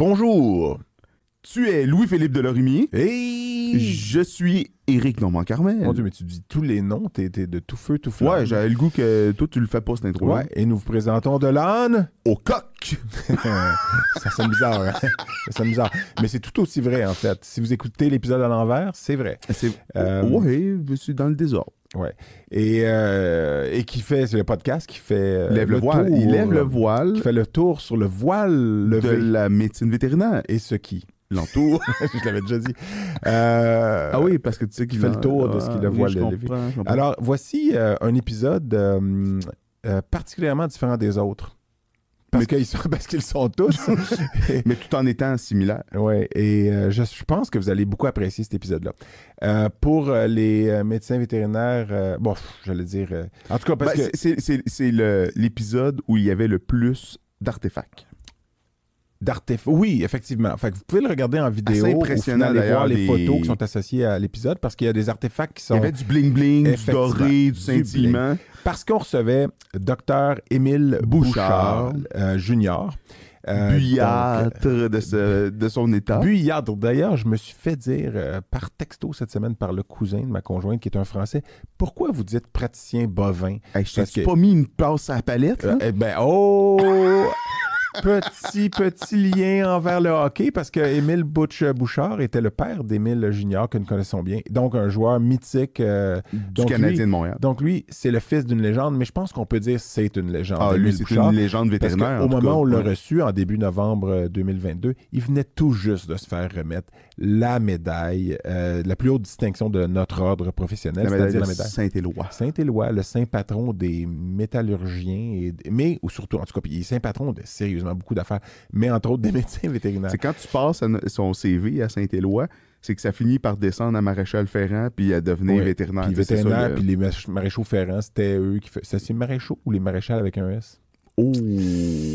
Bonjour. Tu es Louis-Philippe Delorimier. Hey! Je suis Éric Normand-Carmel. Mon Dieu, mais tu dis tous les noms, t'es t'es de tout feu, tout flamme. Ouais, j'avais le goût que toi, tu le fais pas, cette intro Ouais, et nous vous présentons de l'âne. Au coq! ça sonne bizarre, hein? Ça sonne bizarre. Mais c'est tout aussi vrai, en fait. Si vous écoutez l'épisode à l'envers, c'est vrai. C'est... Euh, Ouais, je suis dans le désordre. Ouais. Et, euh, et qui fait, c'est le podcast qui fait. euh, lève le, voile. tour, Il lève le voile Qui fait le tour sur le voile de levé. la médecine vétérinaire. Et ce qui. L'entour. je l'avais déjà dit. Euh, ah oui, parce que tu sais qui qu'il fait le tour de ce qu'il a voile levé. Alors, voici euh, un épisode particulièrement différent des autres. Parce qu'ils sont, parce qu'ils sont tous. Mais tout en étant similaire. ouais, et euh, je, je pense que vous allez beaucoup apprécier cet épisode-là. Euh, pour euh, les médecins vétérinaires, bon, j'allais dire. en tout cas, parce Ben, que. c'est- l'épisode où il y avait le plus d'artefacts. D'artef- Oui, effectivement. Fait que vous pouvez le regarder en vidéo. Ou impressionnant, finalement, aller voir d'ailleurs, les photos qui sont associées à l'épisode parce qu'il y a des artefacts qui Il sont. y avait du bling-bling, du doré, du scintillement. Parce qu'on recevait Dr. Émile Bouchard, Bouchard. euh, Junior. Euh, Buyâtre de, ce- de son état. Buyâtre. D'ailleurs, je me suis fait dire euh, par texto cette semaine par le cousin de ma conjointe qui est un Français pourquoi vous dites praticien bovin? Hey, je t'ai que- pas mis une passe à la palette? Euh, Eh ben, oh Petit, petit lien envers le hockey parce que Émile Butch Bouchard était le père d'Émile Junior que nous connaissons bien. Donc, un joueur mythique. euh, du donc, Canadien lui- de Montréal. donc, lui, c'est le fils d'une légende, mais je pense qu'on peut dire c'est une légende. Ah, lui, c'est une légende vétérinaire. tout moment cas. où on l'a Ouais. reçu, en début novembre euh, 2022, il venait tout juste de se faire remettre la médaille, euh, la plus haute distinction de notre ordre professionnel, la médaille c'est-à-dire la médaille. Saint-Éloi. Saint-Éloi, le saint patron des métallurgiens, et, mais, ou surtout, en tout cas, puis il est saint patron de sérieusement beaucoup d'affaires, mais entre autres des médecins vétérinaires. C'est quand tu passes son CV à Saint-Éloi, c'est que ça finit par descendre à Maréchal Ferrand puis à devenir vétérinaire. Puis le- puis les maréchaux ferrants, c'était eux qui faisaient. C'est maréchaux ou les maréchals avec un S? Oh,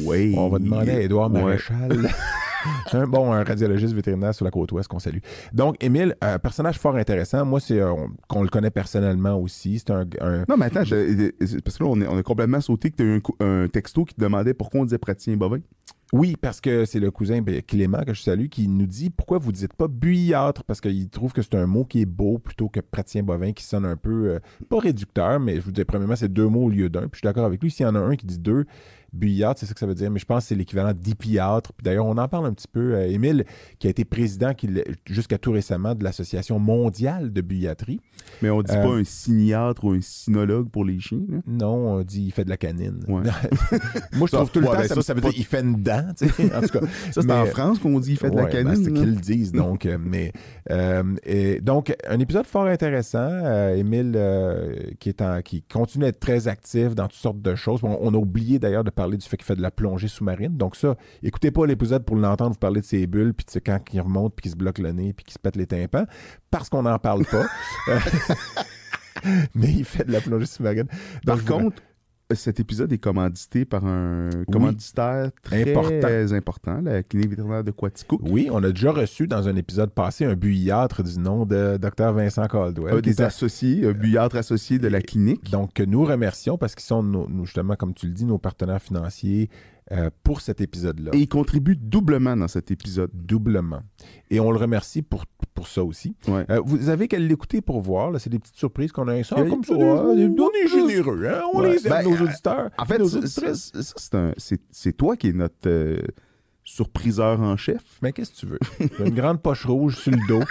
ouais. On va demander à Édouard Ouais. Un bon un radiologiste vétérinaire sur la côte ouest qu'on salue. Donc, Émile, un personnage fort intéressant. Moi, c'est euh, on- qu'on le connaît personnellement aussi. C'est un, un- Non, mais attends, je- c'est parce que là, on, est- on a complètement sauté que tu as eu un, texto qui te demandait pourquoi on disait praticien bovin. Oui, parce que c'est le cousin ben, Clément que je salue qui nous dit pourquoi vous dites pas buyâtre parce qu'il trouve que c'est un mot qui est beau plutôt que praticien bovin qui sonne un peu euh, pas réducteur, mais je vous dis premièrement c'est deux mots au lieu d'un. Puis je suis d'accord avec lui. S'il y en a un qui dit deux, buyâtre, c'est ça que ça veut dire. Mais je pense que c'est l'équivalent d'hippiâtre. Puis d'ailleurs on en parle un petit peu. Euh, Émile qui a été président jusqu'à tout récemment de l'association mondiale de buyâtrie. Mais on dit Euh, pas un cyniatre ou un cynologue pour les chiens. là. Non, on dit il fait de la canine. Ouais. Moi je trouve tout le ouais, temps ben, ça, ça, ça veut dire il fait une dent. tu sais. En tout cas. Ça, c'est Mais- en France qu'on dit il fait de la ben, canine. c'est là. qu'ils le disent, donc. euh, mais, euh, et donc, un épisode fort intéressant. Émile, qui, est en- qui continue à être très actif dans toutes sortes de choses. Bon, on a oublié d'ailleurs de parler du fait qu'il fait de la plongée sous-marine. Donc, ça, écoutez pas l'épisode pour l'entendre vous parler de ses bulles, puis de ce- quand il remonte, puis qu'il se bloque le nez, puis qu'il se pète les tympans, parce qu'on n'en parle pas. Mais il fait de la plongée sous-marine. Par contre, cet épisode est commandité par un commanditaire très Important. important, la clinique vétérinaire de Quaticook. Oui, on a déjà reçu dans un épisode passé un buyâtre du nom de Dr Vincent Caldwell. Un des associés, un associé de la clinique. Donc, que nous remercions parce qu'ils sont, nos- nos- justement, comme tu le dis, nos partenaires financiers euh, pour cet épisode-là. Et il contribue doublement dans cet épisode. Doublement. Et on le remercie pour, pour ça aussi. Ouais. Euh, vous avez qu'à l'écouter pour voir. là, C'est des petites surprises qu'on a. Ça, comme ça, on est généreux. hein, On Ouais. les aime, Ben, nos euh, auditeurs. En fait, c'est un- c'est c'est toi qui es notre surpriseur en chef. Mais qu'est-ce que tu veux? Une grande poche rouge sur le dos.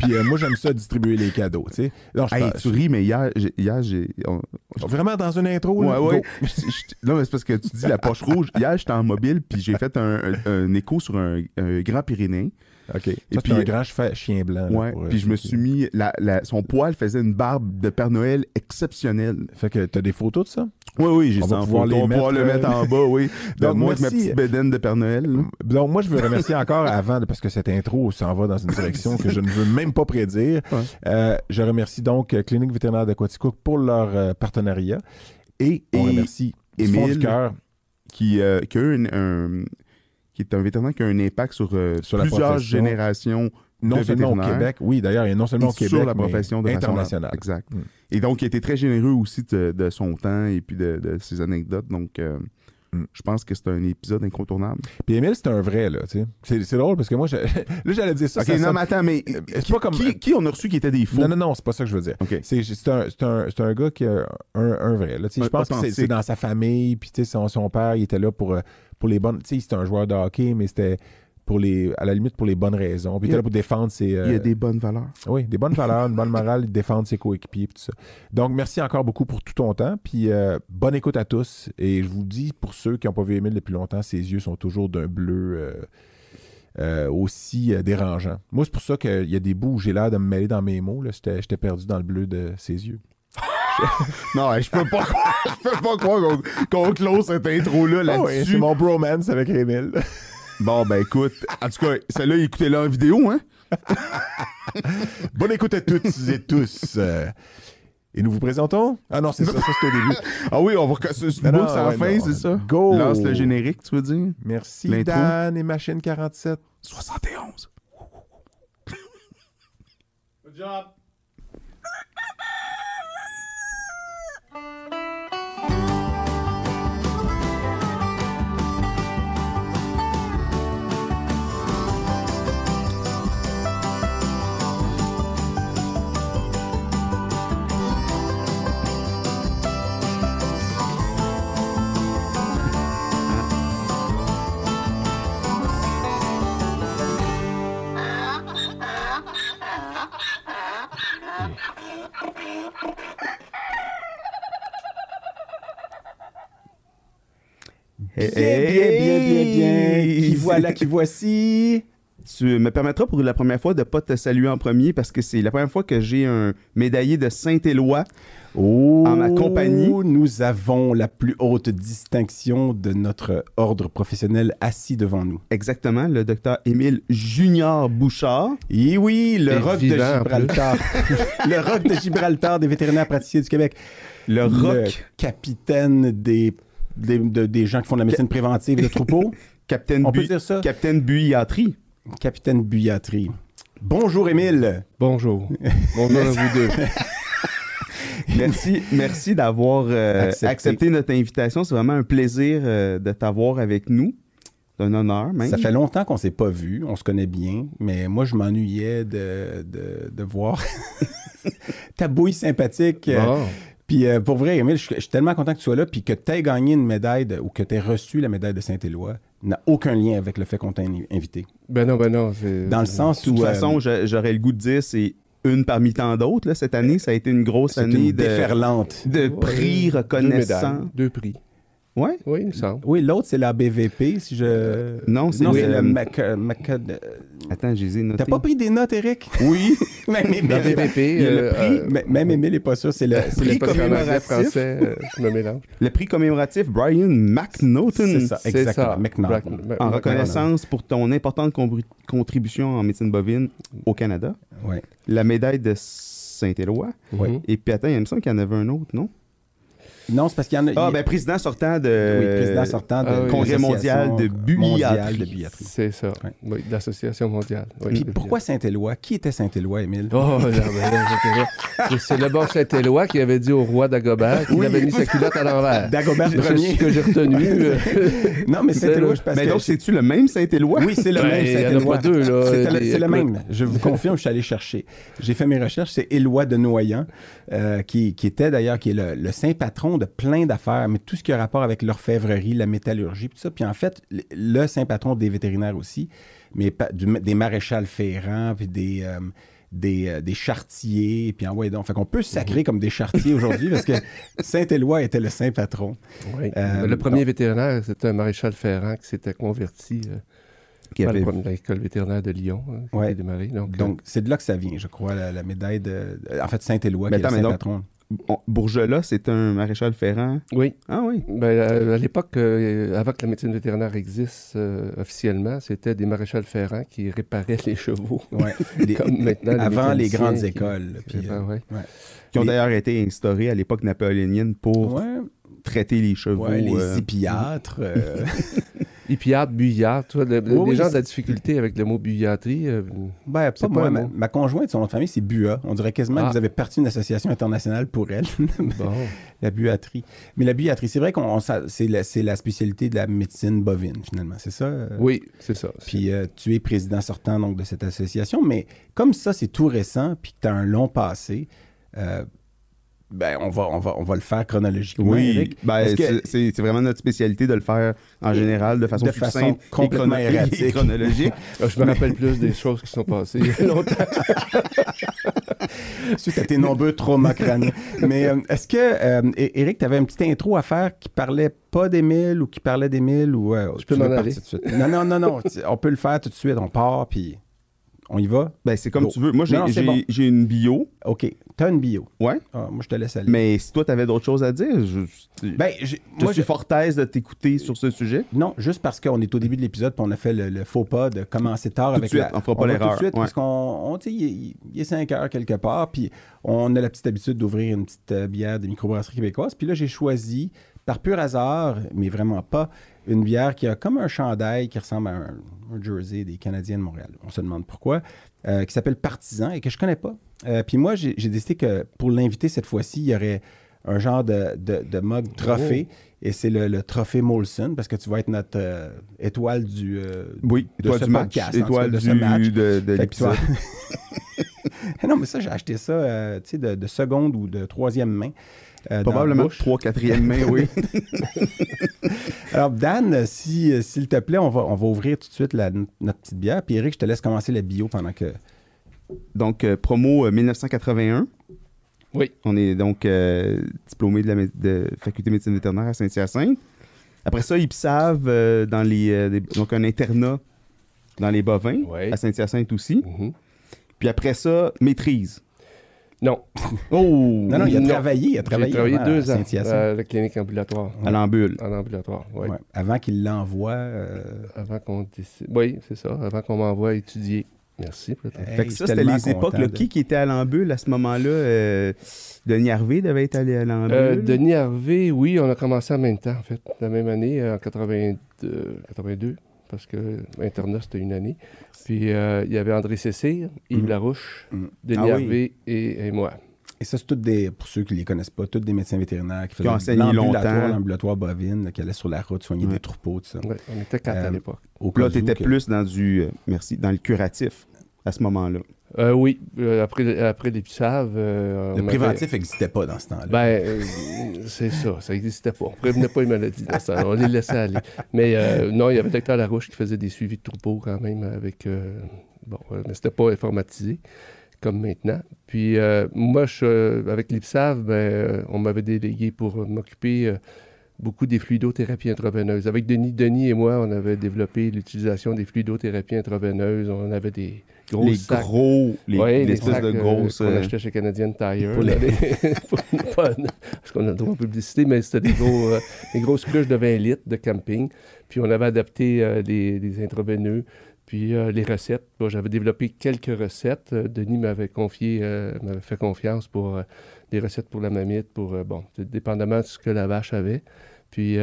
Puis euh, moi, j'aime ça distribuer les cadeaux. tu sais. Non, je Hey, tu ris, mais hier, j'ai- hier j'ai. on- Vraiment dans une intro? Là? ouais. Non, mais c'est parce que tu dis la poche rouge. Hier, j'étais en mobile, puis j'ai fait un, un- un écho sur un, un grand Pyrénéen. OK. Ça, c'est puis- un grand chien blanc. là, Ouais, pour, euh, puis je me suis mis. La, la- son poil faisait une barbe de Père Noël exceptionnelle. Fait que t'as des photos de ça? Oui, oui, j'ai On ça en photo. les On mettre, le mettre euh, en bas, oui. Donc, moi avec ma petite bédaine de Père Noël. là. Donc, moi, je veux remercier encore avant, parce que cette intro s'en va dans une direction que je ne veux même pas prédire. Ouais. Euh, je remercie donc Clinique vétérinaire de Quaticook pour leur euh, partenariat. Et on Et remercie du fond Émile, Qui, euh, qui a eu un, un- qui est un vétérinaire qui a un impact sur, euh, Sur la plusieurs profession. générations non de seulement au Québec, oui, d'ailleurs, il y a non seulement au et Québec, sur la mais profession façon internationale. Exact. Mm. Et donc, il a été très généreux aussi de, de son temps et puis de, de ses anecdotes. Donc, euh, Mm. je pense que c'est un épisode incontournable. Puis Émile, c'est un vrai, là, tu sais. C'est, drôle parce que moi, je- là, j'allais dire ça. ok, ça non, sonne- mais attends, mais Euh, qui, pas comme- qui, qui on a reçu qui étaient des faux? Non, non, non, c'est pas ça que je veux dire. C'est, un, un, un gars qui a un, un vrai. Là, tu sais, Un je pense que c'est, dans sa famille, puis tu sais, son, son père, il était là pour, euh, pour les bonnes. Tu sais, c'était un joueur de hockey, mais c'était pour les, à la limite pour les bonnes raisons. Puis il était a- là pour défendre ses. euh, Il y a des bonnes valeurs. Oui, des bonnes valeurs, une bonne morale, défendre ses coéquipiers, tout ça. Donc, merci encore beaucoup pour tout ton temps, puis euh, bonne écoute à tous. Et je vous dis, pour ceux qui n'ont pas vu Émile depuis longtemps, ses yeux sont toujours d'un bleu euh, euh, aussi euh, dérangeant. Moi, c'est pour ça qu'il y a des bouts où j'ai l'air de me mêler dans mes mots. j'étais perdu dans le bleu de ses yeux. Non, je peux pas croire, je peux pas croire qu'on, close cette intro-là Ah ouais, là-dessus. c'est mon bromance avec Émile. Bon, ben écoute, en tout cas, celle-là, écoutez-la en vidéo, hein? bonne écoute à toutes et tous. Euh, et nous vous présentons... Ah non, c'est ça, ça c'est au début. Ah oui, on va casser ce Non, ouais, fin, c'est ça? Go! Lance le générique, tu veux dire? Merci. Dan et Machine 47. 71. Good job. Bien, Bien, bien, bien, bien, bien. Qui voilà, qui voici. Tu me permettras pour la première fois de pas te saluer en premier parce que c'est la première fois que j'ai un médaillé de Saint-Éloi. Oh, En ma compagnie. Nous avons la plus haute distinction de notre ordre professionnel assis devant nous. Exactement, le docteur Émile Junior Bouchard. Et oui, le roc de Gibraltar. le roc de Gibraltar des vétérinaires praticiens du Québec. Le rock, capitaine des, des, de- des gens qui font de la médecine préventive de troupeaux. capitaine, On peut Bu- dire ça? capitaine Buyatry. Bonjour, Émile. Bonjour. Bonjour à vous deux. Merci, merci d'avoir euh, Accepté. accepté. notre invitation. C'est vraiment un plaisir euh, de t'avoir avec nous. C'est un honneur, même. Ça fait longtemps qu'on s'est pas vu, on se connaît bien, mais moi je m'ennuyais de, de, de voir ta bouille sympathique. Euh. Puis euh, pour vrai, Émile, je suis- je suis tellement content que tu sois là, puis que tu aies gagné une médaille de- ou que tu aies reçu la médaille de Saint-Éloi n'a aucun lien avec le fait qu'on t'a in- invité. Ben non, ben non. c'est- Dans le sens De toute où euh, façon, j'a- j'aurais le goût de dire c'est une parmi tant d'autres. là, Cette année, ça a été une grosse c'est année une de, déferlante. de Ouais, prix Deux médailles, deux prix. Ouais? Oui, il me semble. Oui, l'autre, c'est la BVP, si je... Non, c'est le- c'est le Mac... Mac- euh, Attends, j'ai noté. T'as pas pris des notes, Eric? Oui. même Émile, La BVP, Il y a le euh, prix, euh, même Émile n'est pas sûr, c'est le... prix le anglais, commémoratif. français, euh, je me mélange. Le prix commémoratif Brian McNaughton. C'est ça, exactement. ça. McNaughton. En reconnaissance pour ton importante contribution en médecine bovine au Canada. Ouais. La médaille de Saint-Éloi. Mhm. Et puis attends, il me semble qu'il y en avait un autre, non? Non, c'est parce qu'il y en a... Ah, il- ben président sortant de... oui, président sortant de ah oui. Congrès mondial de billiatrie. C'est ça. Ouais. Oui, de l'Association mondiale. Oui, Puis pourquoi Saint-Éloi? Qui était Saint-Éloi, Émile? Oh. C'est- le bon Saint-Éloi qui avait dit au roi d'Agobert qu'il Oui. avait mis sa culotte à l'envers. Dagobert C'est ce Ier. que j'ai retenu. non, mais Saint-Éloi, je pense Mais que... donc, c'est-tu le même Saint-Éloi? Oui, c'est le Ben, même il y en a Saint-Éloi. pas deux, là. C'est le, même. Je vous confirme, je suis allé chercher. J'ai fait mes recherches. C'est Éloi de Noyan, euh, qui, était d'ailleurs qui est le, le saint patron de plein d'affaires, mais tout ce qui a rapport avec l'orfèvrerie, la métallurgie, puis tout ça. Puis en fait, le, saint patron des vétérinaires aussi, mais du- des maréchals ferrants, puis des... euh, des, euh, des chartiers, puis en ouais, donc. Fait qu'on peut se sacrer comme des chartiers aujourd'hui parce que Saint-Éloi était le saint patron. Oui. Euh, le premier vétérinaire, c'était un maréchal Ferrand qui s'était converti Qui avait- l'école vétérinaire de Lyon, hein, qui Ouais. a démarré. Donc, Donc, c'est de là que ça vient, je crois, la, la médaille de. En fait, Saint-Éloi, qui est le saint patron. Bourgelat, c'est un maréchal ferrant. oui. Ah oui. Ben, à, à l'époque, euh, avant que la médecine vétérinaire existe euh, officiellement, c'était des maréchals Ferrand qui réparaient les chevaux. Ouais. Les- Comme maintenant, les avant les grandes qui- écoles. qui puis, euh, ouais. Qui ont d'ailleurs été instaurés à l'époque napoléonienne pour ouais, traiter les chevaux. ouais, les euh, hippiatres. tu vois, le- Oui, les oui, gens ont de la difficulté avec le mot buyatrie. euh, Ben, pas moi. Ma, ma conjointe, son nom de famille, c'est Bua. On dirait quasiment Ah. que vous avez parti d'une association internationale pour elle. bon. la buatterie. Mais la buatterie, c'est vrai qu'on c'est la, spécialité de la médecine bovine, finalement. C'est ça? euh? Oui, c'est ça. Puis euh, tu es président sortant donc, de cette association. Mais comme ça, c'est tout récent, puis que tu as un long passé, ben, on, va, on, va, on va le faire chronologiquement. Oui, Eric. ben, c'est- vraiment notre spécialité de le faire en général de façon De façon et complètement et erratique. chronologique. Euh, Je me rappelle plus des choses qui sont passées il y a longtemps. suite à tes nombreux traumas crâniens. Mais euh, est-ce que, euh, Éric, tu avais une petite intro à faire qui parlait pas d'Émile ou qui parlait d'Émile ou euh, Je peux m'en aller. tout de suite? Non, non, non, non. On peut le faire tout de suite. On part, puis on y va. Ben, c'est comme Go. tu veux. Moi, j'ai bon. j'ai une bio. OK. T'as une bio. Ouais. Ah, moi, je te laisse aller. Mais si toi, tu avais d'autres choses à dire, je, Ben, je moi, suis je- fort aise de t'écouter sur ce sujet. Non, juste parce qu'on est au début de l'épisode puis on a fait le, le faux pas de commencer tard Tout avec suite, la... on fera pas l'erreur, Tout de suite, ouais. parce qu'on, on, tu sais, il, est- il est 5 heures quelque part, puis on a la petite habitude d'ouvrir une petite euh, bière de microbrasserie québécoise. Puis là, j'ai choisi, par pur hasard, mais vraiment pas, une bière qui a comme un chandail qui ressemble à un, un jersey des Canadiens de Montréal. On se demande pourquoi. euh, qui s'appelle Partisan et que je connais pas. Euh, puis moi, j'ai, décidé que pour l'inviter cette fois-ci, il y aurait un genre de, de, de mug trophée. Et c'est le, le trophée Molson, parce que tu vas être notre euh, étoile du, euh, Oui, de étoile ce du podcast, cas, Étoile de du, ce match. de, l'épisode. Non, mais ça, j'ai acheté ça euh, tu sais, de, de seconde ou de troisième main. euh, Probablement. 3 4 main, oui. Alors, Dan, si, s'il te plaît, on va, on va ouvrir tout de suite la- notre petite bière. Puis, Eric, je te laisse commencer la bio pendant que. Donc, euh, promo euh, 1981. Oui. On est donc euh, diplômé de la de faculté de médecine vétérinaire à Saint-Hyacinthe. Après ça, IPSAV, euh, dans les, euh, des- donc un internat dans les bovins, Ouais. à Saint-Hyacinthe aussi. Mhm. Puis après ça, maîtrise. Non, Oh! Non, non, il a Non. travaillé. Il a travaillé, travaillé deux à ans à la clinique ambulatoire. À l'ambule. En ambulatoire, oui. Ouais, Avant qu'il l'envoie. euh, Avant qu'on décide. Oui, c'est ça. Avant qu'on m'envoie étudier. Merci. hey, ça, c'était les époques. content là, de- Qui qui était à l'ambule à ce moment-là? Euh, Denis Harvey devait être allé à l'ambule. Euh, Denis Harvey, oui, on a commencé en même temps, en fait, la même année, en 82, 82 parce que l'internat, c'était une année. Puis euh, il y avait André Cécile, Yves Mhm. Larouche, Mhm. Denis Ah oui. Harvey et, et moi. Et ça, c'est toutes des, pour ceux qui ne les connaissent pas, tous des médecins vétérinaires qui faisaient ont enseigné l'ambulatoire, bovine, là, qui allaient sur la route soigner Ouais. des troupeaux, tout ça. Ouais, on était quatre à Euh, l'époque. Là, tu étais que- plus dans du. euh, merci, dans le curatif à ce moment-là. Euh, oui, euh, après, après l'épissave. euh, on Le préventif n'existait pas dans ce temps-là. Ben, euh, c'est ça, ça n'existait pas. On prévenait pas les maladies dans ça, on les laissait aller. Mais euh, non, il y avait le docteur Larouche qui faisait des suivis de troupeaux quand même avec. euh, bon, euh, mais c'était pas informatisé comme maintenant. Puis euh, moi, je, avec l'IPSAV, ben, euh, on m'avait délégué pour m'occuper euh, beaucoup des fluidothérapies intraveineuses. Avec Denis, Denis et moi, on avait développé l'utilisation des fluidothérapies intraveineuses. On avait des gros les sacs gros, les, Ouais, les sacs, de euh, grosses. qu'on euh, achetait chez Canadian Tire. Pour les- parce qu'on a le droit de publicité, mais c'était des, gros, des grosses cruches de 20 litres de camping. Puis on avait adapté des, des intraveineux, puis euh, les recettes. Bon, J'avais développé quelques recettes. Euh, Denis m'avait confié, euh, m'avait fait confiance pour des recettes pour la mamite, pour, bon, dépendamment de ce que la vache avait. Puis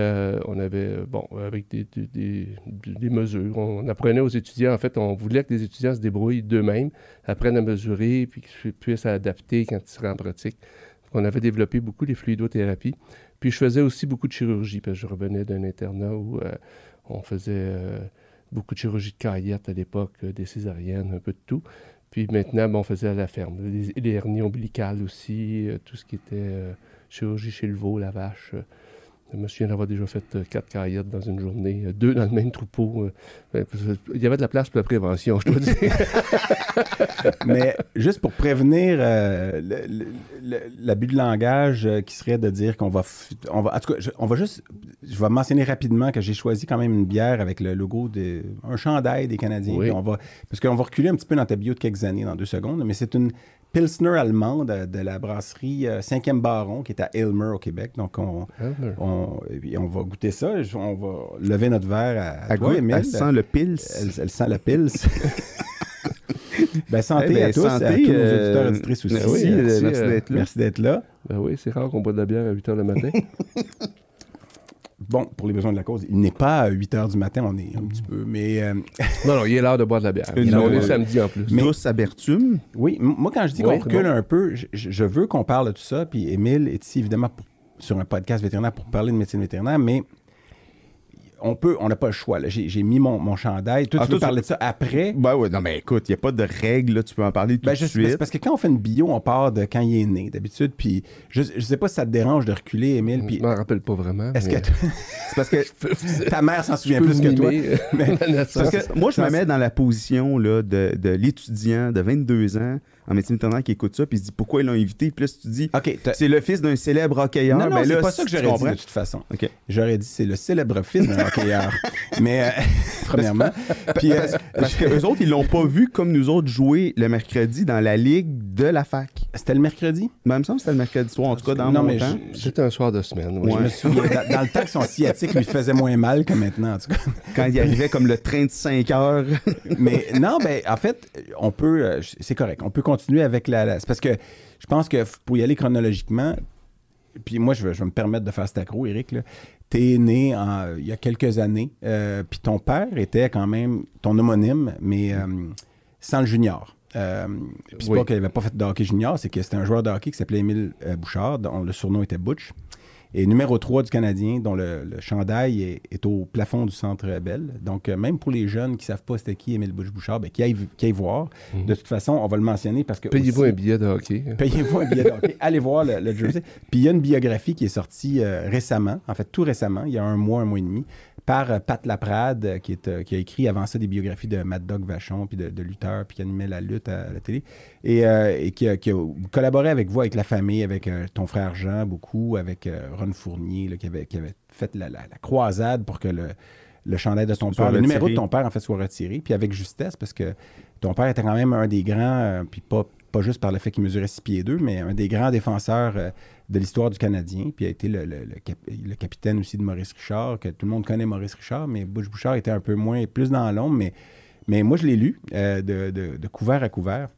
on avait, bon, avec des, des- mesures, on apprenait aux étudiants, en fait, on voulait que les étudiants se débrouillent d'eux-mêmes, apprennent à mesurer, puis qu'ils puissent adapter quand ils seraient en pratique. Donc, on avait développé beaucoup les fluidothérapies. Puis je faisais aussi beaucoup de chirurgie, parce que je revenais d'un internat où on faisait beaucoup de chirurgie de caillette à l'époque, euh, des césariennes, un peu de tout. Puis maintenant, ben, on faisait à la ferme. Les, hernies ombilicales aussi, euh, tout ce qui était euh, chirurgie chez le veau, la vache. je me souviens d'avoir déjà fait quatre caillettes dans une journée, deux dans le même troupeau. Euh, ben, il y avait de la place pour la prévention, je dois dire. Mais juste pour prévenir euh, l'abus de langage euh, qui serait de dire qu'on va, on va. En tout cas, je, on va juste. Je vais mentionner rapidement que j'ai choisi quand même une bière avec le logo de. un chandail des Canadiens. Oui. Puis on va, parce qu'on va reculer un petit peu dans ta bio de quelques années, dans deux secondes, mais c'est une Pilsner allemande euh, de la brasserie 5e Baron qui est à Aylmer au Québec. Donc on. On, on va goûter ça. On va lever notre verre à, à à toi, goût, Émile. elle sent le pils. Elle, elle sent la pils. ben, santé Eh ben, à tous, à santé, tous nos euh, auditeurs et auditrices aussi. merci, Oui, merci, merci euh, d'être là. Merci d'être là. Ben oui, c'est rare qu'on boit de la bière à 8 h le matin. bon, pour les besoins de la cause, il n'est pas à 8 h du matin, on est un petit peu, mais euh, Non, non, il est l'heure de boire de la bière. Une- on est samedi en plus. Mais- Douce amertume. oui, moi quand je dis Oui, qu'on recule bon. un peu, je, je- je veux qu'on parle de tout ça, puis Émile est ici évidemment pour- sur un podcast vétérinaire pour parler de médecine vétérinaire, mais on peut, on n'a pas le choix. là. J'ai j'ai mis mon, mon chandail. Toi, Ah, tu veux parler de ça après? Ben ouais, non, mais écoute, il n'y a pas de règle, là, tu peux en parler tout Ben, de je- suite. parce que quand on fait une bio, on part de quand il est né, d'habitude. Puis je, je sais pas si ça te dérange de reculer, Émile. Puis Je m'en rappelle pas vraiment. est-ce mais- que c'est parce que ta mère s'en souvient plus que toi? euh, Mais-. Parce que moi, je me mets dans la position là, de, de l'étudiant de 22 ans en médecine vétérinaire qui écoute ça, puis il se dit pourquoi ils l'ont invité? Puis là, si tu dis, Ok, t'as- c'est le fils d'un célèbre hockeyeur, non, non, ben c'est pas ça que j'aurais dit de toute façon. OK. J'aurais dit c'est le célèbre fils d'un hockeyeur. Mais euh, premièrement, puis euh, Parce que eux autres, ils l'ont pas vu comme nous autres jouer le mercredi dans la ligue de la fac. c'était le mercredi? Ben, il me semble que c'était le mercredi soir, en tout cas, dans Non, mon mais temps. C'était un soir de semaine. oui. Je me souviens, dans, dans le temps que son sciatique lui faisait moins mal que maintenant, en tout cas. Quand il arrivait comme le train de 5 heures. Mais non, ben, en fait, on peut, euh, c'est correct. On peut continuer avec la. la- c'est parce que je pense que pour y aller chronologiquement, puis moi, je vais, je vais me permettre de faire cet accro, Eric. Là. T'es né en- il y a quelques années, euh, puis ton père était quand même ton homonyme, mais euh, sans le junior. Euh, puis c'est Oui. pas qu'il n'avait pas fait de hockey junior, c'est que c'était un joueur de hockey qui s'appelait Émile Bouchard, dont le surnom était Butch. Et numéro 3 du Canadien, dont le, le chandail est, est au plafond du Centre Bell. Donc, euh, même pour les jeunes qui ne savent pas c'était qui Émile Bouchard, ben, qui, aillent, qui aillent voir. De toute façon, on va le mentionner parce que. Payez-vous un billet de hockey. Payez-vous un billet de hockey. Allez voir le, le jersey. Puis il y a une biographie qui est sortie euh, récemment, en fait tout récemment, il y a un mois, un mois et demi, par euh, Pat Laprade, euh, qui, est, euh, qui a écrit avant ça des biographies de Mad Dog Vachon, puis de, de lutteurs, puis qui animait la lutte à, la télé, et, euh, et qui, a, qui a collaboré avec vous, avec la famille, avec euh, ton frère Jean, beaucoup, avec euh, Ron Fournier, là, qui, avait, qui avait fait la, la- la croisade pour que le, le chandail de Soit père, le numéro de ton père, en fait, soit retiré, puis avec justesse, parce que ton père était quand même un des grands, puis pas, pas juste par le fait qu'il mesurait 6 pieds 2, mais un des grands défenseurs de l'histoire du Canadien, puis a été le, le- le cap- le capitaine aussi de Maurice Richard, que tout le monde connaît Maurice Richard, mais Butch Bouchard était un peu moins, plus dans l'ombre, mais, moi je l'ai lu euh, de couvert à couvert,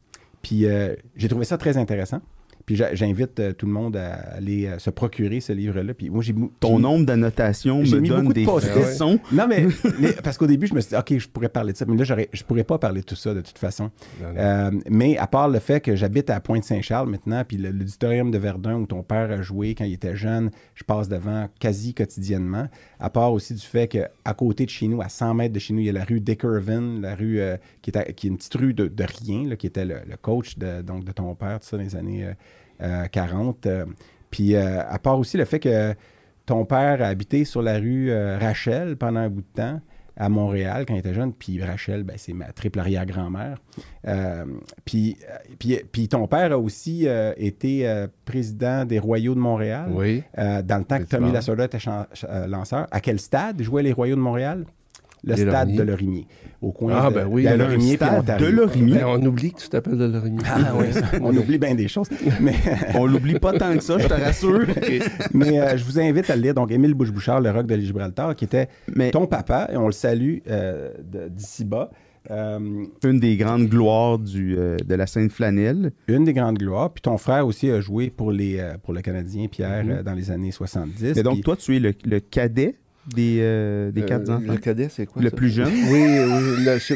puis euh, j'ai trouvé ça très intéressant. Puis j'invite euh, tout le monde à aller euh, se procurer ce livre-là. Puis moi, j'ai Ton nombre d'annotations J'ai me mis donne beaucoup de des frissons. Non, mais, parce qu'au début, je me suis dit, OK, je pourrais parler de ça, mais là, je pourrais pas parler de tout ça de toute façon. Non, non. Euh, mais à part le fait que j'habite à Pointe-Saint-Charles maintenant, puis l'auditorium de Verdun où ton père a joué quand il était jeune, je passe devant quasi quotidiennement. À part aussi du fait qu'à côté de chez nous, à 100 mètres de chez nous, il y a la rue Dickervin, la rue euh, qui, est à- qui est une petite rue de, de rien, là, qui était le, le coach de, donc, de ton père, tout ça, dans les années euh, euh, 40. Euh, puis euh, à part aussi le fait que ton père a habité sur la rue euh, Rachel pendant un bout de temps à Montréal quand il était jeune. Puis Rachel, ben, c'est ma triple arrière-grand-mère. Euh, puis, euh, puis, puis ton père a aussi euh, été euh, président des Royaux de Montréal. Oui. Euh, dans le temps que. Tommy Lasorda était euh, lanceur. À quel stade jouaient les Royaux de Montréal? Le Les stade de Lorimier. Au coin Ah, de, ben oui, de Lorimier Ontario. de Lorimier. On oublie que tu t'appelles de l'Origny. Ah oui, ça, on oublie bien des choses. Mais, On l'oublie pas tant que ça, je te rassure. mais euh, je vous invite à le lire. Donc, Émile Bouche-Bouchard, Le Roc de Gibraltar, qui était Mais ton papa, et on le salue euh, d'ici bas. Euh, une des grandes gloires du, euh, de la Sainte-Flanelle. une des grandes gloires. Puis ton frère aussi a joué pour, les, euh, pour le Canadien, Pierre, Mhm. euh, dans les années 70. Mais donc, Puis- toi, tu es le, le cadet des, euh, des quatre Euh, enfants. Le cadet, c'est quoi Le ça? plus jeune. Oui, oui. le- je-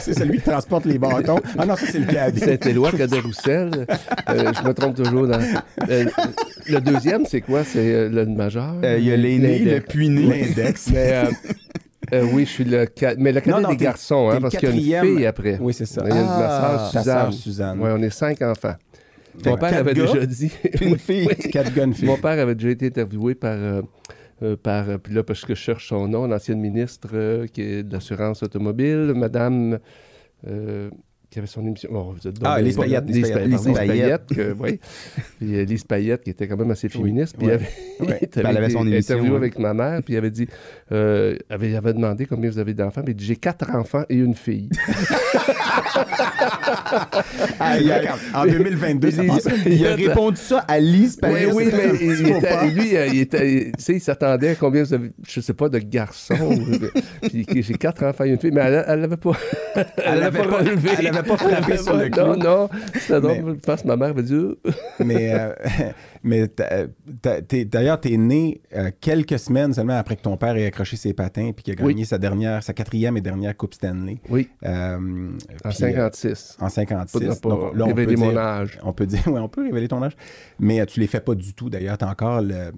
c'est celui qui transporte les bâtons. Ah non, ça, c'est le cadet. Saint-Éloi, Cadet Roussel. Euh, je me trompe toujours dans. Euh, le deuxième, c'est quoi? C'est euh, le majeur? Euh, Il y a l'aîné, le puiné. L'index. Mais euh, euh, oui, je suis le cadet. Mais le cadet Non, non, des garçons, hein, parce qu'il y a une fille après. Oui, c'est ça. Il y a ma Ah, soeur Ta Suzanne. Oui, on est cinq enfants. Fait Mon père quatre avait gars, déjà dit. Une fille. Quatre gars, une fille. Mon père avait déjà été interviewé par. Euh, par puis là, parce que je cherche son nom, l'ancienne ministre euh, qui est de l'assurance automobile, Madame. euh, qui avait son émission. Vous êtes Ah, donc- Lise Payette, Lise Lise Payette, Payette, pardon. Lise Payette, que- oui. Puis euh, Lise Payette, qui était quand même assez féministe. Puis ouais. elle avait, Ouais. elle Ben, elle avait son émission, avec ma mère, puis elle avait dit, euh, elle avait, avait demandé combien vous avez d'enfants, dit, j'ai quatre enfants et une fille. Ah, il en 2022, ça Lise passe. Il a répondu ça à Lise Oui, Payette. oui, mais il, il lui, il, était, tu sais, il s'attendait à combien vous avez, je sais pas, de garçons. puis j'ai quatre enfants et une fille, mais elle, elle avait pas, elle, Elle avait avait pas pas, relevé. Avait pas frappé sur le clou. non, non, drôle parce que ma mère m'a dit euh, Mais, euh, mais t'es- d'ailleurs, tu es né euh, quelques semaines seulement après que ton père ait accroché ses patins puis qu'il a Oui. gagné sa dernière, sa quatrième et dernière Coupe Stanley. oui, Euh, en puis, 56. euh, en 56. Pas, pas Donc, là, on peut révéler mon dire- âge. On peut dire, ouais, on peut révéler ton âge, mais euh, tu les fais pas du tout. D'ailleurs, tu as encore le-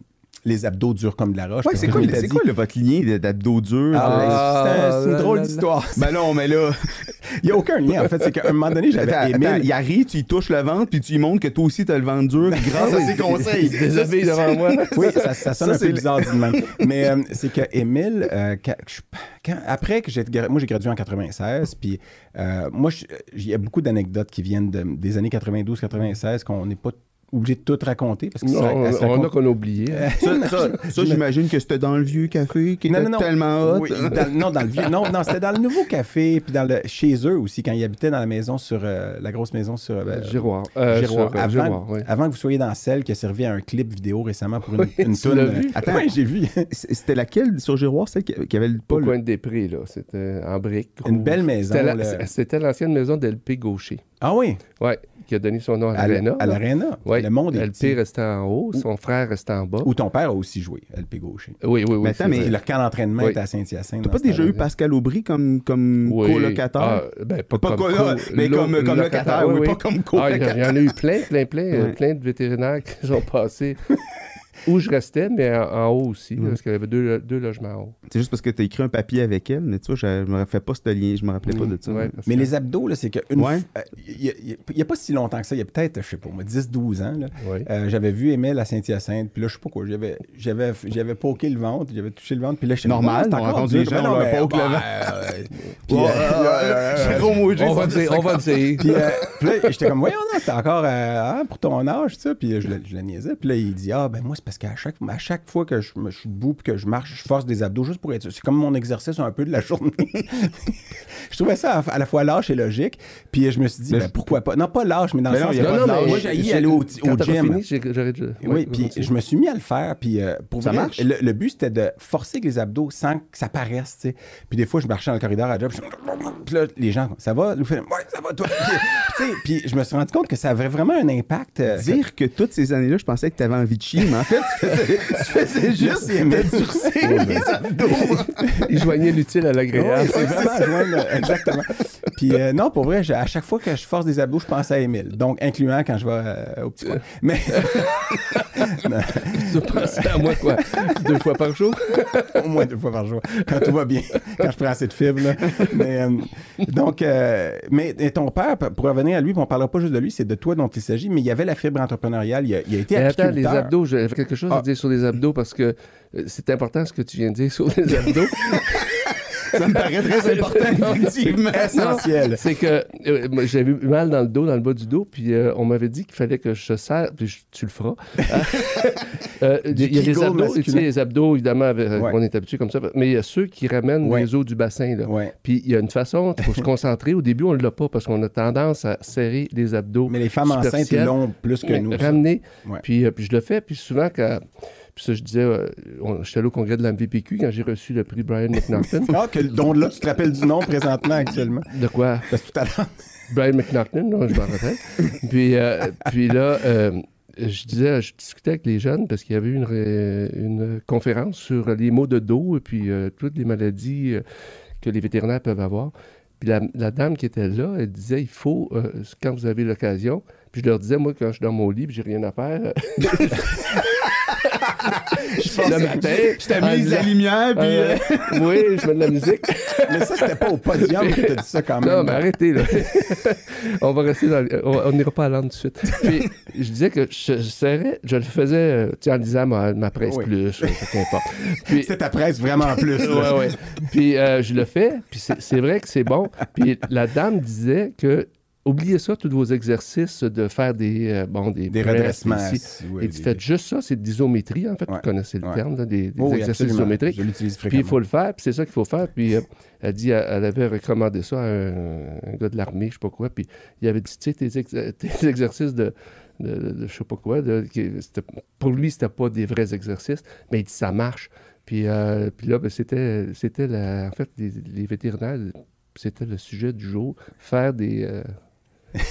les abdos durs comme de la roche. Ouais, c'est quoi, c'est le- votre lien d'abdos durs? Ah, c'est un- c'est une drôle d'histoire. Ben non, mais là, Il n'y a aucun lien, en fait. C'est qu'à un moment donné, j'avais Émile. il arrive, tu touches le ventre, puis tu lui montres que toi aussi, t'as le ventre dur grâce à ses conseils. Il se déshabille devant moi. Oui, ça, ça sonne Ça, un peu bizarre de même. Mais euh, c'est que Émile, euh, quand- je- quand- après que j'ai moi j'ai gradué en 96, puis euh, moi je- il y a beaucoup d'anecdotes qui viennent de- des années 92-96 qu'on n'est pas obligé de tout raconter parce que Non, ça- on, on a qu'on a oublié. hein. Ça, ça, ça, j'imagine que c'était dans le vieux café qui Non, était non, non. tellement hot. Oui, dans- non, dans le vieux. Non, non, c'était dans le nouveau café, puis dans le, chez eux aussi, quand ils habitaient dans la maison sur euh, la grosse maison sur euh, Giroir. Euh, Giroir. sur, euh, Avant, Giroir, oui. avant que vous soyez dans celle qui a servi à un clip vidéo récemment pour une, Oui, une tu toune. l'as euh, vu? Attends. Oui, j'ai vu. C'était laquelle sur Giroir, celle qui qui avait le Pas au le- coin de Després, là. C'était en briques. Une belle maison, C'était la- l'ancienne maison d'LP Gaucher. Ah oui, Oui, qui a donné son nom à l'Arena. à l'Arena. Oui, Le monde est LP petit. restait en haut, son frère restait en bas. Où ton père a aussi joué, LP Gaucher. Oui, oui, oui. Mais attends, mais- vrai. Puis le camp d'entraînement Oui. était à Saint-Hyacinthe. T'as pas déjà eu. Pascal Aubry comme, comme Oui. colocateur? Ah, ben, pas, Pas comme co- mais comme- comme locataire, oui, pas comme Ah, il y, en a eu plein, plein, plein, euh, plein de vétérinaires qui sont passés où je restais, mais en, en haut aussi, Ouais. parce qu'il y avait deux, deux logements en haut. C'est juste parce que t'as écrit un papier avec elle, mais tu vois, je, je me rappelais pas ce lien, je me rappelais pas de ça. Ouais, parce Mais que- les abdos, là, c'est qu'une Ouais. fois- euh, Il n'y a, pas si longtemps que ça, il y a peut-être, je sais pas, moi, 10-12 ans, là, euh, j'avais vu Emile à Saint-Hyacinthe, puis là, je sais pas quoi, j'avais, j'avais, j'avais poqué le ventre, j'avais touché le ventre, puis là, j'étais Normal, Ah, on c'est encore rencontre des gens, Ben on leur poke le ventre. euh, Ouais, euh, euh, On va dire, on va dire. Puis, euh, puis là, j'étais comme, voyons, c'était encore euh, hein, pour ton âge, ça. Puis euh, je, le- je le niaisais. Puis là, il dit, ah, ben moi, c'est parce qu'à chaque, à chaque fois que je, me- je suis debout puis que je marche, je force des abdos juste pour être. C'est comme mon exercice un peu de la journée. je trouvais ça à, à la fois lâche et logique. Puis je me suis dit, ben, pourquoi pas? Non, pas lâche, mais dans Mais le non, sens, il y a a pas pas de lâche. Moi, j'ai aller au, gym. fini, Oui, ouais, puis je me suis mis à le faire, puis euh, pour Ça vrai, marche? Le, le but, c'était de forcer les abdos sans que ça paraisse, tu. Puis des fois, je marchais dans le corridor à job, puis là, les gens, ça va? Nous ouais, ça va, toi. Puis, tu je me suis rendu compte que ça avait vraiment un impact. euh, Dire que toutes ces années-là, je pensais que t'avais envie de chier, mais en fait, tu faisais, tu faisais juste durcir les abdos. Il joignait l'utile à l'agréable. c'est vraiment joindre, exactement. Puis euh, non, pour vrai, à chaque fois que je force des abdos, je pense à Émile. Donc, incluant quand je vais euh, au petit coin. Mais tu pensais à moi, quoi? Deux fois par jour? au moins deux fois par jour, quand tout va bien, quand je prends assez de fibres. là. Mais, euh, donc, euh, mais et ton père, pour revenir à lui, on ne parlera pas juste de lui, c'est de toi dont il s'agit, mais il y avait la fibre entrepreneuriale. Il a, il a été attends, les abdos, quelque chose Ah. à dire sur les abdos parce que euh, c'est important ce que tu viens de dire sur les abdos. Ça me paraît très important, effectivement. essentiel. C'est que euh, moi, j'avais eu mal dans le dos, dans le bas du dos, puis euh, on m'avait dit qu'il fallait que je serre, puis je- tu le feras. Euh, Il y a les Kegel abdos, tu sais, masculin. les abdos, évidemment, avec- Ouais. on est habitué comme ça, mais il y a ceux qui ramènent Ouais. les os du bassin. Là. Ouais. Puis il y a une façon, il faut se concentrer. Au début, on ne l'a pas parce qu'on a tendance à serrer les abdos. Mais les femmes enceintes, ils superficielles. l'ont plus que nous. ça. Ramener. Ouais. Puis, euh, puis je le fais. Puis souvent, quand. Puis ça, je disais, euh, on- j'étais allé au congrès de la MVPQ quand j'ai reçu le prix Brian McNaughton. Ah, que, dont là, tu te rappelles du nom présentement, actuellement? de quoi? Parce que tout à l'heure. Brian McNaughton, non, je m'en rappelle. puis, euh, puis là, euh, je disais, je discutais avec les jeunes parce qu'il y avait eu une, ré- une conférence sur les maux de dos et puis euh, toutes les maladies euh, que les vétérinaires peuvent avoir. Puis la, la dame qui était là, elle disait, il faut, euh, quand vous avez l'occasion, puis je leur disais, moi, quand je suis dans mon lit, puis j'ai rien à faire, euh, le matin, Je t'amuse la lumière, puis... euh, euh, oui, je mets de la musique. Mais ça, c'était pas au podium que tu as dit ça quand même. Non, mais arrêtez, là. on va rester dans... le- On n'ira pas à tout de suite. Puis, je disais que je, je serrais, je le faisais, euh, en lisant ma, ma presse Oui. plus, euh, peu importe. Puis, C'est ta presse vraiment plus. là. ouais, ouais. Puis, euh, je le fais, puis c'est c'est vrai que c'est bon. Puis, la dame disait que... Oubliez ça, tous vos exercices de faire des, euh, bon, des, Des presses, redressements. ici. oui, Et des- fais juste ça, c'est de l'isométrie, en fait. Ouais. Vous connaissez le Ouais. terme, là, des, des exercices isométriques. Je l'utilise Puis il faut le faire, puis c'est ça qu'il faut faire. Puis euh, elle dit, elle, elle avait recommandé ça à un, un gars de l'armée, je sais pas quoi. Puis il avait dit, tu sais, tes, ex- tes exercices de, de, de- de je sais pas quoi, qui- pour lui, c'était pas des vrais exercices, mais il dit, ça marche. Puis, euh, puis là, ben, c'était, c'était en fait, les, les vétérinaires, c'était le sujet du jour, faire des, euh,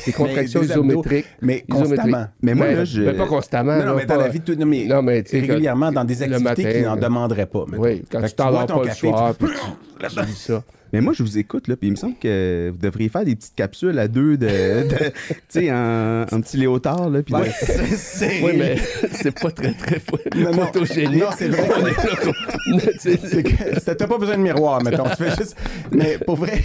des contractions des abdos, isométriques. Mais Isométrique. constamment. Mais moi, là, je. ben, pas constamment. Non, non, mais dans pas- la vie de tout. Non, mais, Non, mais régulièrement dans des activités matin, qui n'en euh, demanderaient pas. mettons. Oui, quand Fait tu t'endors ton pas le café, soir, tu- puis tu, tu dis ça. Mais moi, je vous écoute, là, puis il me semble que vous devriez faire des petites capsules à deux, de, de- tu sais, en, en petit léotard, là, puis Ouais. Oui, mais c'est pas très, très Non, photogénique. Non, c'est vrai. T'as pas besoin de miroir, mettons. Tu fais juste. Mais pour vrai,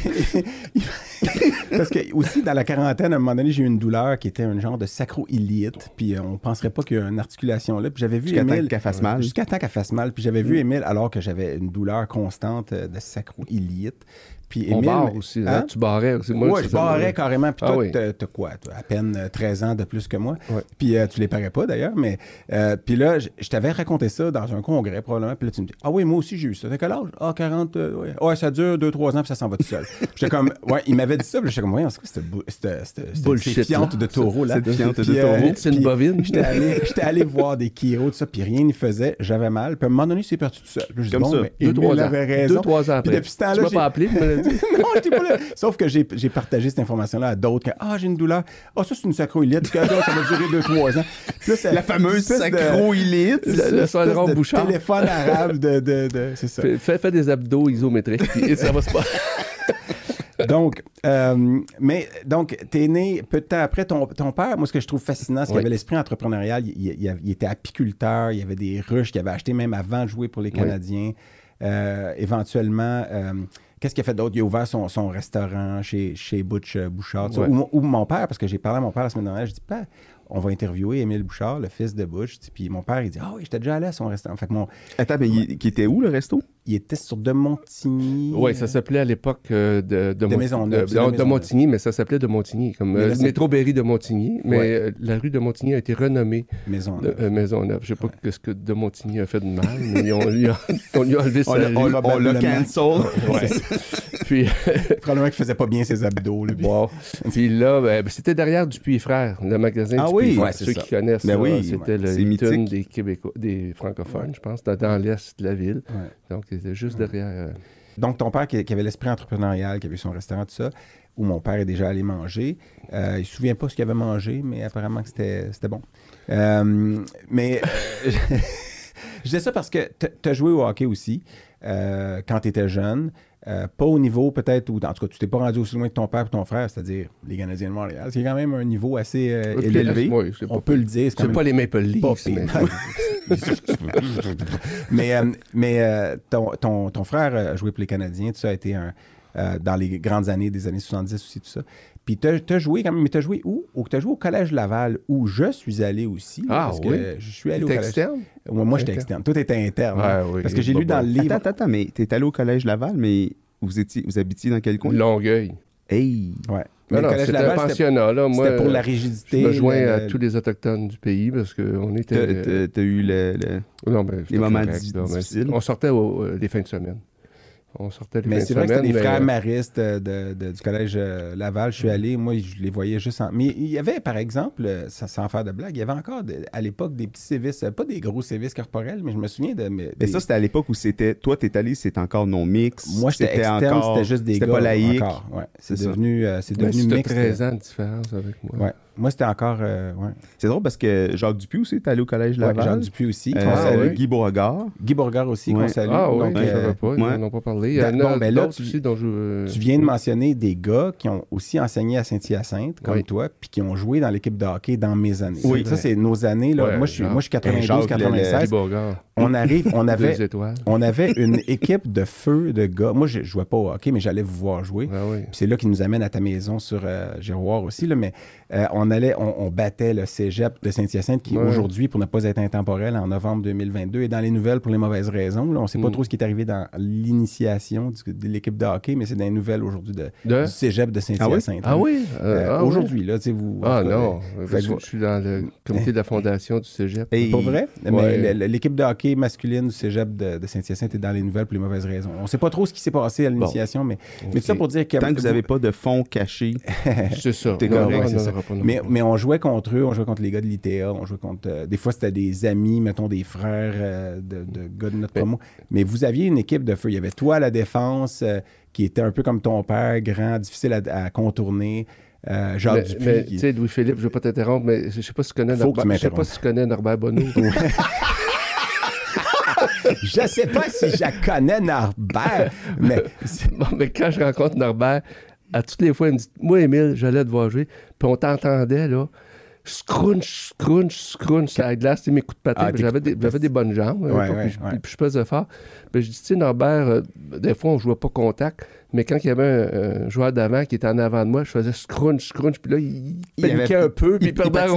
parce que aussi dans la quarantaine, à un moment donné, j'ai eu une douleur qui était un genre de sacro-iliite, puis euh, on penserait pas qu'il y a une articulation là. Puis j'avais vu Jusqu'à temps qu'elle fasse mal. Jusqu'à temps qu'elle fasse mal. Puis j'avais vu Émile alors que j'avais une douleur constante euh, de sacro-iliite. Puis On barre aussi. hein, Hein? Tu barrais aussi. Moi, ouais, je ça barrais carrément. Puis Ah toi, oui. t'as quoi? À peine euh, 13 ans de plus que moi? Ouais. Puis euh, tu les parais pas d'ailleurs. Mais euh, puis là, je je t'avais raconté ça dans un congrès probablement. Puis là, tu me dis Ah oui, moi aussi j'ai eu ça. T'as quel âge? Ah, 40. euh, ouais. ouais, ça dure 2-3 ans, puis ça s'en va tout seul. Puis j'étais comme Ouais, il m'avait dit ça. Puis j'étais comme Ouais, c'est quoi cette Bullshit, fiante de taureau là? Cette de Puis, taureau. Médecine puis bovine. J'étais allé, voir des tout ça, puis rien n'y faisait. J'avais mal. Puis à un moment donné, c'est parti tout seul. Puis Comme bon, ça. mais Deux, Émile trois ans. avait raison. Deux, trois ans Puis après. depuis ce temps-là, Pas non, j'étais pas là. Sauf que j'ai j'ai partagé cette information-là à d'autres. que, Ah, j'ai une douleur. Ah, ça, c'est une sacroiliette. Puis, ah, ça va durer 2-3 ans. Puis là, c'est La fameuse sacroïlite. Le- le Bouchard. téléphone arabe de... de, de- c'est ça. Fais, fais- fais des abdos isométriques, puis ça va se passer. Donc, euh, mais donc, t'es né peu de temps après ton, ton père. Moi, ce que je trouve fascinant, c'est qu'il Oui. avait l'esprit entrepreneurial. Il, il- il- il était apiculteur. Il y avait des ruches qu'il avait achetées même avant de jouer pour les Oui. Euh, éventuellement, euh, qu'est-ce qu'il a fait d'autre? Il a ouvert son, son restaurant chez, chez Butch euh, Bouchard. Ouais. Ou, mon- ou mon père, parce que j'ai parlé à mon père la semaine dernière. Je dis, Père, on va interviewer Émile Bouchard, le fils de Butch. Puis mon père, il dit, ah oui, j'étais déjà allé à son restaurant. Fait que mon, Attends, mais il, qui était où, le resto? Il était sur de Montigny. Oui, ça s'appelait à l'époque euh, de, de, de- c'est de non, de Maisonneuve. Montigny, mais ça s'appelait de Montigny, comme euh, le métro Berry de Montigny. Mais Ouais. euh, la rue de Montigny a été renommée Maison. de, euh, Maisonneuve. Je ne sais pas ce que de Montigny a fait de mal, mais ont, lui a- on lui a enlevé On sa on l'a- on l'a probablement. cancel. Ouais. Puis, Probablement qu'il faisait pas bien ses abdos. Là, puis- wow. Puis là, ben, ben, c'était derrière Dupuis Frères, le magasin Ah Dupuis oui, Frères. Ceux ça. qui connaissent Ben oui, c'était le mythique. des Québécois, des francophones, je pense, dans, l'est de la ville. Ouais. Juste derrière. euh, Donc, ton père qui, qui avait l'esprit entrepreneurial, qui avait son restaurant, tout ça, où mon père est déjà allé manger, euh, il se souvient pas ce qu'il avait mangé, mais apparemment que c'était bon. Euh, mais je disais ça parce que tu as joué au hockey aussi quand tu étais jeune. Euh, pas au niveau peut-être, ou en tout cas, tu t'es pas rendu aussi loin que ton père et ton frère, c'est-à-dire les Canadiens de Montréal. C'est quand même un niveau assez euh, Oui, élevé. oui, On peut le dire. C'est pas les Maple Leafs, mais- mais euh, mais ton, ton, ton frère a joué pour les Canadiens, tout ça a été un, dans les grandes années des années 70 aussi, tout ça. Puis tu as joué quand même, mais tu as joué où? Tu as joué au Collège Laval, où je suis allé aussi. Ah, parce oui? que je suis allé au T'es collège. externe? Moi, moi, j'étais Externe. externe. Toi, t'étais interne. Ouais, hein? oui. Parce que j'ai Bah, lu dans le livre. Attends, attends, attends, mais t'es allé au collège Laval, mais vous étiez, vous habitiez dans quel coin? Longueuil. Hey! Ouais. C'était un Laval, c'était pensionnat. Là. Moi, c'était pour la euh, rigidité. Je me joins le- à le- tous les Autochtones du pays parce qu'on était. T'as eu le. le- non, les moments correct, di- là, mais difficiles. On sortait au- euh, les fins de semaine. On sortait les Mais c'est vrai que c'était les mais- frères maristes euh, de- de- du collège euh, Laval. Je suis allé, moi, je les voyais juste en. Mais il y avait, par exemple, euh, sans, sans faire de blague, il y avait encore de- à l'époque des petits sévices, euh, pas des gros sévices corporels, mais je me souviens de. mais- ça, c'était à l'époque où c'était. Toi, t'es allé, c'était encore non mix. moi, j'étais externe, encore- c'était juste des C'était gars. pas laïque. Encore, ouais. C'est devenu, euh, c'est devenu c'était mixte. 13 ans de différence avec moi. Ouais. Moi, c'était encore. euh, ouais. C'est drôle parce que Jacques Dupuis aussi, t'es allé au collège Ouais, Laval. Jean Dupuis aussi. Euh, qu'on salue. Guy Beauregard. Guy Beauregard aussi, qu'on Ouais. salue. Ah oui, Donc, je ne euh, savais pas, ils ouais. n'en ont pas parlé. Il y en Bon, ben là, d'autres tu- aussi dont je... Tu viens de mentionner des gars qui ont aussi enseigné à Saint-Hyacinthe, comme toi, puis qui ont joué dans l'équipe de hockey dans mes années. Oui. Ça, c'est nos années. Là. Ouais, moi, je suis, moi, je suis Jacques, le- 92, le- 96. Guy Beauregard, On arrive, on avait, on avait une équipe de feu de gars. Moi, je ne jouais pas au hockey, mais j'allais vous voir jouer. Ah oui. Puis c'est là qui nous amène à ta maison sur euh, Giroir aussi. Là, mais euh, on allait, on, on battait le cégep de Saint-Hyacinthe qui, Ouais. aujourd'hui, pour ne pas être intemporel, en novembre 2022, est dans les nouvelles pour les mauvaises raisons. Là, on ne sait pas Mm. trop ce qui est arrivé dans l'initiation du- de l'équipe de hockey, mais c'est dans les nouvelles aujourd'hui de, De? du cégep de Saint-Hyacinthe. Ah oui? Euh, Euh, ah oui? aujourd'hui, là, tu sais, vous. Ah non, euh, fait je suis dans le comité de la fondation du cégep. Hey. Pas vrai? Ouais. Mais l'équipe de hockey masculine du cégep de, de Saint-Hyacinthe est dans les nouvelles pour les mauvaises raisons. On ne sait pas trop ce qui s'est passé à l'initiation, mais, mais tout ça pour dire que. Tant que vous n'avez pas de fonds cachés. C'est ça. T'es Non, correct, non, c'est on ça. Mais on jouait contre eux, on jouait contre les gars de l'ITA, on jouait contre. euh, des fois, c'était des amis, mettons des frères euh, de, de gars de notre promo. Mais vous aviez une équipe de feu. Il y avait toi à la défense, euh, qui était un peu comme ton père, grand, difficile à, à contourner. Euh, Jacques Mais, Dupuis. mais, qui- tu sais, Louis-Philippe, je ne veux pas t'interrompre, mais je ne sais pas si tu connais je sais pas si tu connais Norbert Bonneau. Je sais pas si je connais Norbert, mais Bon, mais quand je rencontre Norbert, à toutes les fois, il me dit Moi, Émile, j'allais te voir jouer. Puis on t'entendait, là. Scrunch, scrunch, scrunch, sur la glace, mes coups de patin. Ah, j'avais de des, j'avais des bonnes jambes. hein, Ouais, puis, ouais, puis je pesais fort. Puis je dis, tu sais, Norbert, euh, des fois, on jouait pas contact, mais quand il y avait un, un joueur d'avant qui était en avant de moi, je faisais scrunch, scrunch, puis là, il, Il avait- paniquait un peu, puis il, il perdait la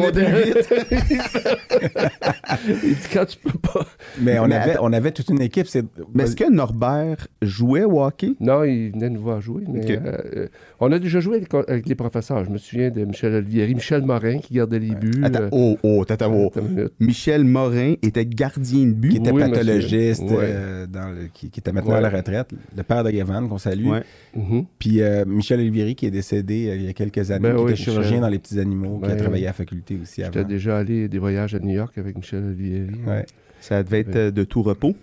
il dit, quand tu peux pas. Mais on, Mais avait, on avait toute une équipe. C'est... Mais est-ce que Norbert jouait au hockey? Non, il venait nous voir jouer, mais euh, euh, on a déjà joué avec, avec les professeurs. Je me souviens de Michel Olivieri, Michel Morin qui gardait les buts. Attends, euh, oh, oh, attends, oh. Michel Morin était gardien de but. qui était Oui, pathologiste, Ouais. euh, dans le- qui, qui était maintenant à la retraite, le père de Gavan, qu'on salue. Ouais. Mhm. Puis euh, Michel Olivieri, qui est décédé euh, il y a quelques années, Ben qui oui, était chirurgien Michel. dans les petits animaux, qui a Ben travaillé à la faculté aussi J'étais avant. déjà allé des voyages à New York avec Michel Olivieri. Ouais. Ça devait être euh, de tout repos.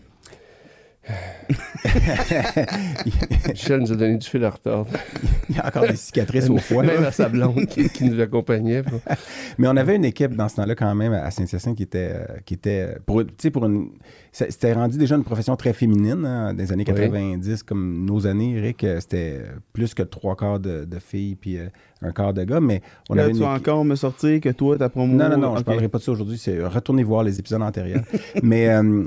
Michel nous a donné du fil à retordre. Il y a encore des cicatrices au foie. Même à sa blonde qui, qui nous accompagnait. Mais on avait une équipe dans ce temps-là quand même à Saint-Hyacinthe qui était, euh, qui était euh, pour, tu sais, pour une, c'était rendu déjà une profession très féminine hein, des années Oui. 90 comme nos années, Eric, euh, c'était plus que trois quarts de, de filles puis euh, un quart de gars, mais on Là, avait tu vas équipe- encore me sortir que toi, ta promo. Non, non, non, je Ok. parlerai pas de ça aujourd'hui. C'est retournez voir les épisodes antérieurs. Mais euh,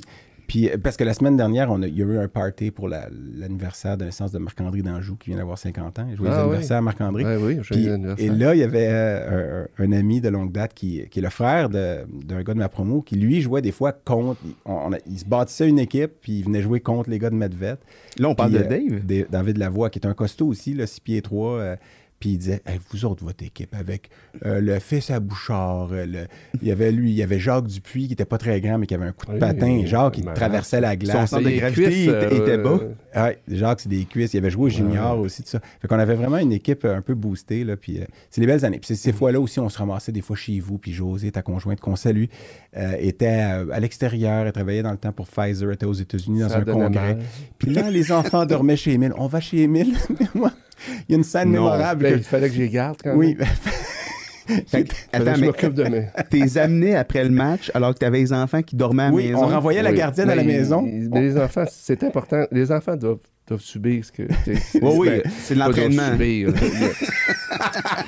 puis euh, parce que la semaine dernière, on a, il y a eu un party pour la- l'anniversaire de naissance de Marc-André d'Anjou qui vient d'avoir 50 ans. Joyeux Ah, anniversaire à Marc-André. Ouais, oui, Puis- anniversaire. et là, il y avait euh, un, un ami de longue date qui, qui est le frère de- d'un gars de ma promo qui, lui, jouait des fois contre. On, on a- il se bâtissait une équipe, puis il venait jouer contre les gars de Medvet. Là, on parle de euh, Dave. David Lavoie, qui est un costaud aussi, 6 pieds 3. Puis il disait Hey, Vous autres, votre équipe, avec euh, le fils à Bouchard, euh, le- il y avait lui, il y avait Jacques Dupuis, qui était pas très grand, mais qui avait un coup de Oui, patin. oui, Jacques, il malade. traversait la Son glace. centre de gravité cuisses, était- était bas. Ouais, Jacques, c'est des cuisses. Il avait joué au junior aussi, tout ça. Fait qu'on avait vraiment une équipe euh, un peu boostée, là. Puis euh, c'est les belles années. Puis ces fois-là aussi, on se ramassait des fois chez vous. Puis José, ta conjointe qu'on salue, euh, était euh, à l'extérieur. Elle travaillait dans le temps pour Pfizer. Elle était aux États-Unis dans Ça un congrès. Puis là, les enfants dormaient chez Émile. On va chez. Mais moi, il y a une scène Non. mémorable. Ben, que- il fallait que j'y garde quand Oui. même. Fait que Attends, je mais m'occupe de mes... t'es amené après le match alors que t'avais les enfants qui dormaient à la Oui, maison? on renvoyait la Oui. gardienne à la Mais maison. il- Mais les enfants, c'est important. Les enfants doivent, doivent subir ce que. Oui, oui, ben, c'est de l'entraînement.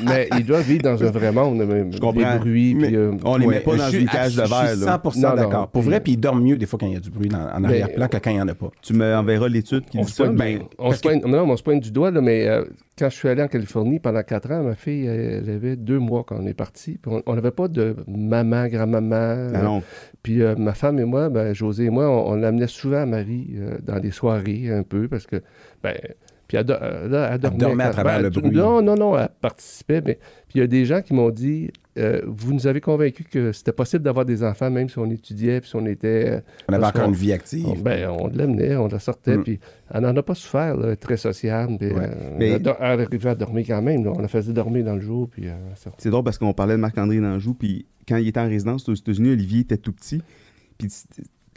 mais, ils doivent vivre dans un vrai monde. mais Je comprends. Les bruits, Mais- puis. euh, On les Ouais, met pas dans une cage de verre. Je suis là. 100% Non, non. d'accord. Pour vrai, puis ils dorment mieux des fois quand il y a du bruit dans- en arrière-plan que quand il n'y en a pas. Tu me enverras l'étude qui on dit se ça? pointe, Ben, ben, on se pointe- non, on se pointe du doigt, là, mais euh, quand je suis allé en Californie pendant quatre ans, ma fille, elle, avait deux mois quand on est parti. on- n'avait pas de maman, grand-maman. ben non. Puis euh, ma femme et moi, ben, José et moi, on, on l'amenait souvent à Marie euh, dans des soirées un peu parce que, ben, puis elle, do- euh, là, elle dormait, dormait à travers ben, le bruit. Non, non, non, elle participait. Mais puis il y a des gens qui m'ont dit, euh, vous nous avez convaincus que c'était possible d'avoir des enfants même si on étudiait, puis si on était, euh, On avait encore une vie active. on, ben, on l'amenait, on la sortait, Mm. puis elle n'en a pas souffert, là, très sociable. puis, Ouais. euh, Mais- elle, elle arrivait à dormir quand même, là, on la faisait dormir dans le jour, puis euh. C'est drôle parce qu'on parlait de Marc-André Danjou, puis quand il était en résidence aux États-Unis, Olivier était tout petit. Puis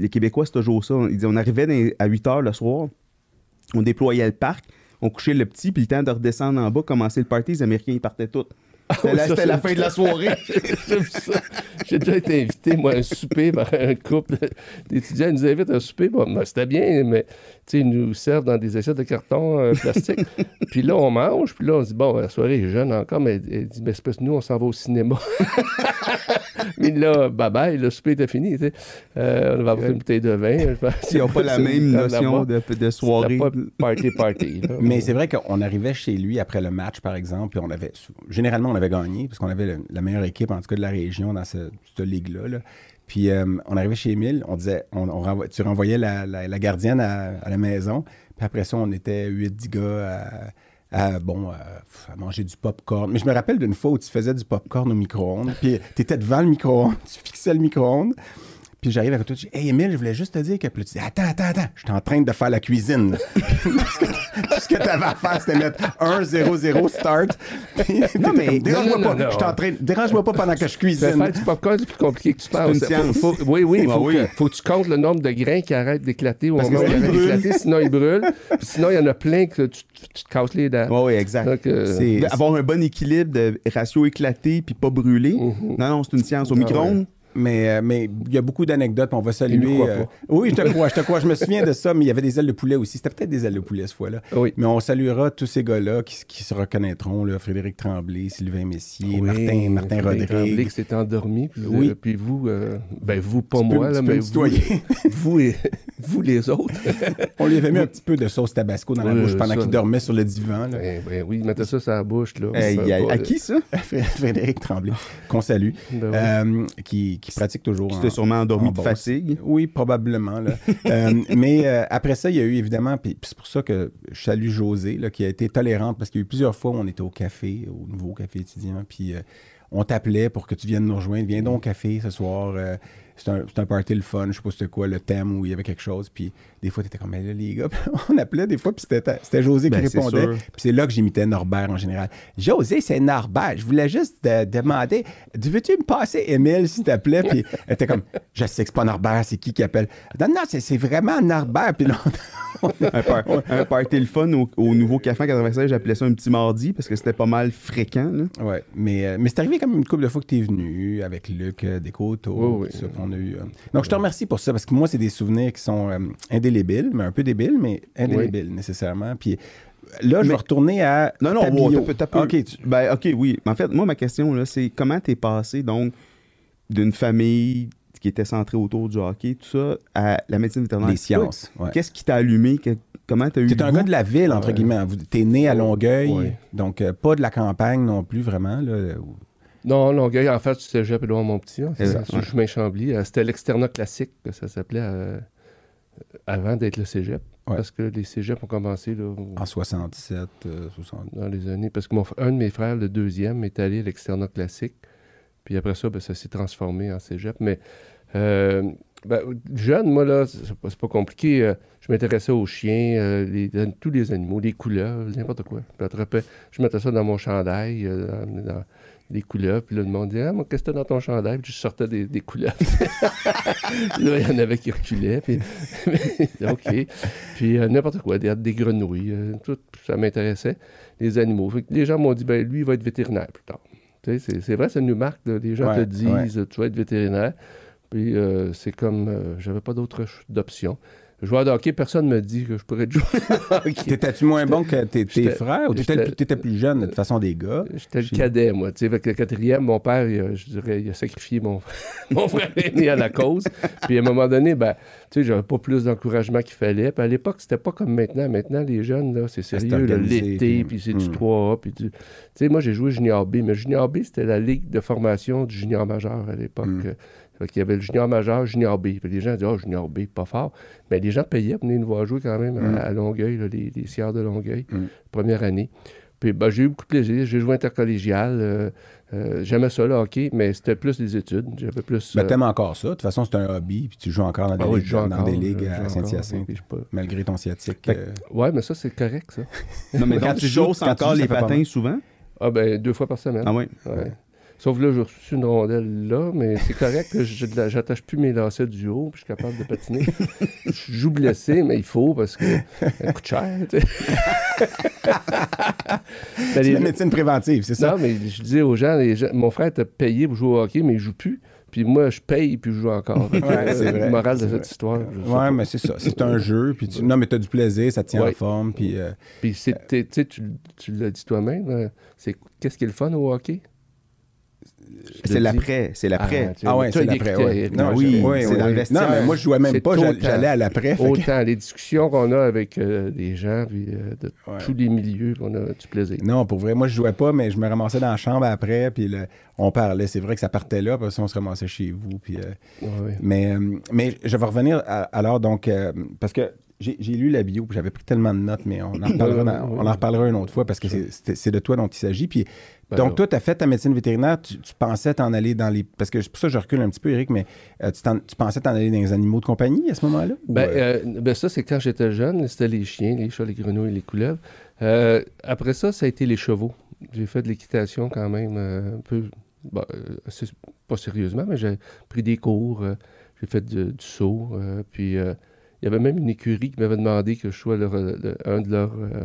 les Québécois, c'est toujours ça. Dit, on arrivait à 8 heures le soir, on déployait le parc, on couchait le petit, puis le temps de redescendre en bas, commencer le party, les Américains, ils partaient tous. C'était oui, la, ça, c'était la fin de la soirée. J'ai vu ça. J'ai déjà été invité, moi, à un souper par un couple d'étudiants. Ils nous invitent à un souper. Bon, ben, c'était bien, mais ils nous servent dans des assiettes de carton euh, plastique. puis là, on mange. Puis là, on se dit, bon, la soirée est jeune encore, mais elle dit, mais que nous, on s'en va au cinéma. mais là, bye bye, le souper était fini. tu sais. Euh, on va avoir une bouteille de vin. Ils n'ont pas la même notion de, de soirée. Pas party, party. là. Mais c'est vrai qu'on arrivait chez lui après le match, par exemple, puis on avait. Généralement, on avait gagné, parce qu'on avait le- la meilleure équipe, en tout cas, de la région dans ce- cette ligue-là. là. Puis euh, on arrivait chez Émile, on disait. Tu renvoyais la, gardienne à, la maison, puis après ça, on était 8-10 gars à. à, bon, à, à manger du popcorn. Mais je me rappelle d'une fois où tu faisais du popcorn au micro-ondes, puis tu étais devant le micro-ondes, tu fixais le micro-ondes, Puis j'arrive à côté, je dis Hey Emile, je voulais juste te dire que. Puis tu dis Attends, attends, attends, je suis en train de faire la cuisine. Tout ce que tu avais à faire, c'était mettre 1, 0, 0, start. Puis Non, mais- Dérange-moi pas. Je suis en train. Dérange-moi pas pendant que je cuisine. faire du popcorn, c'est plus compliqué que tu penses. une science. Faut- faut- oui, oui, il Ah faut, oui. que, faut que tu comptes le nombre de grains qui arrêtent d'éclater au Parce moment où ils arrêtent d'éclater, sinon ils brûlent. Puis sinon, il y en a plein que tu, tu- tu te casses les dents. Oui, oui, exact. Donc, euh, C'est- Avoir un bon équilibre de ratio éclaté puis pas brûlé. Mhm. Non, non, c'est une science. Au Ah micro-ondes, Mais euh, mais il y a beaucoup d'anecdotes, on va Il saluer. euh, oui, je te crois, je te crois. Je me souviens de ça, mais il y avait des ailes de poulet aussi. C'était peut-être des ailes de poulet cette fois-là. Oui. Mais on saluera tous ces gars-là qui, qui se reconnaîtront, là, Frédéric Tremblay, Sylvain Messier, Oui, Martin, Martin Frédéric Tremblay Rodrigue. qui s'est endormi. Puis, Oui. euh, puis vous, euh, ben vous, pas Tu moi, là, mais vous, vous, et, vous les autres. On lui avait mis un petit peu de sauce tabasco dans la bouche pendant qu'il dormait sur le divan. là. Ben, ben oui, mettez ça sur la bouche. Là. À, pas- à qui ça? Frédéric Tremblay, qu'on salue, Ben qui, qui pratique toujours. Tu t'es en- sûrement endormi en de fatigue. Oui, probablement. là. Euh, mais euh, après ça, il y a eu évidemment, puis c'est pour ça que je salue José, là, qui a été tolérante, parce qu'il y a eu plusieurs fois où on était au café, au nouveau café étudiant, puis euh, on t'appelait pour que tu viennes nous rejoindre. Viens donc au café ce soir. euh, c'est un, c'est un party le fun, je sais pas c'était quoi, le thème où il y avait quelque chose. Puis des fois, tu étais comme, mais là, les gars, on appelait des fois, puis c'était José qui Ben, répondait. Puis c'est là que j'imitais Norbert en général. José, c'est Norbert. Je voulais juste te demander, veux-tu me passer Émile, s'il te plaît? Puis elle était comme, je sais que c'est pas Norbert, c'est qui qui appelle? Non, non, c'est vraiment Norbert. Puis là, un, par- un party le fun au, au nouveau café en 96, j'appelais ça un petit mardi parce que c'était pas mal fréquent. là. Ouais, mais, euh, mais c'est arrivé comme une couple de fois que tu es venu avec Luc euh, Descoteaux. Oui, oui. qu'on a eu, euh. Donc, je te remercie pour ça parce que moi, c'est des souvenirs qui sont euh, indélébiles, mais un peu débiles, mais indélébiles nécessairement. Puis là, je vais retourner à. Non, non, ta wow, t'as t'as tu- Ben, OK, oui. Mais en fait, moi, ma question, là, c'est comment t'es passé, donc, d'une famille qui était centrée autour du hockey, tout ça, à la médecine vétérinaire? les sciences. ouais. Qu'est-ce qui t'a allumé? Que- comment t'as eu le un goût? gars de la ville, entre Ouais. guillemets. T'es né à Longueuil, Ouais. donc euh, pas de la campagne non plus, vraiment. Là. Non, Longueuil, en fait, du cégep Édouard Montpetit, hein, c'est Euh, ça, sur le chemin Chambly. Euh, C'était l'externat classique que ça s'appelait euh, avant d'être le cégep. Ouais. Parce que les cégeps ont commencé là, En 67, euh, 60. dans les années. Parce que mon, un de mes frères, le deuxième, est allé à l'externat classique. Puis après ça, ben, ça s'est transformé en cégep. Mais euh, ben, jeune, moi, là, c'est pas, compliqué. euh, je m'intéressais aux chiens, euh, les- tous les animaux, les couleuvres, n'importe quoi. Je mettais ça dans mon chandail, euh, dans, dans les couleuvres. Puis là, le monde disait Ah, moi, qu'est-ce que t'as dans ton chandail? Puis je sortais des, des couleuvres. Puis là, il y en avait qui reculaient. Puis, OK. Puis euh, n'importe quoi, des, des grenouilles, euh, tout ça m'intéressait, les animaux. Fait que les gens m'ont dit ben lui, il va être vétérinaire plus tard. Tu sais, c'est, vrai, ça nous marque. là. les gens Ouais, te disent tu vas être vétérinaire. Puis euh, c'est comme j'avais pas d'autre d'option. Joueur de hockey, personne ne me dit que je pourrais être joueur de hockey. T'étais-tu moins bon que tes, frères ou t'étais, t'étais plus jeune, de toute façon, des gars? J'étais le cadet, moi. Tu sais, avec le quatrième, mon père, il a- je dirais, il a sacrifié mon, mon frère aîné à la cause. Puis à un moment donné, ben, tu sais, j'avais pas plus d'encouragement qu'il fallait. Puis à l'époque, c'était pas comme maintenant. Maintenant, les jeunes, là, c'est sérieux. L'été, puis- puis c'est du Hmm. 3A. Puis du... Tu sais, moi, j'ai joué Junior B, mais Junior B, c'était la ligue de formation du Junior majeur à l'époque. Hmm. Fait qu'il y avait le Junior majeur, Junior B. Puis les gens disaient, oh, Junior B, pas fort. Mais les gens payaient pour venir nous voir jouer quand même à- à, Longueuil, là, les, les Sierres de Longueuil, Hmm. première année. Puis ben, j'ai eu beaucoup de plaisir. J'ai joué intercollégial. euh, euh, J'aimais ça, le hockey, mais c'était plus les études. J'avais plus. Ben, euh, t'aimes encore ça. De toute façon, c'est un hobby, puis tu joues encore dans des ah oui, ligues, dans encore, des ligues à Saint-Hyacinthe, puis je peux- malgré ton sciatique. Que- euh, Ouais, mais ça, c'est correct, ça. Non, mais Quand tu joues- encore les patins souvent? Ah, ben, deux fois par semaine. Ah oui? Ouais. Sauf là, j'ai reçu une rondelle là, mais c'est correct. que j'attache plus mes lacets du haut, puis je suis capable de patiner. je joue blessé, mais il faut parce que ça coûte cher. tu C'est la médecine préventive, c'est ça? Non, mais je disais aux gens, les gens- mon frère t'a payé pour jouer au hockey, mais il joue plus. Puis moi, je paye puis je joue encore. Ouais, euh, c'est le moral de cette vrai. histoire. Ouais, mais c'est ça. C'est un jeu, puis tu... Non, mais t'as du plaisir, ça te tient en forme, puis... euh, Puis c'est- t'es- tu tu, tu l'as dit toi-même, euh, c'est qu'est-ce qui est le fun au hockey? C'est l'après, c'est l'après. Ah, tu- Ah ouais, c'est l'après, ouais. Non, oui, c'est Non, mais moi, je jouais même pas, j'allais à l'après. que- Autant les discussions qu'on a avec euh, les gens, puis euh, de Ouais. tous les milieux, on a du plaisir. Non, pour vrai, moi, je jouais pas, mais je me ramassais dans la chambre après, puis le- on parlait. C'est vrai que ça partait là, puis ça, on se ramassait chez vous, puis... euh, Ouais, ouais. Mais, euh, mais je vais revenir à- alors, donc, euh, parce que J'ai j'ai lu la bio, puis j'avais pris tellement de notes, mais on en reparlera, dans- on en reparlera une autre fois parce que c'est- c'est c'est de toi dont il s'agit. Puis, Ben donc, toi, tu as fait ta médecine vétérinaire, tu, tu pensais t'en aller dans les. Parce que c'est pour ça que je recule un petit peu, Eric, mais euh, tu, t'en- tu pensais t'en aller dans les animaux de compagnie à ce moment-là? Ben, Ou, euh, euh, ben ça, c'est quand j'étais jeune, c'était les chiens, les chats, les grenouilles, les couleuvres. Euh, après ça, ça a été les chevaux. J'ai fait de l'équitation quand même euh, un peu, assez- pas sérieusement, mais j'ai pris des cours, euh, j'ai fait du, du saut, euh, puis euh, il y avait même une écurie qui m'avait demandé que je sois leur, le- un de leurs... euh,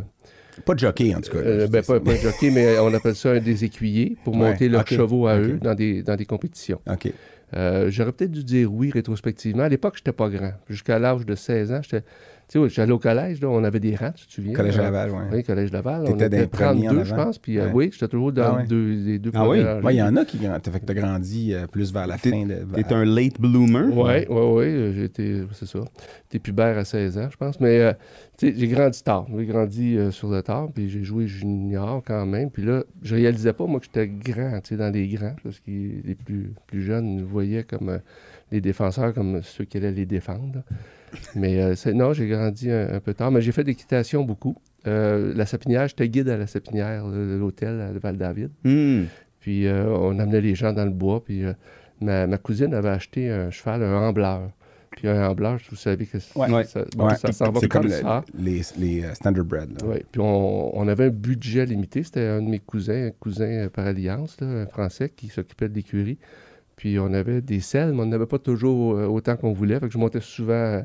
pas de jockey, en tout cas. euh, je ben, pas, un jockey, mais on appelle ça un des écuyers pour Ouais, monter leurs chevaux à eux dans des, dans des compétitions. OK. Euh, J'aurais peut-être dû dire oui rétrospectivement. À l'époque, j'étais pas grand. Jusqu'à l'âge de 16 ans, j'étais. Tu sais, j'allais au collège, là, on avait des rangs, tu te souviens? Collège Euh, Laval, oui. Oui, Collège Laval. On T'étais dans était les premiers en 32, je pense. Puis euh, oui, j'étais toujours dans Ah ouais. deux- les deux Ah oui? Ouais, il y en a qui fait que t'as grandi euh, plus vers la T'es- fin. De, T'es un late bloomer? Oui, oui, oui. J'ai été, c'est ça. J'étais pubère à 16 ans, je pense. Mais euh, tu sais, j'ai grandi tard. J'ai grandi euh, sur le tard, puis j'ai joué junior quand même. Puis là, je réalisais pas, moi, que j'étais grand, tu sais, dans les grands, parce que les plus, plus jeunes nous voyaient comme euh, les défenseurs, comme ceux qui allaient les défendre. Mais euh, non, j'ai grandi un, un peu tard. Mais j'ai fait d'équitation beaucoup. Euh, la sapinière, j'étais guide à la sapinière de l'hôtel à Val-David. Hmm. Puis euh, on amenait les gens dans le bois. Puis euh, ma, ma cousine avait acheté un cheval, un ambleur. Puis un ambleur, vous savez que Ouais. ça, bon, Ouais, ça s'en va c'est comme, comme le- ça. les, les euh, Standardbred. Ouais. Puis on, on avait un budget limité. C'était un de mes cousins, un cousin par alliance, là, un Français qui s'occupait de l'écurie. Puis on avait des selles, mais on n'avait pas toujours autant qu'on voulait. Fait que je montais souvent...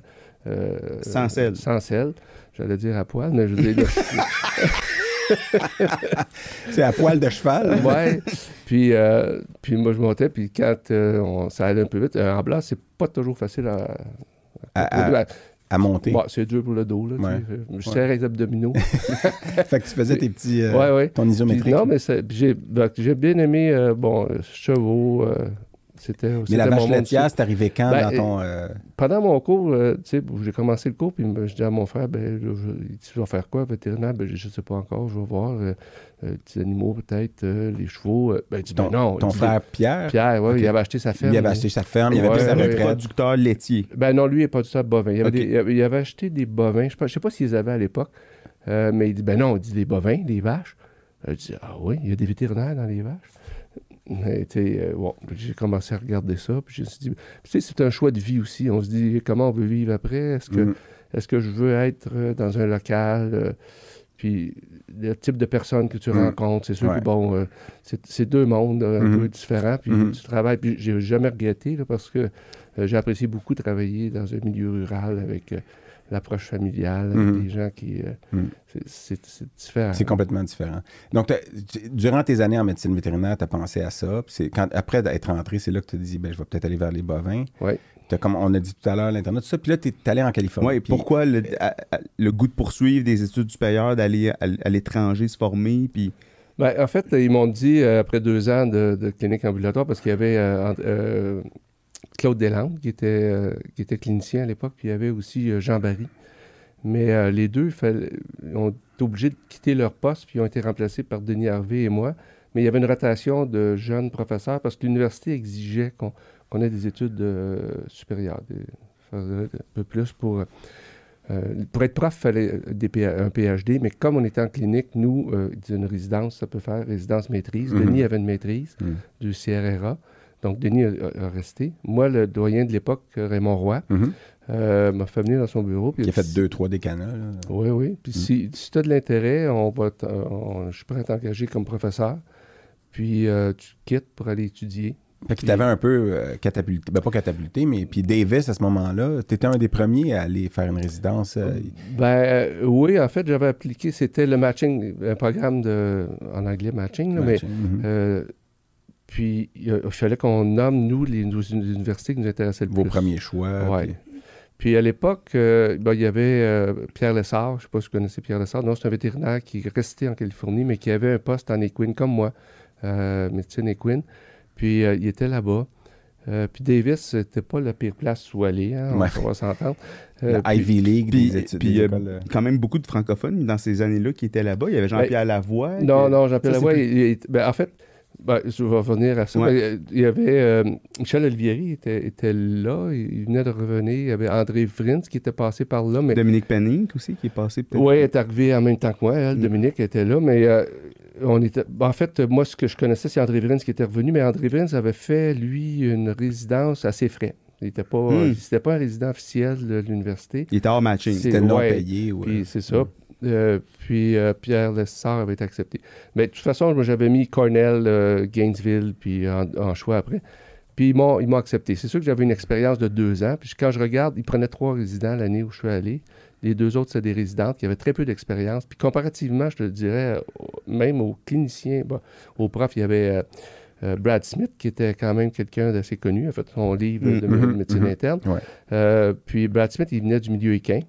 euh, Sans selle. Sans selle. J'allais dire à poil, mais je là, C'est à poil de cheval. ouais. Puis, euh, puis moi, je montais, puis quand euh, on- ça allait un peu vite, un blanc, c'est pas toujours facile à. À, à- à monter. Bon, c'est dur pour le dos, là. tu Ouais. sais. Je serre les abdominaux. fait que tu faisais tes petits. euh, ouais. Ton Puis isométrique. non, mais j'ai ben, j'ai bien aimé, bon, chevaux. C'était mais la vache laitière, c'est arrivé quand Ben, dans ton. euh, Pendant mon cours, euh, tu sais, j'ai commencé le cours, puis je dis à mon frère, ben, je, il dit, tu vas faire quoi, vétérinaire? Ben, je, je sais pas encore, je vais voir. euh, euh, petits animaux, peut-être, euh, les chevaux. euh, ben, il dit, ben ton non. ton il dit, frère Pierre, Pierre, ouais, Ok. il avait acheté sa ferme. lui avait acheté sa ferme, il avait Ouais, pris sa ouais. retraite. Producteur laitier. Ben non, lui, il n'est pas du tout bovin. Il avait, des- il avait- il avait acheté des bovins. Je ne sais pas s'ils avaient à l'époque. Euh, mais il dit, ben non, il dit des bovins, des vaches. Je dis, ah oui, il y a des vétérinaires dans les vaches. Euh, bon, j'ai commencé à regarder ça. Puis je me suis dit, tu sais, c'est un choix de vie aussi. On se dit, comment on veut vivre après? Est-ce que, Mhm. est-ce que je veux être euh, dans un local? euh, puis le type de personnes que tu Mhm. rencontres, c'est sûr Ouais. que, bon, euh, c'est deux mondes un peu différents. Puis tu travailles. Puis j'ai jamais regretté, là, parce que j'ai apprécié beaucoup travailler dans un milieu rural avec l'approche familiale, Mhm. des gens qui. euh, Mhm. c'est- C'est c'est différent. C'est complètement différent. Donc, t'as- durant tes années en médecine vétérinaire, tu as pensé à ça. Puis c'est quand, après d'être rentré, c'est là que tu te dit, ben, je vais peut-être aller vers les bovins. Ouais. T'as comme on a dit tout à l'heure, l'Internet, tout ça. Puis là, tu es allé en Californie. Puis- pourquoi le, à- à- le goût de poursuivre des études supérieures, d'aller à, à l'étranger se former, puis Ben, en fait, ils m'ont dit, euh, après deux ans de, de clinique ambulatoire, parce qu'il y avait euh, euh, Claude Deslandes, qui était, euh, qui était clinicien à l'époque, puis il y avait aussi euh, Jean Barry. Mais euh, les deux ont été obligés de quitter leur poste, puis ont été remplacés par Denis Harvey et moi. Mais il y avait une rotation de jeunes professeurs, parce que l'université exigeait qu'on ait des études supérieures, des- un peu plus pour... euh, pour être prof, il fallait des un PhD, mais comme on était en clinique, nous, euh, une résidence, ça peut faire résidence maîtrise. Mhm. Denis avait une maîtrise Mhm. du CRRA. Donc, Denis a, resté. Moi, le doyen de l'époque, Raymond Roy, Mhm. euh, m'a fait venir dans son bureau. puis Qui a fait deux, trois décanats. là. Oui, oui. Puis si, si tu as de l'intérêt, on va on- je suis prêt à t'engager comme professeur. Puis euh, tu quittes pour aller étudier. Fait que t'avais un peu euh, catapulté, ben pas catapulté, mais puis Davis, à ce moment-là, t'étais un des premiers à aller faire une résidence. euh, Ben euh, oui, en fait, j'avais appliqué, c'était le matching, un programme de, en anglais matching, là, mais matching. Mhm. Euh, puis il, il fallait qu'on nomme, nous, les, nos universités qui nous intéressaient le Vos plus. premiers choix. Ouais. puis- Puis à l'époque, euh, ben, il y avait euh, Pierre Lessard, je ne sais pas si vous connaissez Pierre Lessard, non, c'est un vétérinaire qui est resté en Californie, mais qui avait un poste en équine comme moi, euh, médecine équine. Puis euh, il était là-bas. Euh, puis Davis, c'était pas la pire place où aller, hein, on- Ouais. on va s'entendre. Euh, La Ivy League, Puis, des études. puis, des euh, écoles, euh, quand même beaucoup de francophones dans ces années-là qui étaient là-bas. Il y avait Jean-Pierre Lavoie. Non, non, Jean-Pierre Lavoie, plus- il- il- ben, en fait, Ben, je vais revenir à ça. Ouais. Euh, il y avait euh, Michel Olivieri était, était là, il venait de revenir. Il y avait André Vrins qui était passé par là, mais Dominique Penning aussi, qui est passé peut-être. oui, elle est arrivée en même temps que moi. Elle, Mm. Dominique était là, mais euh, on était. ben, en fait, moi, ce que je connaissais, c'est André Vrins qui était revenu, mais André Vrins avait fait, lui, une résidence à ses frais. Il n'était pas, Mm. pas un résident officiel de l'université. Il était hors matching. C'était non ouais. payé. ouais. Puis c'est ça. Euh, puis euh, Pierre Lessard avait été accepté. Mais de toute façon, moi, j'avais mis Cornell, euh, Gainesville, puis en, en choix après. Puis ils m'ont, ils m'ont accepté. C'est sûr que j'avais une expérience de deux ans. Puis quand je regarde, ils prenaient trois résidents l'année où je suis allé. Les deux autres, c'est des résidentes qui avaient très peu d'expérience. Puis comparativement, je te le dirais, même aux cliniciens, bah, aux profs, il y avait Brad Smith, qui était quand même quelqu'un d'assez connu. Il a fait son livre de Mhm, médecine mhm. interne. Ouais. Puis Brad Smith, il venait du milieu équin.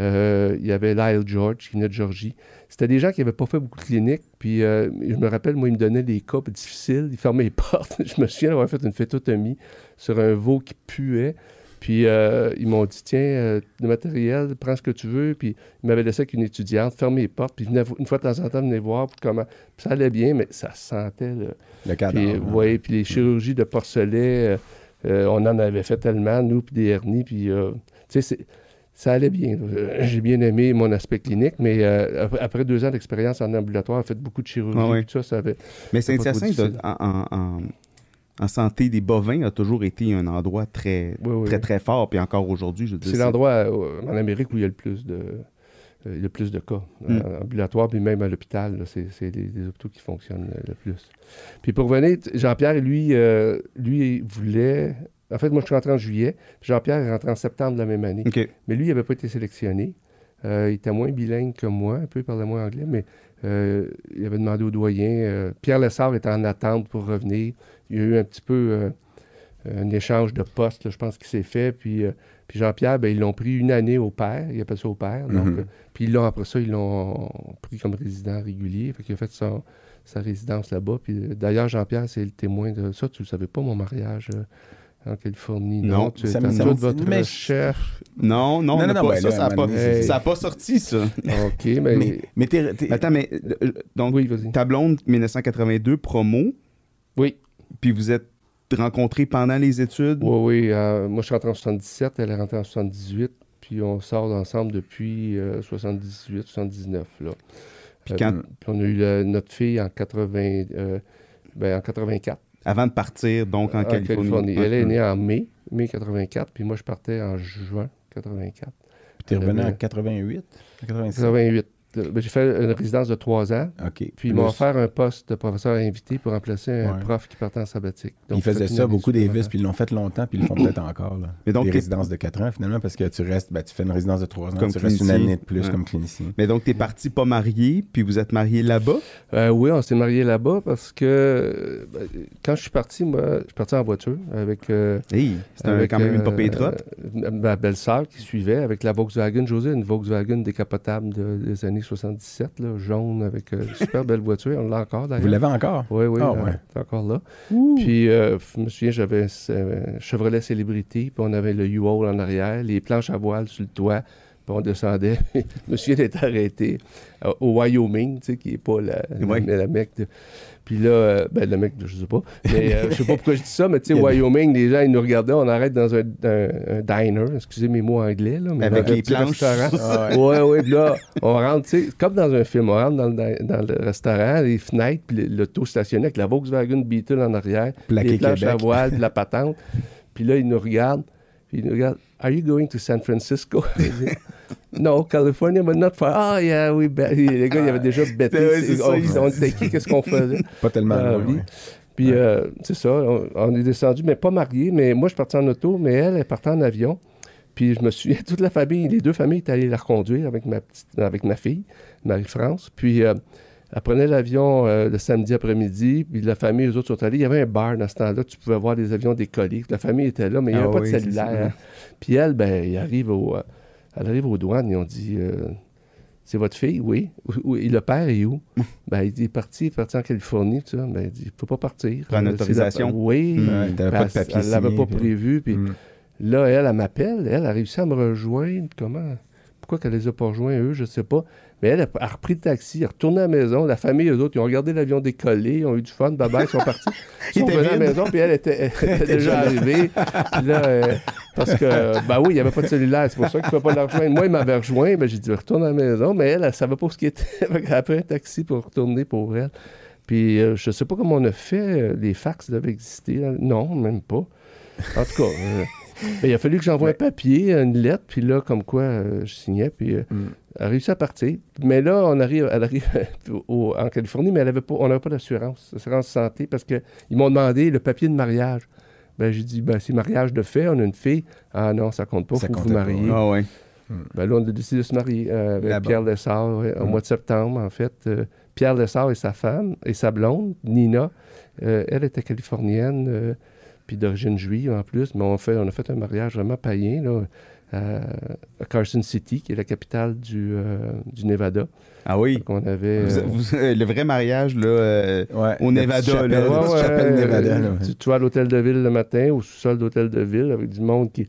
Euh, il y avait Lyle George qui venait de Georgie. C'était des gens qui n'avaient pas fait beaucoup de cliniques. Puis euh, je me rappelle, moi, ils me donnaient des cas difficiles. Ils fermaient les portes. je me souviens d'avoir fait une phétotomie sur un veau qui puait. Puis euh, ils m'ont dit, tiens, le matériel, prends ce que tu veux. Puis ils m'avaient laissé avec une étudiante, fermer les portes. Puis ils venaient une fois de temps en temps, venir voir pour comment. Puis ça allait bien, mais ça sentait le, puis, cadavre. euh, ouais, puis les chirurgies de porcelet, on en avait fait tellement, nous, puis des hernies, puis tu sais, c'est- ça allait bien. Euh, J'ai bien aimé mon aspect clinique, mais euh, ap- après deux ans d'expérience en ambulatoire, fait beaucoup de chirurgie, Ah tout ça, ça avait... Mais C'est difficile. en, en- en- en santé des bovins, a toujours été un endroit très, Oui, oui. très, très fort. Puis encore aujourd'hui, je C'est l'endroit euh, en Amérique où il y a le plus de, le plus de cas, Mm. en ambulatoire, puis même à l'hôpital, c'est les hôpitaux qui fonctionnent le, plus. Puis pour revenir, t- Jean-Pierre, lui, euh, lui, il voulait... En fait, moi, je suis rentré en juillet, Jean-Pierre est rentré en septembre de la même année. Mais lui, il n'avait pas été sélectionné. Euh, il était moins bilingue que moi, un peu, il parlait moins anglais, mais euh, il avait demandé au doyen. euh, Pierre Lessard était en attente pour revenir. Il y a eu un petit peu un échange de postes, là, je pense, qui s'est fait. Puis, puis Jean-Pierre, ben, ils l'ont pris une année au père, il appelle ça au père. Donc, Mhm. euh, puis l'ont, après ça, ils l'ont pris comme résident régulier. Fait qu'il a fait son- sa résidence là-bas. Puis d'ailleurs, Jean-Pierre, c'est le témoin de ça. Tu ne savais pas, mon mariage euh, en Californie. Non, tu ça ça dit- votre mais- recherche. Non, non, Non, pas ben ça. n'a pas, sorti, ça. OK, mais... Attends, mais euh, donc, Oui, vas-y. ta blonde, 1982, promo, Oui, puis vous êtes rencontrés pendant les études? oui, oui. euh, moi, je suis rentré en 77, elle est rentrée en 78, puis on sort ensemble depuis euh, 78, 79, là. Puis Euh, quand- puis on a eu notre fille en 80, euh, ben, en 84, Avant de partir, donc, en, Californie. Elle est née en mai, mai 84, puis moi, je partais en juin 84. t'es revenu en avait- 88? En 87? 88. Ben, j'ai fait une résidence de trois ans, OK. puis ils m'ont offert un poste de professeur invité pour remplacer un Ouais. prof qui partait en sabbatique. Donc, Ils faisaient ça, beaucoup des vis, supplémentaire. puis ils l'ont fait longtemps, puis ils le font peut-être encore. Là. Mais donc, des résidences de 4 ans, finalement, parce que tu restes, ben, tu fais une résidence de 3 ans, Comme tu restes une année de plus Ouais. comme clinicien. Mais donc, t'es parti pas marié, puis vous êtes marié là-bas? Euh, oui, on s'est mariés là-bas parce que ben, quand je suis parti, moi, je suis parti en voiture avec. euh, Hey, c'était quand même une euh, popée trotte. euh, ma belle-sœur qui suivait avec la Volkswagen José, une Volkswagen décapotable de- des années 77, là, jaune, avec euh, une super belle voiture. On l'a encore Vous l'avez encore? Oui, oui, euh, ouais. c'est encore là. Puis, euh, je me souviens, j'avais un Chevrolet Célébrité, puis on avait le U-Haul en arrière, les planches à voile sur le toit, puis on descendait. je me souviens d'être arrêté euh, au Wyoming, tu sais, qui n'est pas la, la- Ouais. la mec de... Puis là, euh, ben, le mec, je sais pas, mais euh, je sais pas pourquoi je dis ça, mais tu sais, des- Wyoming, les gens, ils nous regardaient, on arrête dans un, un- un diner, excusez mes mots anglais, là, mais Avec les planches. Ah, ouais. Ouais, ouais, puis là, on rentre, tu sais, comme dans un film, on rentre dans, le- dans le restaurant, les fenêtres, puis le- l'auto stationné avec la Volkswagen Beetle en arrière, Plaqué les planches à voile, puis la patente. Puis là, il nous regarde, puis il nous regarde, Are you going to San Francisco? Il dit, no, California, but not far. Ah, yeah, oui. Les gars, ils avaient déjà bêté. On, était qui? Qu'est-ce qu'on faisait? Pas tellement loin, oui. ouais. Puis, euh, c'est ça, on, on est descendu, mais pas mariés. Mais moi, je partais en auto, mais elle, elle partait en avion. Puis, je me suis toute la famille, les deux familles étaient allées la reconduire avec ma, petite, avec ma fille, Marie-France. Puis, euh, elle prenait l'avion euh, le samedi après-midi, puis la famille, eux autres sont allés. Il y avait un bar dans ce temps-là, tu pouvais voir des avions décoller. La famille était là, mais il n'y Ah avait pas oui, de cellulaire. ça. Puis elle, ben, il arrive au, euh, elle arrive aux douanes, ils ont dit euh, C'est votre fille? Oui. Et le père est où? Ben, il dit, est parti, il est parti en Californie, tout ça. Ben, il dit Il ne peut pas partir. Prendre Euh, autorisation. la- Oui. Pas de elle- papier Elle l'avait pas prévu. Puis Mm. là, elle, elle m'appelle. Elle a réussi à me rejoindre. Comment Pourquoi qu'elle les a pas rejoints, eux Je ne sais pas. Mais elle a, repris le taxi, elle est retournée à la maison. La famille, eux autres, ils ont regardé l'avion décoller, ils ont eu du fun, bye bye, ils sont partis. Ils sont revenus à la maison, puis elle était, elle était déjà arrivée. Là, euh, parce que, ben oui, il n'y avait pas de cellulaire, c'est pour ça qu'il ne pouvait pas la rejoindre. Moi, il m'avait rejoint, ben, j'ai dit, retourne à la maison, mais elle, elle ne savait pas où ce qui était. Elle a pris un taxi pour retourner pour elle. Puis euh, je ne sais pas comment on a fait, euh, les fax devaient exister. là. Non, même pas. En tout cas, euh, ben, il a fallu que j'envoie un papier, une lettre, puis là, comme quoi, euh, je signais, puis euh, Mm. Elle a réussi à partir. Mais là, on arrive, elle arrive au- en Californie, mais elle avait pas, on n'avait pas d'assurance, assurance santé, parce qu'ils m'ont demandé le papier de mariage. Ben, j'ai dit, ben, c'est mariage de fait, on a une fille. Ah non, ça compte pas, Ça faut vous marier. Ah ouais. Ben là, on a décidé de se marier euh, avec. Pierre Lessard ouais, au Mm. mois de septembre, en fait. Euh, Pierre Lessard et sa femme, et sa blonde, Nina, euh, elle était californienne, puis d'origine juive en plus, mais on, fait, on a fait un mariage vraiment païen, là, à, à Carson City, qui est la capitale du, euh, du Nevada. Ah oui? Donc, on avait... Vous- euh, vous- euh, le vrai mariage, là, euh, Ouais, Au Nevada, là. la Ouais, petite ouais, chapelle Nevada. euh, là, tu, tu vas à l'hôtel de ville le matin, au sous-sol d'hôtel de ville, avec du monde qui,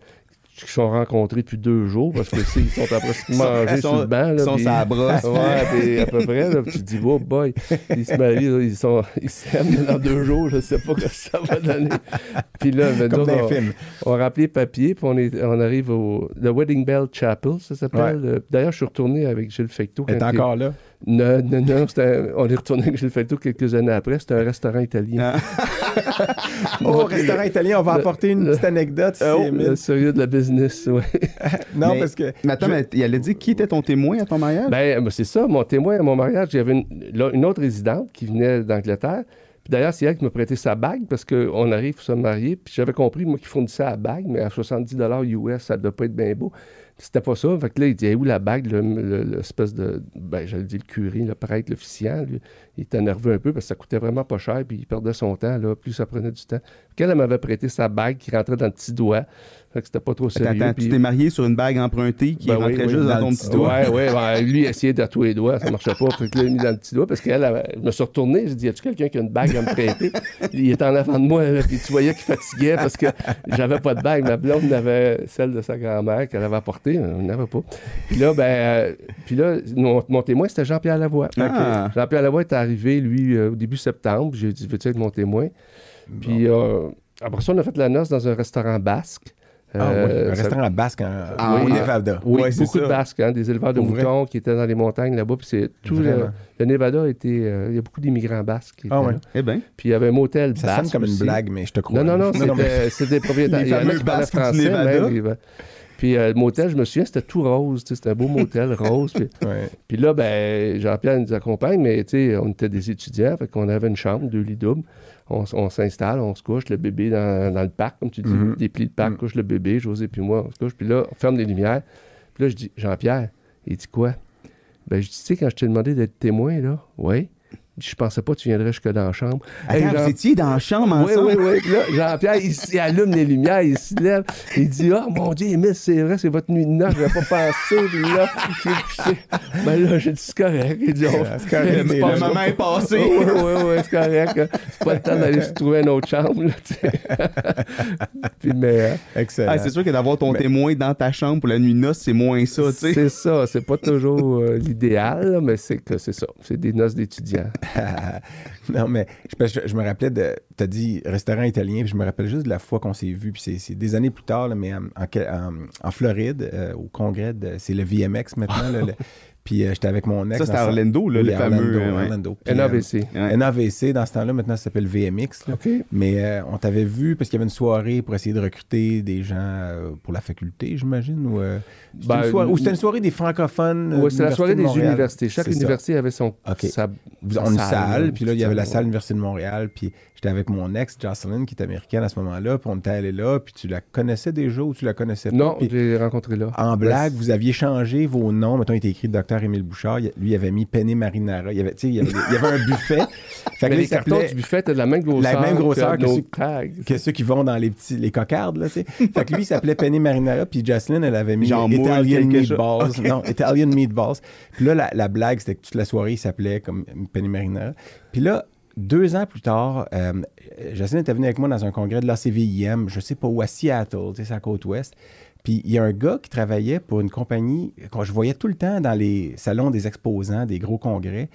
qui sont rencontrés depuis deux jours, parce que ils sont après se Ils sont- manger ils sur sont- le banc. ils là, sont puis- sur la brosse. Ouais, puis à peu près, là, puis tu te dis, oh boy, ils se marient, là, ils sont, ils s'aiment dans deux jours, je sais pas ce que ça va donner. Puis là, Comme dans on, on a rappelé papier, puis on, est, on arrive au le Wedding Bell Chapel, ça s'appelle. Euh, D'ailleurs, je suis retourné avec Gilles Fecteau. Elle est encore là? Non, non, non, un- on est retourné avec Gilles Fecteau quelques années après, c'était un restaurant italien. Oh, restaurant italien, on va le- apporter une le- petite anecdote. Oh, c'est Émile. le sérieux de la business, oui. non, Mais- parce que. Mais attends, mais il allait dire qui était ton témoin à ton mariage? Ben, ben, c'est ça, mon témoin à mon mariage, j'avais une, une autre résidente qui venait d'Angleterre. Puis d'ailleurs, c'est elle qui m'a prêté sa bague parce qu'on arrive pour se marier. Puis j'avais compris, moi, qu'il fournissait la bague, mais à 70 US, ça ne doit pas être bien beau. C'était pas ça. Fait que là, il dit, où la bague, le- le- l'espèce de. Ben, j'allais dire le curé, le prêtre, l'officiant. il était nerveux un peu parce que ça coûtait vraiment pas cher. Puis il perdait son temps, là, plus ça prenait du temps. Puis elle m'avait prêté sa bague qui rentrait dans le petit doigt. Fait que c'était pas trop sérieux. attends, Puis- tu t'es marié sur une bague empruntée qui Ben oui, rentrait oui, juste dans, ton petit doigt. Ouais, ouais, ouais. Lui, il essayait de tous les doigts, ça marchait pas. Fait que là, il mis dans le petit doigt parce qu'elle, elle, je me suis retourné, j'ai dit, y a-tu quelqu'un qui a une bague à me prêter? il était en avant de moi, puis tu voyais qu'il fatiguait parce que j'avais pas de bague. Ma blonde avait celle de sa grand-mère qu'elle avait apportée, on n'avait pas. Puis là, ben, euh, puis là, mon, mon témoin, c'était Jean-Pierre Lavoie. Ah. Jean-Pierre Lavoie est arrivé, lui, euh, au début septembre. J'ai dit, veux-tu être mon témoin? Puis euh, après ça, on a fait la noce dans un restaurant basque. Ah oui, Euh, un ça- restaurant basque en, Ah, au oui. Nevada. oui, Ouais, c'est beaucoup de ça. Basques, hein, des éleveurs de Pour vrai? moutons qui étaient dans les montagnes là-bas. Puis c'est tout le, Nevada a été. euh, il y a beaucoup d'immigrants basques. qui Ah là. Eh bien. Puis il y avait un motel Ça basque. sonne comme une aussi. blague, mais je te crois. Non, non, non, c'était des propriétaires. Les Il y en a fameux qui parlaient Basques du français, Nevada. même, puis, Puis euh, le motel, je me souviens, c'était tout rose. C'était un beau motel rose. Puis, Ouais. puis là, ben, Jean-Pierre nous accompagne, mais tu sais, on était des étudiants, fait qu'on avait une chambre, deux lits doubles. On, s'installe, on se couche, le bébé dans, dans le parc, comme tu dis, Mhm. des plis de parc, Mhm. couche le bébé, José puis moi, on se couche. Puis là, on ferme les lumières. Puis là, je dis, Jean-Pierre, il dit quoi? Ben, je dis, tu sais, quand je t'ai demandé d'être témoin, là, oui. Je pensais pas que tu viendrais jusque dans la chambre. Hey, Attends, Jean- vous étiez dans la chambre oui, ensemble? oui, oui. Puis là, Jean-Pierre, il, allume les lumières, il se lève, il dit Ah, mon Dieu, Émile, c'est vrai, c'est votre nuit de noces, je n'avais pas pensé. Puis là. Ben là, j'ai dit C'est correct. Il dit On- C'est correct, Le moment est passé. Oui, oui, oui, c'est correct. C'est pas le temps d'aller se trouver une autre chambre. Là, tu sais. Puis, mais euh, Excellent. Ah, c'est sûr que d'avoir ton Mais- témoin dans ta chambre pour la nuit de noces, c'est moins ça, tu sais. c'est ça. C'est pas toujours euh, l'idéal, mais c'est que c'est ça. C'est des noces d'étudiants. non, mais je, me rappelais de. Tu as dit restaurant italien, puis je me rappelle juste de la fois qu'on s'est vu, puis c'est- des années plus tard, là, mais en, en, en- Floride, euh, au congrès, c'est le VMX maintenant. puis euh, j'étais avec mon ex. Ça, c'était Orlando, là, Oui, le fameux. Orlando, ouais. Orlando. Puis, NAVC. euh, Ouais. NAVC, dans ce temps-là, maintenant, ça s'appelle VMX. là. OK. Mais euh, on t'avait vu parce qu'il y avait une soirée pour essayer de recruter des gens euh, pour la faculté, j'imagine. Ou, c'était Ben, une soirée- ou c'était une soirée des francophones. Oui, c'est la soirée de des universités. Chaque ça. université avait son. OK. sa- salle, puis là, il y avait la salle. Université de Montréal, puis j'étais avec mon ex, Jocelyn, qui est américaine à ce moment-là, puis on était allé là, puis tu la connaissais déjà ou tu la connaissais pas? Non, Puis j'ai rencontré là. en blague, vous aviez changé vos noms. Mettons, il était écrit Dr. Émile Bouchard. Il- Lui, il avait mis Penny Marinara. Il y avait, tu sais, il y avait, il y avait un buffet. Fait que Mais là, les cartons du buffet étaient de la même grosseur, même grosseur que nos ceux- tags. que ceux qui vont dans les petits les cocardes là, tu sais. Fait que lui il s'appelait Penny Marinara puis Jocelyn elle avait mis Genre Italian meatballs. Ok. Non, Italian meatballs. Puis là la, la blague c'était que toute la soirée il s'appelait comme Penny Marinara. Puis là deux ans plus tard, euh, était venu avec moi dans un congrès de l'ACVIM, je sais pas où, à Seattle, c'est à la côte ouest. Puis il y a un gars qui travaillait pour une compagnie que je voyais tout le temps dans les salons des exposants, des gros congrès.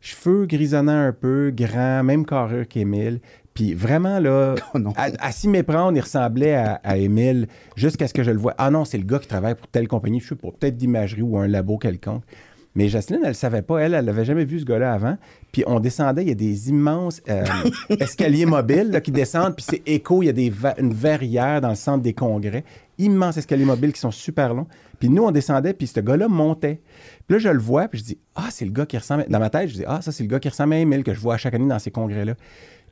Cheveux grisonnants un peu, grand, même carrure qu'Émile. Puis vraiment, là, Oh à s'y méprendre, il ressemblait à, à Émile jusqu'à ce que je le vois. Ah non, c'est le gars qui travaille pour telle compagnie, je sais pas, peut-être d'imagerie ou un labo quelconque. Mais Jocelyne, elle ne savait pas. Elle, elle n'avait jamais vu ce gars-là avant. Puis on descendait, il y a des immenses euh, escaliers mobiles là, qui descendent, puis c'est écho, il y a des va- une verrière dans le centre des congrès. Immenses escaliers mobiles qui sont super longs. Puis nous, on descendait, puis ce gars-là montait. Puis là, je le vois, puis je dis Ah, c'est le gars qui ressemble. Dans ma tête, je dis Ah, ça, c'est le gars qui ressemble à Emile que je vois à chaque année dans ces congrès-là.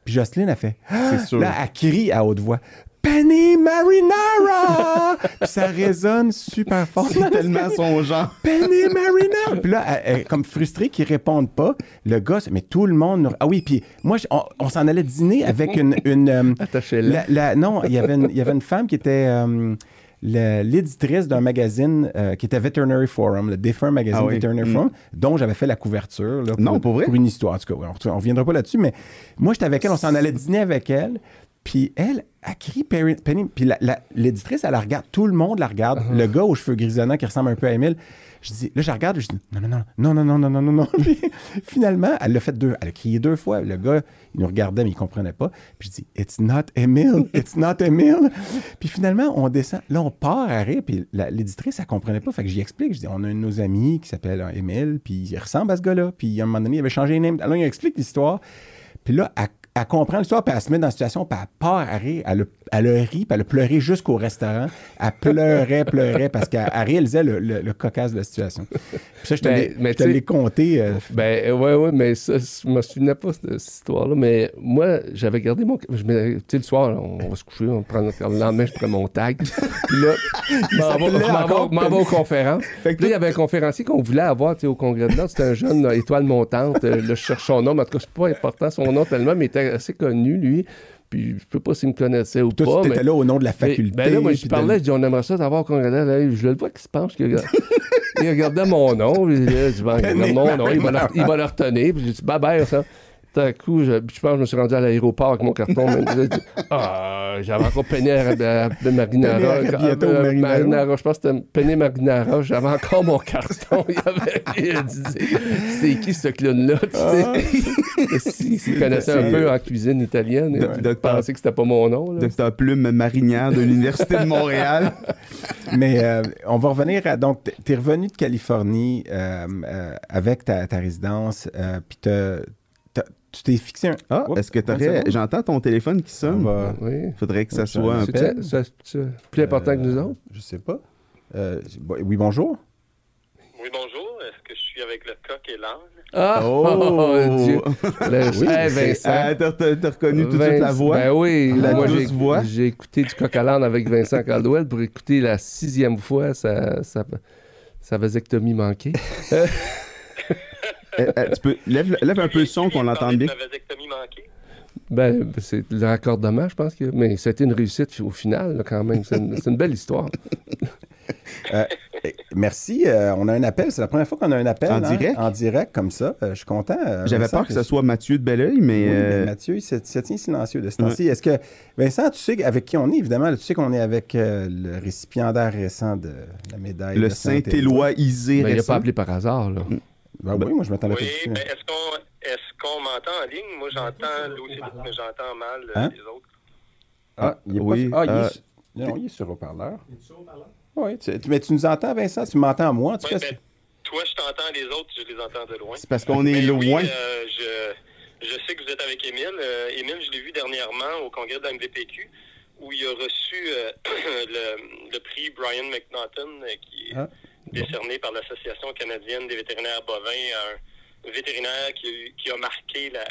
Puis Jocelyne a fait Ah! C'est sûr. Là, elle crie à haute voix Penny Marinara Puis ça résonne super fort. C'est tellement son genre. Penny Marina! Puis là, elle- comme frustrée qu'ils répondent pas. Le gars, mais tout le monde. nous- Ah oui, puis moi, je- on, on s'en allait dîner avec une. une euh, Attachez-la. la- la- non, il y avait une, il y avait une femme qui était euh, la- l'éditrice d'un magazine euh, qui était Veterinary Forum, le défunt magazine Ah oui. Veterinary Mm. Forum, dont j'avais fait la couverture. là, Non, pour vrai? Pour une histoire, en tout cas. On ne reviendra pas là-dessus, mais moi, j'étais avec elle, on s'en allait dîner avec elle. Puis elle, elle crie Perry- Penny. Puis l'éditrice, elle la regarde. Tout le monde la regarde. Uh-huh. Le gars aux cheveux grisonnants qui ressemble un peu à Emile. Je dis, là, je regarde, je dis, non, non, non, non, non, non, non, non, non, finalement, elle l'a fait deux. Elle a crié deux fois. Le gars, il nous regardait, mais il comprenait pas. Puis je dis, it's not Emile, it's not Emile. Puis finalement, on descend. Là, on part à rire. Puis l'éditrice, elle comprenait pas. Fait que j'y explique. Je dis, on a un de nos amis qui s'appelle euh, Emile, puis il ressemble à ce gars-là. Puis à un moment donné, il avait changé les name. Alors, il explique l'histoire. Puis là, elle, elle comprend l'histoire, puis elle se met dans la situation, puis elle part à rire. Elle a, elle ri, puis elle a pleuré jusqu'au restaurant. Elle pleurait, pleurait, parce qu'elle elle réalisait le, le- le cocasse de la situation. Puis ça, je te Ben, l'ai- compté. euh, Ben, ouais, ouais, mais ça, je me souvenais pas de cette histoire-là. Mais moi, j'avais gardé mon. Tu sais, le soir, on va se coucher, on prend notre. Le lendemain, je prends mon tag. Puis là, je m'en vais- aux conférences. Fait que Puis là, il y avait un conférencier qu'on voulait avoir tu sais, au congrès de l'ordre. C'était un jeune euh, étoile montante. Euh, Là, je cherche son nom. mais En tout cas, c'est pas important son nom tellement, mais il était assez connu, lui. Puis je sais pas s'il me connaissait ou toi, pas. tu mais- étais là au nom de la mais- faculté. Ben là, moi, je de- parlais, je dis, on aimerait ça de l'ordre. Là, Je le vois qui se penche. il regardait mon nom. Je dis, il regarde mon nom. Il va le, il va le retenir. Puis bye bye, ça. Tout à coup, je, je pense que je me suis rendu à l'aéroport avec mon carton. ah, j'avais encore peiné à, à, à Marinara. Marinara. Je pense que c'était Penny Marinara. J'avais encore mon carton. Il avait il a dit, c'est qui ce clown-là? Tu sais? S'il s'il connaissait un peu en cuisine italienne, De- il pensait que c'était pas mon nom. Docteur Plume marinière de l'Université de Montréal. Mais euh, on va revenir à. Donc, tu es revenu de Californie euh, euh, avec ta, ta résidence, euh, puis tu t'es fixé un. Ah, est-ce que t'aurais. J'entends ton téléphone qui On sonne. va- Oui. Faudrait que ça Ça, soit un peu. C'est ça- ça- plus important que nous Euh, autres? Je sais pas. Euh, oui, bonjour. Oui, bonjour. Est-ce que je suis avec le coq et l'âne? Ah! Oh! Dieu! Le, Oui, Hey, c'est- Vincent. Ah, t'as, reconnu tout de suite la voix? Ben oui, La moi douce j'ai, voix? j'ai écouté du coq à l'âne avec Vincent Caldwell pour écouter la sixième fois sa, sa, sa vasectomie manquée. Euh, euh, tu peux. Lève, lève un peu le son qu'on l'entende bien. Ben, c'est le raccordement, je pense que. Mais c'était une réussite au final, là, quand même. C'est une, belle histoire. Eh, Merci. euh, on a un appel. C'est la première fois qu'on a un appel. En hein, direct? En direct, comme ça. Euh, je suis content. euh, J'avais peur que ce soit Mathieu de Belleuil, mais. Oui, euh, mais Mathieu, il se, se tient silencieux de ce temps-ci. Est-ce que, Vincent, tu sais avec qui on est, évidemment, là, tu sais qu'on est avec euh, le récipiendaire récent de la médaille. le Saint-Éloi. Saint-Éloi Isé Mais il n'a pas appelé par hasard, là. Ben oui, moi, je m'attendais Oui, mais est-ce qu'on est-ce qu'on m'entend en ligne? Moi, j'entends Lucy, mais j'entends mal euh, Hein? les autres. Ah, il est Oui, pas... Ah, il, est sur... non, il est sur haut-parleur. Oui, tu- mais tu nous entends, Vincent? Tu m'entends, moi, en tout Ouais, cas? ben, toi, je t'entends, les autres, je les entends de loin. C'est parce qu'on est Mais oui, loin. euh, je, je sais que vous êtes avec Émile. Euh, Émile, je l'ai vu dernièrement au congrès de la MVPQ où il a reçu euh, le, le prix Brian McNaughton euh, qui est Ah, décerné par l'Association canadienne des vétérinaires bovins à un vétérinaire qui qui a marqué la,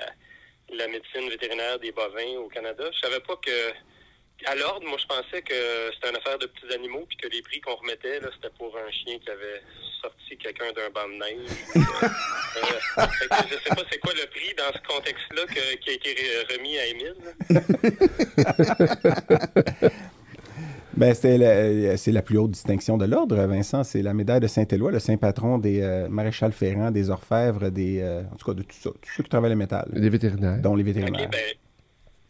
la médecine vétérinaire des bovins au Canada. Je savais pas que à l'ordre, moi je pensais que c'était une affaire de petits animaux puis que les prix qu'on remettait là, c'était pour un chien qui avait sorti quelqu'un d'un banc de neige. Euh, fait que je sais pas c'est quoi le prix dans ce contexte-là que- qui a été re- remis à Émile. Ben, c'est la, c'est la plus haute distinction de l'ordre, Vincent. C'est la médaille de Saint-Éloi, le saint patron des euh, maréchals ferrants, des orfèvres, des, euh, en tout cas de tout ça, tous ceux qui travaillent le métal, Des vétérinaires. dont les OK, vétérinaires. ben,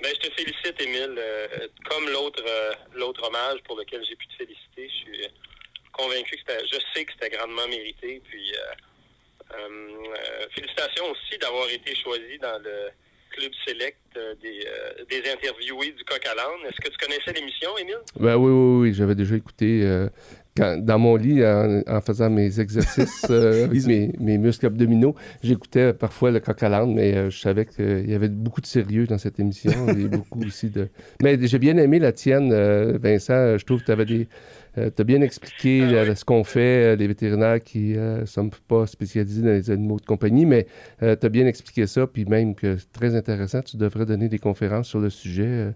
ben, je te félicite, Émile. Euh, comme l'autre euh, l'autre hommage pour lequel j'ai pu te féliciter, je suis euh, convaincu que c'était, je sais que c'était grandement mérité. Puis, euh, euh, félicitations aussi d'avoir été choisi dans le club select euh, des, euh, des interviewés du Coq à l'âne. Est-ce que tu connaissais l'émission, Émile? Ben oui, oui, oui, j'avais déjà écouté euh, quand- dans mon lit en, en faisant mes exercices euh, avec mes, mes muscles abdominaux. J'écoutais parfois le coq à l'âne, mais euh, je savais qu'il y avait beaucoup de sérieux dans cette émission et beaucoup aussi de. Mais j'ai bien aimé la tienne, euh, Vincent. Je trouve que tu avais des. Tu as bien expliqué Ah euh, ce qu'on fait, euh, les vétérinaires qui ne sont pas spécialisés dans les animaux de compagnie, mais tu as bien expliqué ça, puis même que c'est très intéressant. Tu devrais donner des conférences sur le sujet. euh.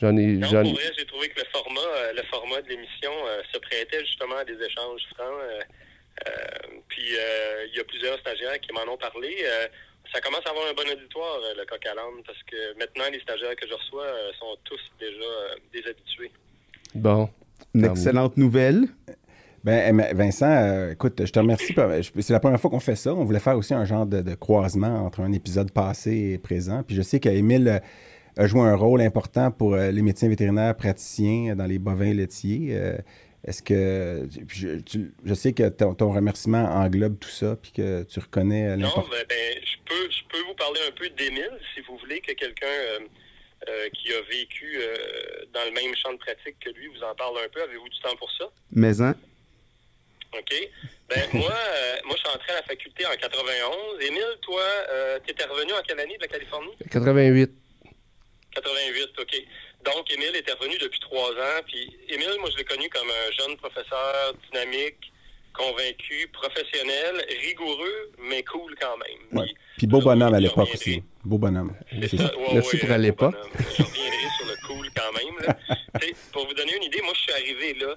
J'en ai. Non, j'en- pour vrai, j'ai trouvé que le format, euh, le format de l'émission euh, se prêtait justement à des échanges francs. euh, euh, puis euh, il y a plusieurs stagiaires qui m'en ont parlé. Euh, ça commence à avoir un bon auditoire, euh, le coq à l'âne, parce que maintenant, les stagiaires que je reçois euh, sont tous déjà euh, des habitués. Bon. Une excellente nouvelle. Ben, eh, Vincent, euh, écoute, je te remercie. C'est la première fois qu'on fait ça. On voulait faire aussi un genre de, de croisement entre un épisode passé et présent. Puis je sais qu'Émile euh, a joué un rôle important pour euh, les médecins vétérinaires praticiens dans les bovins laitiers. Euh, Est-ce que. puis Je, tu- je sais que ton, ton remerciement englobe tout ça, puis que tu reconnais euh, Non, l'importance. ben, ben, je peux, je peux vous parler un peu d'Émile, si vous voulez que quelqu'un euh, euh, qui a vécu euh, dans le même champ de pratique que lui vous en parle un peu. Avez-vous du temps pour ça? Mais hein, OK. Ben, moi, euh, moi, je suis entré à la faculté en 91. Émile, toi, euh, tu étais revenu en quelle année de la Californie? 88. 88, OK. Donc, Émile était revenu depuis trois ans. Puis, Émile, moi, je l'ai connu comme un jeune professeur dynamique, convaincu, professionnel, rigoureux, mais cool quand même. Ouais. Puis, Puis beau bonhomme à l'époque aussi. Beau bonhomme. Ça. Ouais, Merci pour euh. Je reviendrai sur le cool quand même. Là. Pour vous donner une idée, moi, je suis arrivé là.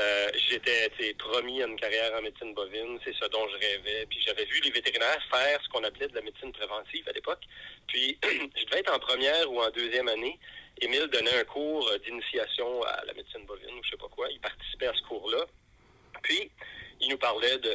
euh, J'étais promis à une carrière en médecine bovine, c'est ce dont je rêvais. Puis j'avais vu les vétérinaires faire ce qu'on appelait de la médecine préventive à l'époque. Puis je devais être en première ou en deuxième année. Émile donnait un cours euh, d'initiation à la médecine bovine ou je sais pas quoi. Il participait à ce cours-là. Puis, il nous parlait de,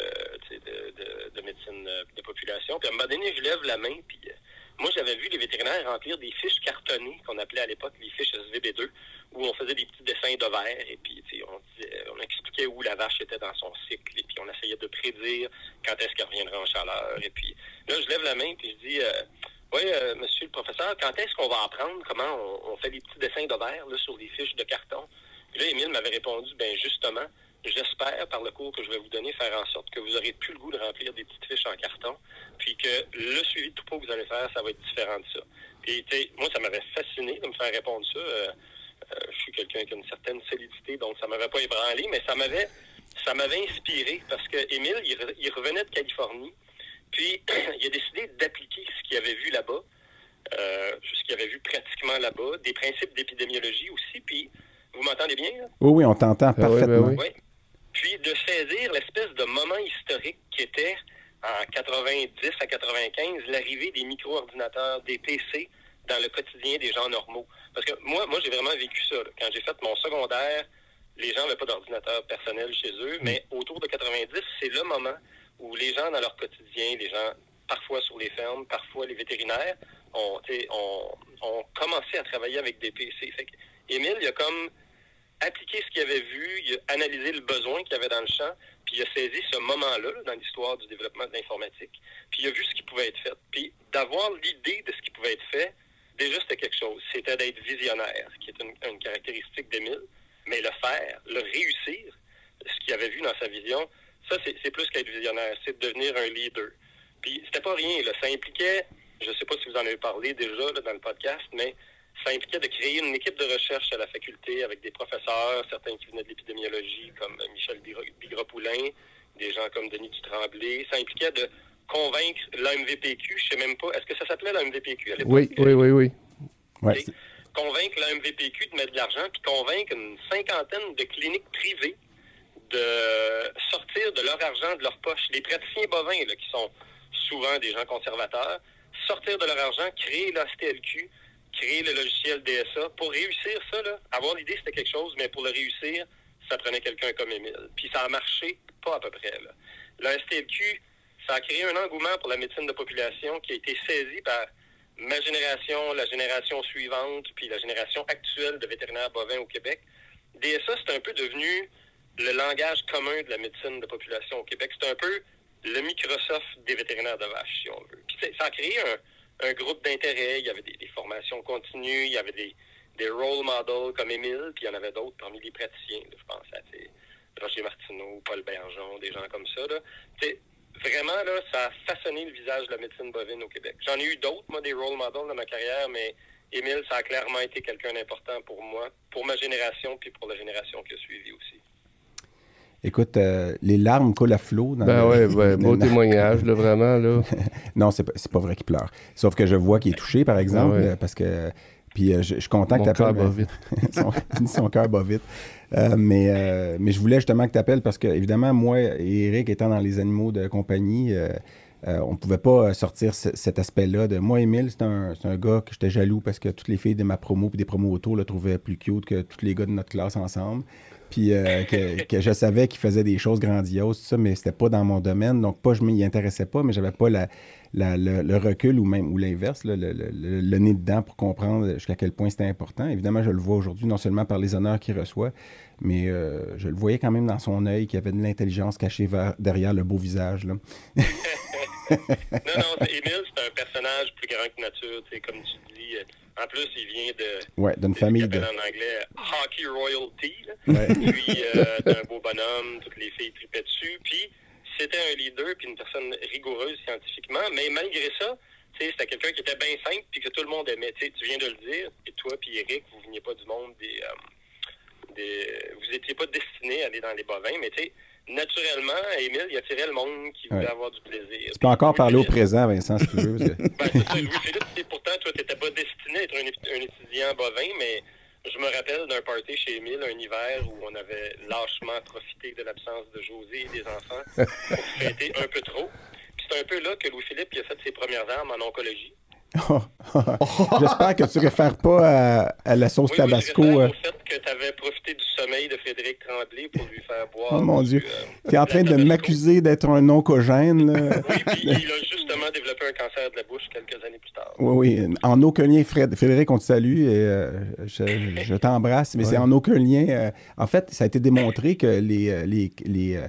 de, de, de médecine euh, de population. Puis à un moment donné, je lève la main, puis euh, moi, j'avais vu les vétérinaires remplir des fiches cartonnées, qu'on appelait à l'époque les fiches SVB2, où on faisait des petits dessins de et puis on, disait- on expliquait où la vache était dans son cycle, et puis on essayait de prédire quand est-ce qu'elle reviendrait en chaleur. Et puis là, je lève la main, puis je dis... Euh, oui, euh, monsieur le professeur, quand est-ce qu'on va apprendre comment on, fait des petits dessins là, sur des fiches de carton? Puis là, Émile m'avait répondu, ben justement, j'espère, par le cours que je vais vous donner, faire en sorte que vous aurez plus le goût de remplir des petites fiches en carton, puis que le suivi de topo que vous allez faire, ça va être différent de ça. Puis, tu sais, moi, ça m'avait fasciné de me faire répondre ça. Euh, euh, je suis quelqu'un qui a une certaine solidité, donc ça m'avait pas ébranlé, mais ça m'avait ça m'avait inspiré parce que Émile, il, re- il revenait de Californie, puis il a décidé d'appliquer ce qu'il avait vu là-bas, euh, ce qu'il avait vu pratiquement là-bas, des principes d'épidémiologie aussi, puis vous m'entendez bien? là? Oui, oui, on t'entend Ah oui, ben parfaitement. oui. Oui. Puis de saisir l'espèce de moment historique qui était en 90 à 95 l'arrivée des micro-ordinateurs, des PC dans le quotidien des gens normaux. Parce que moi, moi j'ai vraiment vécu ça. là. Quand j'ai fait mon secondaire, les gens n'avaient pas d'ordinateur personnel chez eux, mais autour de 90, c'est le moment où les gens dans leur quotidien, les gens parfois sur les fermes, parfois les vétérinaires, ont, ont, ont commencé à travailler avec des PC. Fait que Émile, il a comme appliqué ce qu'il avait vu, il a analysé le besoin qu'il y avait dans le champ, puis il a saisi ce moment-là là, dans l'histoire du développement de l'informatique, puis il a vu ce qui pouvait être fait. Puis d'avoir l'idée de ce qui pouvait être fait, déjà c'était quelque chose. C'était d'être visionnaire, qui est une, caractéristique d'Émile, mais le faire, le réussir, ce qu'il avait vu dans sa vision, ça c'est plus qu'être visionnaire, c'est de devenir un leader. Puis c'était pas rien, là. ça impliquait, je sais pas si vous en avez parlé déjà dans le podcast, mais ça impliquait de créer une équipe de recherche à la faculté avec des professeurs, certains qui venaient de l'épidémiologie, comme Michel Bigra- Bigra-Poulain, des gens comme Denis Dutremblay. Ça impliquait de convaincre l'AMVPQ, je sais même pas, est-ce que ça s'appelait l'AMVPQ à l'époque? Oui, oui, oui, oui. Ouais, convaincre la MVPQ de mettre de l'argent, puis convaincre une cinquantaine de cliniques privées de sortir de leur argent de leur poche. Les praticiens bovins, là, qui sont souvent des gens conservateurs, sortir de leur argent, créer la STLQ, créer le logiciel DSA. Pour réussir ça, là, avoir l'idée, c'était quelque chose, mais pour le réussir, ça prenait quelqu'un comme Émile. Puis ça a marché pas à peu près. Là. La STLQ, ça a créé un engouement pour la médecine de population qui a été saisi par ma génération, la génération suivante, puis la génération actuelle de vétérinaires bovins au Québec, DSA, c'est un peu devenu le langage commun de la médecine de population au Québec. C'est un peu le Microsoft des vétérinaires de vache, si on veut. Puis ça a créé un, un groupe d'intérêt. Il y avait des, formations continues, il y avait des, des role models comme Émile, puis il y en avait d'autres parmi les praticiens. je pense à Roger Martineau, Paul Bergeon, des gens comme ça. Là. vraiment, là, ça a façonné le visage de la médecine bovine au Québec. J'en ai eu d'autres, moi, des role models dans ma carrière, mais Émile, ça a clairement été quelqu'un d'important pour moi, pour ma génération, puis pour la génération qui a suivi aussi. Écoute, euh, les larmes coulent à flot. Dans ben oui, ouais, beau témoignage, là, vraiment. Là. non, c'est pas, pas vrai qu'il pleure. Sauf que je vois qu'il est touché, par exemple, ah parce que puis euh, je, suis content que tu appelles. Mon vite. son, son cœur bat vite. Euh, mais, euh, mais je voulais justement que tu appelles parce que, évidemment, moi et Eric étant dans les animaux de compagnie, on ne pouvait pas sortir cet aspect-là de moi, Émile, c'est un, un, gars que j'étais jaloux parce que toutes les filles de ma promo et des promos autour le trouvaient plus cute que tous les gars de notre classe ensemble. Puis que, que, je savais qu'il faisait des choses grandioses, tout ça, mais c'était pas dans mon domaine. Donc, pas je m'y intéressais pas, mais j'avais pas le, recul ou même ou l'inverse, le, nez dedans pour comprendre jusqu'à quel point c'était important. Évidemment, je le vois aujourd'hui non seulement par les honneurs qu'il reçoit, mais euh, je le voyais quand même dans son œil qu'il y avait de l'intelligence cachée derrière le beau visage. Non, non, Émile, c'est un personnage plus grand que nature, comme tu dis. En plus, il vient de. Ouais, d'une famille de. en anglais hockey royalty. Ouais. Puis, euh, un beau bonhomme, toutes les filles tripaient dessus. Puis, c'était un leader puis une personne rigoureuse scientifiquement, mais malgré ça, c'était quelqu'un qui était bien simple puis que tout le monde aimait. tu viens de le dire, et toi puis Eric, vous veniez pas du monde des, euh, des vous étiez pas destinés à aller dans les bovins, mais tu sais, naturellement, Émile, il attirait le monde qui voulait avoir du plaisir. Tu peux encore parler au présent, Vincent, si tu veux. ben, c'est ça, Louis-Philippe, pourtant, toi, tu n'étais pas destiné à être un, un étudiant bovin, mais je me rappelle d'un party chez Emile un hiver où on avait lâchement profité de l'absence de José et des enfants pour fêter un peu trop. Puis c'est un peu là que Louis-Philippe a fait ses premières armes en oncologie. J'espère que tu ne réfères pas à, la sauce tabasco. Oui, euh. au fait que tu avais profité du sommeil de Frédéric Tremblay pour lui faire boire. Oh mon Dieu. Euh, tu es en train de m'accuser d'être un oncogène. oui, puis il a justement développé un cancer de la bouche quelques années plus tard. Oui, oui. En aucun lien, Frédéric, on te salue et euh, je, t'embrasse, mais c'est en aucun lien. en fait, ça a été démontré que les, les, les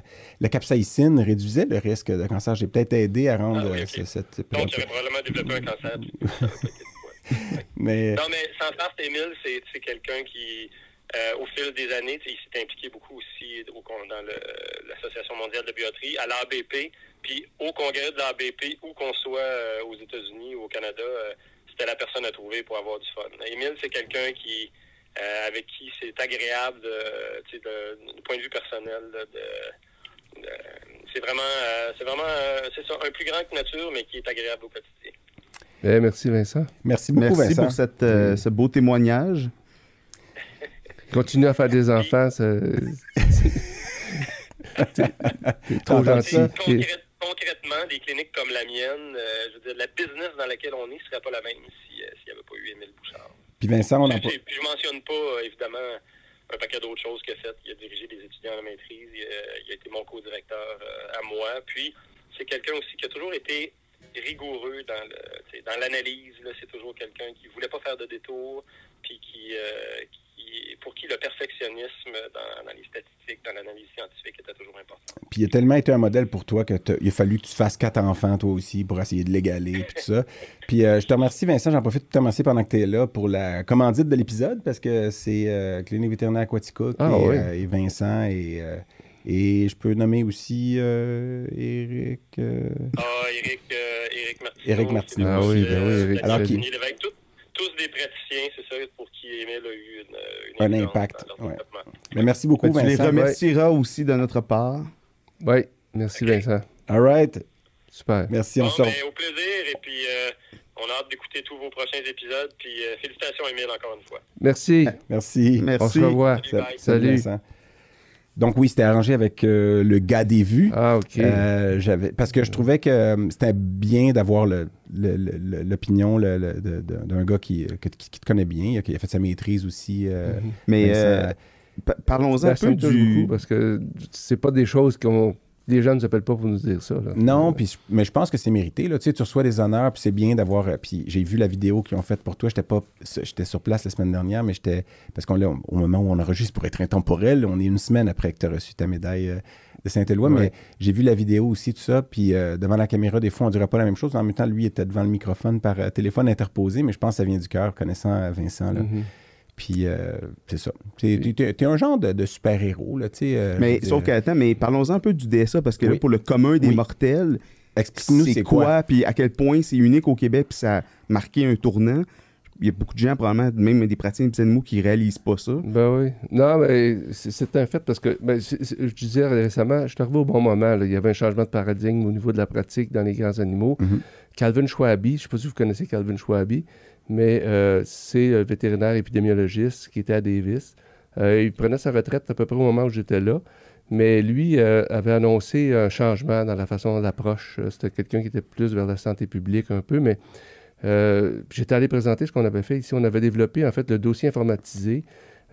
la capsaïcine réduisait le risque de cancer. J'ai peut-être aidé à rendre ah, cette. Donc, il aurait probablement développé un cancer. mais... Non, mais sans faire, Émile, c'est quelqu'un qui, euh, au fil des années, il s'est impliqué beaucoup aussi dans l'Association mondiale de bioterie, à l'ABP, puis au congrès de l'ABP, où qu'on soit euh, aux États-Unis ou au Canada, euh, c'était la personne à trouver pour avoir du fun. Émile, c'est quelqu'un qui avec qui c'est agréable de, point de vue personnel c'est vraiment, vraiment, un plus grand que nature, mais qui est agréable au quotidien. Eh, merci Vincent. Merci beaucoup merci Vincent. pour cette, euh, ce beau témoignage. Continue à faire des enfants, c'est trop gentil. concrètement, des cliniques comme la mienne, euh, je veux dire, la business dans laquelle on est ne serait pas la même euh, s'il n'y avait pas eu Émile Bouchard. Puis Vincent, on a pas... je mentionne pas, évidemment, un paquet d'autres choses qu'il a fait. Il a dirigé des étudiants à la maîtrise, il a, il a été mon co-directeur à moi. Puis, c'est quelqu'un aussi qui a toujours été rigoureux dans le, dans l'analyse. C'est toujours quelqu'un qui voulait pas faire de détours, puis qui, euh, qui, pour qui le perfectionnisme dans, dans les statistiques, dans l'analyse scientifique était toujours important. Puis il a tellement été un modèle pour toi qu'il a fallu que tu fasses quatre enfants toi aussi pour essayer de l'égaler, puis tout ça. Puis euh, je te remercie Vincent, j'en profite de te remercier pendant que tu es là pour la commandite de l'épisode parce que c'est euh, Clinique vétérinaire Aquatica ah, et, et, Vincent et et je peux nommer aussi euh, Eric. Euh... Ah, Eric, euh, Eric Martineau. Eric Martineau. Ah oui, ben oui, Eric. Alors, qui... Tous des praticiens, c'est ça, pour qui Emile a eu une, une un impact. Ouais. Mais merci beaucoup, Vincent. Tu les remercieras ouais. aussi de notre part. Oui, merci, okay. Vincent. All right. Super. Merci, bon, on sort. Ben, au plaisir, et puis euh, on a hâte d'écouter tous vos prochains épisodes, puis euh, félicitations, Emile, encore une fois. Merci. Merci. Merci. On se revoit. Salut. Salut. Salut. Donc oui, c'était arrangé avec euh, le gars des vues. Ah, OK. Euh, j'avais, parce que je trouvais que euh, c'était bien d'avoir le, le, l'opinion d'un gars qui, qui, qui, te connaît bien, qui a fait sa maîtrise aussi. Mm-hmm. Mais, mais parlons-en un peu du... Beaucoup parce que c'est pas des choses qu'on les gens ne nous appellent pas pour nous dire ça. là. Non, mais je pense que c'est mérité. Là. Tu sais, tu reçois des honneurs, puis c'est bien d'avoir. euh, Puis j'ai vu la vidéo qu'ils ont faite pour toi. J'étais pas, j'étais sur place la semaine dernière, mais j'étais parce qu'on l'a au moment où on enregistre pour être intemporel, on est une semaine après que tu as reçu ta médaille euh, de Saint-Éloi. Mais j'ai vu la vidéo aussi, tout ça. Puis euh, devant la caméra, des fois, on dirait pas la même chose. En même temps, lui était devant le microphone par euh, téléphone interposé, mais je pense que ça vient du cœur, connaissant Vincent. Là. Mhm. Puis euh, c'est ça. T'es, t'es- t'es un genre de, de super-héros, là, tu sais. euh, Mais sauf que, attends, mais parlons un peu du DSA, parce que là, pour le commun des Oui. mortels, Explique-nous c'est quoi, puis à quel point c'est unique au Québec, puis ça a marqué un tournant. Il y a beaucoup de gens, probablement, même des praticiens de petits animaux, qui réalisent pas ça. Ben oui. Non, mais c'est c'est un fait parce que, ben, c'est- c'est- je disais récemment, je suis arrivé au bon moment. là. Il y avait un changement de paradigme au niveau de la pratique dans les grands animaux. Mhm. Calvin Schwabi, je ne sais pas si vous connaissez Calvin Schwabi, mais euh, c'est un vétérinaire épidémiologiste qui était à Davis. Euh, il prenait sa retraite à peu près au moment où j'étais là. Mais lui euh, avait annoncé un changement dans la façon d'approche. Euh, C'était quelqu'un qui était plus vers la santé publique un peu, mais euh, j'étais allé présenter ce qu'on avait fait ici. On avait développé en fait le dossier informatisé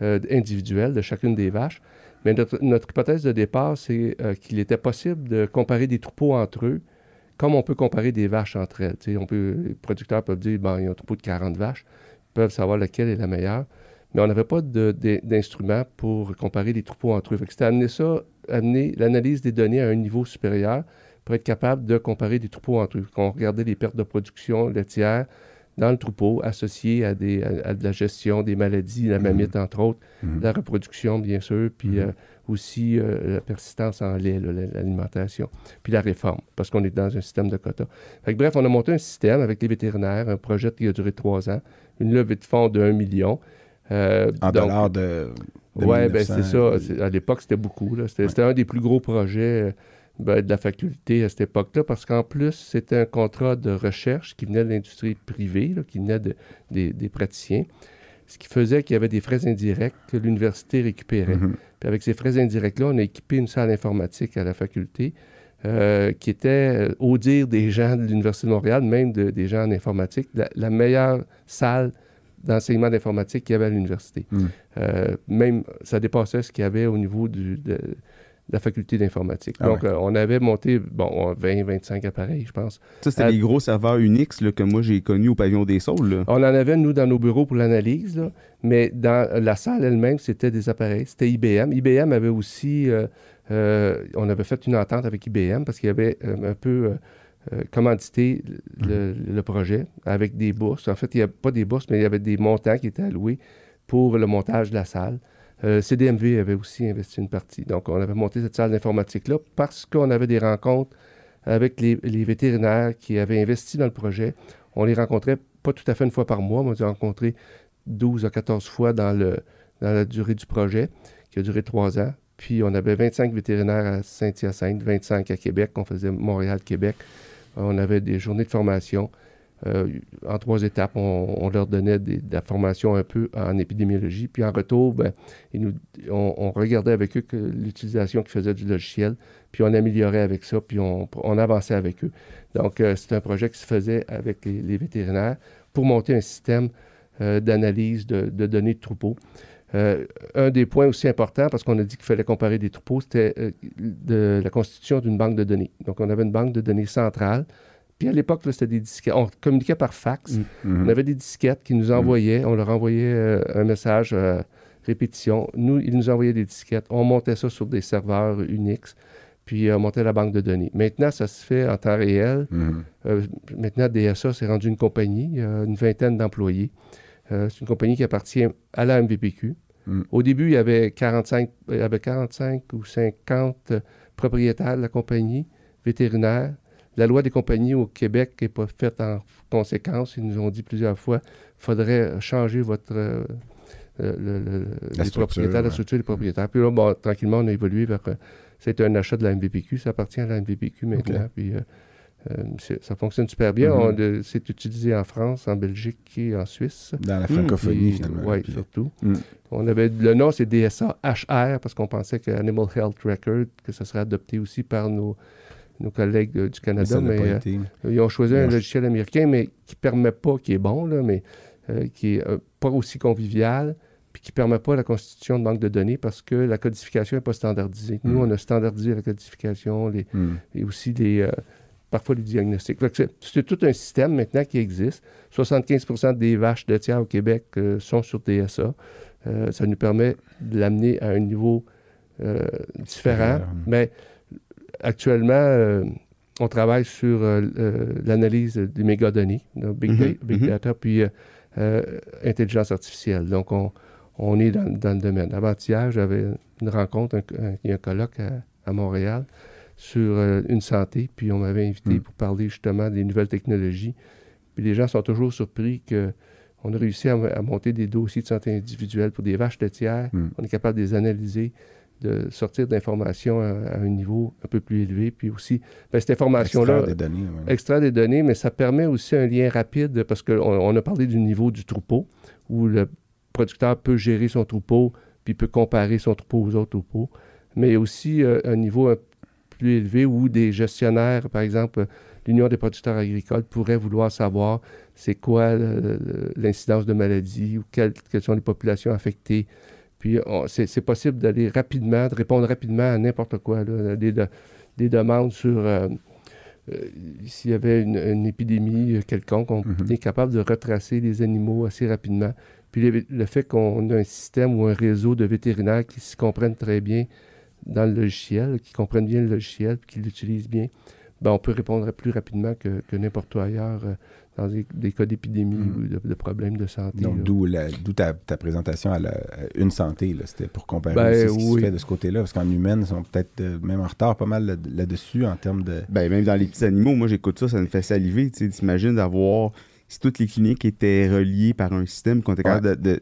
euh, individuel de chacune des vaches. Mais notre, hypothèse de départ, c'est euh, qu'il était possible de comparer des troupeaux entre eux, comme on peut comparer des vaches entre elles. On peut, les producteurs peuvent dire, bon, il y a un troupeau de 40 vaches, ils peuvent savoir laquelle est la meilleure. Mais on n'avait pas de- de- d'instrument pour comparer les troupeaux entre eux. C'était amener ça, amener l'analyse des données à un niveau supérieur pour être capable de comparer des troupeaux entre eux. Quand on regardait les pertes de production laitière dans le troupeau associées à, des, à, à de la gestion des maladies, la mamite entre autres, Mhm. la reproduction bien sûr, puis Mhm. euh, aussi euh, la persistance en lait, l'alimentation, puis la réforme, parce qu'on est dans un système de quotas. Fait que, bref, on a monté un système avec les vétérinaires, un projet qui a duré trois ans, une levée de fonds de 1 million. Euh, En donc- dollars de. de Oui, ben 1900, c'est ça. À l'époque, c'était beaucoup. C'était Ouais. un des plus gros projets euh, ben, de la faculté à cette époque-là, parce qu'en plus, c'était un contrat de recherche qui venait de l'industrie privée, là, qui venait de- des, des praticiens, ce qui faisait qu'il y avait des frais indirects que l'université récupérait. Mhm. Puis avec ces frais indirects-là, on a équipé une salle informatique à la faculté euh, qui était, euh, au dire des gens de l'Université de Montréal, même de- des gens en informatique, la, la meilleure salle d'enseignement d'informatique qu'il y avait à l'université. Mm. Euh, même, ça dépassait ce qu'il y avait au niveau du- de la faculté d'informatique. Ah Donc, ouais. euh, on avait monté, bon, 20, 25 appareils, je pense. Ça, c'était Euh, des gros serveurs Unix là, que moi, j'ai connus au pavillon des Saules. là. On en avait, nous, dans nos bureaux pour l'analyse, mais dans la salle elle-même, c'était des appareils. C'était IBM. IBM avait aussi... euh, euh, on avait fait une entente avec IBM parce qu'il y avait euh, un peu euh, euh, commandité le, le projet avec des bourses. En fait, il n'y avait pas des bourses, mais il y avait des montants qui étaient alloués pour le montage de la salle. Euh, CDMV avait aussi investi une partie. Donc, on avait monté cette salle d'informatique-là parce qu'on avait des rencontres avec les, vétérinaires qui avaient investi dans le projet. On les rencontrait pas tout à fait une fois par mois, mais on les a rencontrés 12 à 14 fois dans, dans la durée du projet, qui a duré trois ans. Puis on avait 25 vétérinaires à Saint-Hyacinthe, 25 à Québec, on faisait Montréal-Québec. On avait des journées de formation. Euh, en trois étapes, on, leur donnait de la formation un peu en épidémiologie. Puis en retour, ben, on, regardait avec eux l'utilisation qu'ils faisaient du logiciel, puis on améliorait avec ça, puis on, avançait avec eux. Donc, euh, c'est un projet qui se faisait avec les, vétérinaires pour monter un système euh, d'analyse de, données de troupeaux. Un des points aussi importants, parce qu'on a dit qu'il fallait comparer des troupeaux, c'était la constitution d'une banque de données. Donc, on avait une banque de données centrale. Puis à l'époque, c'était des disquettes. On communiquait par fax. Mhm. On avait des disquettes qui nous envoyaient. On leur envoyait euh, un message euh, répétition. Nous, ils nous envoyaient des disquettes. On montait ça sur des serveurs Unix. Puis euh, on montait la banque de données. Maintenant, ça se fait en temps réel. Mhm. Euh, maintenant, DSA s'est rendu une compagnie, il y a une vingtaine d'employés. C'est une compagnie qui appartient à la MVPQ. Mm. Au début, il y avait 45, il y avait 45 ou 50 euh, propriétaires de la compagnie, vétérinaires. La loi des compagnies au Québec n'est pas faite en conséquence. Ils nous ont dit plusieurs fois qu'il faudrait changer votre. euh, euh, le- le- La les structure, propriétaires, la structure des propriétaires. Puis là, bon, tranquillement, on a évolué vers. euh, c'est un achat de la MVPQ, ça appartient à la MVPQ maintenant. Puis euh, ça fonctionne super bien. Mhm. Euh, c'est utilisé en France, en Belgique et en Suisse. Dans la francophonie, Puis, finalement. Oui, Puis- surtout. Mm. On avait, le nom, c'est DSA HR, parce qu'on pensait que Animal Health Record, que ça serait adopté aussi par nos, nos collègues euh, du Canada. Mais, euh, ils ont choisi un logiciel américain, mais qui ne permet pas, qui est bon, là, mais euh, qui est euh, pas aussi convivial, puis qui ne permet pas la constitution de banque de données parce que la codification n'est pas standardisée. Nous, Mm. on a standardisé la codification les, Hmm. et aussi les, parfois les diagnostics. C'est tout un système maintenant qui existe. 75% des vaches de tiers au Québec sont sur DSA. Ça nous permet de l'amener à un niveau différent. Différent. Mais actuellement, euh, on travaille sur euh, euh, l'analyse des mégadonnées, big, Mhm, big mhm. data, puis intelligence artificielle. Donc, on, on est dans, dans le domaine. Avant-hier, j'avais une rencontre, un, un- colloque à, à Montréal sur euh, une santé, puis on m'avait invité Mm. pour parler justement des nouvelles technologies. Puis les gens sont toujours surpris que on a réussi à, à monter des dossiers de santé individuelle pour des vaches laitières. Mm. On est capable de les analyser, de sortir d'informations à, à un niveau un peu plus élevé. Puis aussi, ben, cette information-là, Extraire des données. des données, mais ça permet aussi un lien rapide parce qu'on on a parlé du niveau du troupeau où le producteur peut gérer son troupeau puis peut comparer son troupeau aux autres troupeaux, mais aussi euh, un niveau un plus élevé où des gestionnaires, par exemple, euh, l'Union des producteurs agricoles pourrait vouloir savoir c'est quoi le- l'incidence de maladies ou quelles, quelles sont les populations affectées. Puis c'est possible d'aller rapidement, de répondre rapidement à n'importe quoi, là, des, de- des demandes sur euh, euh, s'il y avait une, une épidémie euh, quelconque, on Mhm. est capable de retracer les animaux assez rapidement. Puis le, le fait qu'on a un système ou un réseau de vétérinaires qui se comprennent très bien dans le logiciel, qui comprennent bien le logiciel, puis qui l'utilisent bien, ben, on peut répondre plus rapidement que, que n'importe où ailleurs dans des, des cas d'épidémie Mhm. ou de, de problèmes de santé. Donc, d'où la- d'où ta, ta présentation à, la- à une santé. là. C'était pour comparer Ben, aussi ce qui oui. se fait de ce côté-là. Parce qu'en humaine, ils sont peut-être euh, même en retard pas mal là- là-dessus en termes de. Ben, même dans les petits animaux, moi j'écoute ça, ça me fait saliver. Tu sais, t'imagines d'avoir. Si toutes les cliniques étaient reliées par un système, qu'on était capable de, de,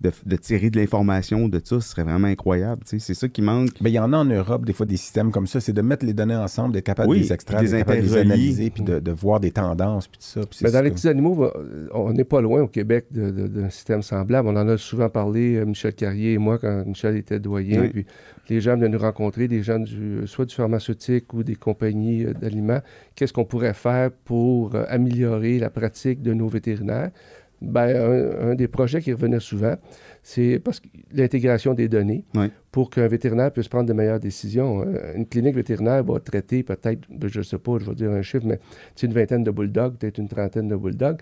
de- de tirer de l'information de ça, ce serait vraiment incroyable. tu sais. C'est ça qui manque. Ben, il y en a en Europe, des fois, des systèmes comme ça. C'est de mettre les données ensemble, d'être capable Oui, de les extraire, puis de les analyser, puis de, de voir des tendances, puis tout ça. Puis Mais dans ça. les petits animaux, on n'est pas loin au Québec d'un système semblable. On en a souvent parlé, euh, Michel Carrier et moi, quand Michel était doyen. Oui. Puis les gens venaient nous rencontrer, des gens du, soit du pharmaceutique ou des compagnies euh, d'aliments. Qu'est-ce qu'on pourrait faire pour euh, améliorer la pratique de nos vétérinaires? Ben, un, un des projets qui revenait souvent, c'est parce que l'intégration des données Oui. pour qu'un vétérinaire puisse prendre de meilleures décisions. Euh, Une clinique vétérinaire va traiter peut-être, je ne sais pas, je vais dire un chiffre, mais c'est une vingtaine de bulldogs, peut-être une trentaine de bulldogs.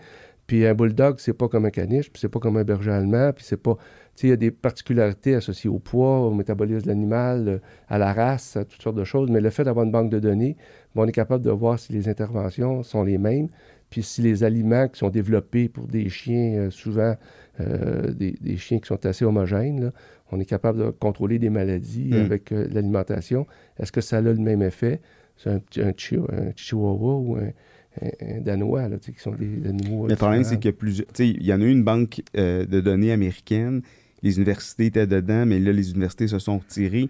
Puis un bulldog, c'est pas comme un caniche, puis c'est pas comme un berger allemand, puis c'est pas... Tu sais, il y a des particularités associées au poids, au métabolisme de l'animal, euh, à la race, à toutes sortes de choses. Mais le fait d'avoir une banque de données, ben, on est capable de voir si les interventions sont les mêmes, puis si les aliments qui sont développés pour des chiens, euh, souvent euh, des, des chiens qui sont assez homogènes, là, on est capable de contrôler des maladies Mm. avec euh, l'alimentation. Est-ce que ça a le même effet? C'est un, chihuahua ou un, danois, là, qui sont des animaux. Le problème, c'est différents. qu'il y a plusieurs. Il y en a eu une banque de données américaine. Les universités étaient dedans, mais là, les universités se sont retirées.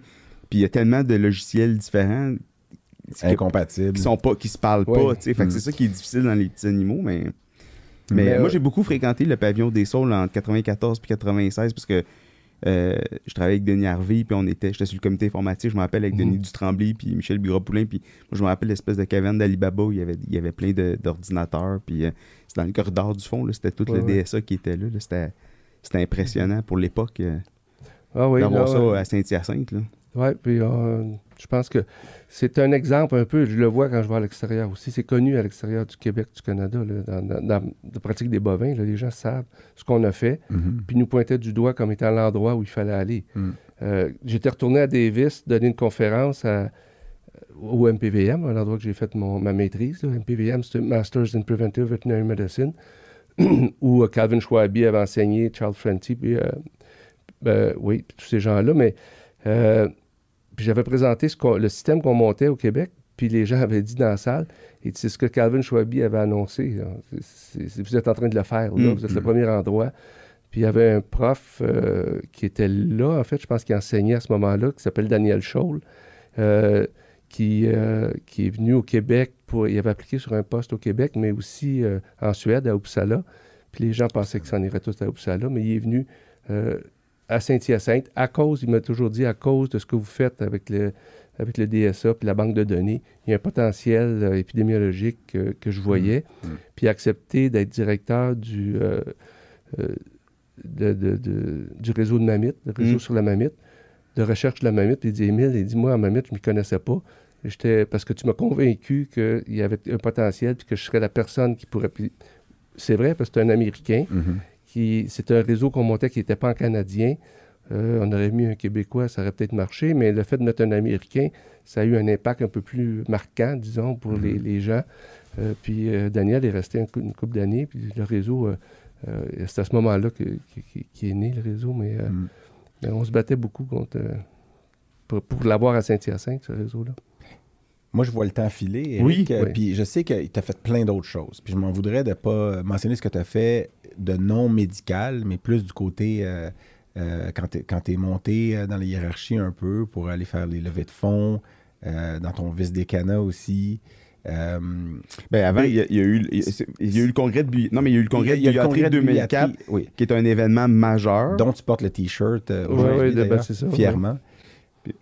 Puis il y a tellement de logiciels différents qui, Incompatible. qui sont pas, qui se parlent Ouais. pas. tu sais. Fait que Mm. c'est ça qui est difficile dans les petits animaux, mais. Mais, Mais, moi, euh, j'ai beaucoup fréquenté le pavillon des Saules en 94 puis 96 parce que euh, je travaillais avec Denis Harvey, puis on était, j'étais sur le comité informatique, je me rappelle, avec Mhm. Denis Dutremblay, puis Michel Bureau-Poulain, puis moi, je me rappelle l'espèce de caverne d'Alibaba où il y avait, il y avait plein d'ordinateurs, puis euh, c'était dans le corridor du fond, c'était tout Ouais, le ouais. DSA qui était là, là, c'était, impressionnant pour l'époque euh, Ah oui, d'avoir ça à Saint-Hyacinthe. Oui, puis euh, je pense que c'est un exemple un peu, je le vois quand je vais à l'extérieur aussi, c'est connu à l'extérieur du Québec, du Canada, là, dans, dans- dans la pratique des bovins, là, les gens savent ce qu'on a fait, Mhm. puis nous pointaient du doigt comme étant l'endroit où il fallait aller. Mm. Euh, J'étais retourné à Davis donner une conférence à- au MPVM, à l'endroit que j'ai fait mon, ma maîtrise. là. MPVM, c'est Masters in Preventive Veterinary Medicine, où euh, Calvin Schwabi avait enseigné, Charles Frenty, puis euh, ben, oui, tous ces gens-là, mais euh, puis j'avais présenté ce le système qu'on montait au Québec, puis les gens avaient dit dans la salle, et c'est ce que Calvin Schwabi avait annoncé. vous êtes en train de le faire, là. Mm. vous êtes le premier endroit. Puis il y avait un prof euh, qui était là, en fait, je pense qu'il enseignait à ce moment-là, qui s'appelle Daniel Scholl, euh, qui, euh, qui est venu au Québec pour. Il avait appliqué sur un poste au Québec, mais aussi en Suède, à Uppsala. Puis les gens pensaient qu'ils s'en iraient tous à Uppsala, mais il est venu à Saint-Hyacinthe à cause, il m'a toujours dit, à cause de ce que vous faites avec le, avec le DSA puis la banque de données, il y a un potentiel euh, épidémiologique que je voyais. Mm. Puis accepter d'être directeur du, euh, euh, de- de- de- du réseau de Mamite, le réseau Mm. sur la Mamite, de recherche de la Mamite. Puis il dit Émile, il dit Moi, en Mamite, je ne m'y connaissais pas. J'étais- Parce que tu m'as convaincu qu'il y avait un potentiel, puis que je serais la personne qui pourrait. C'est vrai, parce que c'est un Américain. Mhm. Qui C'est un réseau qu'on montait qui n'était pas en canadien. Euh, on aurait mis un Québécois, ça aurait peut-être marché, mais le fait de mettre un Américain, ça a eu un impact un peu plus marquant, disons, pour les, les gens. Euh, puis euh, Daniel est resté une couple d'années, puis le réseau, c'est à ce moment-là que, qui- est né le réseau, mais, Mm. on se battait beaucoup contre, pour, pour l'avoir à Saint-Hyacinthe, ce réseau-là. Moi, je vois le temps filer. Eric, Oui, euh, oui. Puis je sais que tu as fait plein d'autres choses. Puis je m'en voudrais de pas mentionner ce que tu as fait de non médical, mais plus du côté euh, euh, quand tu es, monté dans la hiérarchie un peu pour aller faire les levées de fonds, euh, dans ton vice-décanat aussi. Euh, Ben, avant, il y, a, il y a eu, il y a- il y a eu le congrès de Non, mais il y a eu le congrès il y a de le billetterie congrès de 2004, billetterie, oui, qui est un événement majeur. dont tu portes le T-shirt euh, aujourd'hui, ben, ça, fièrement.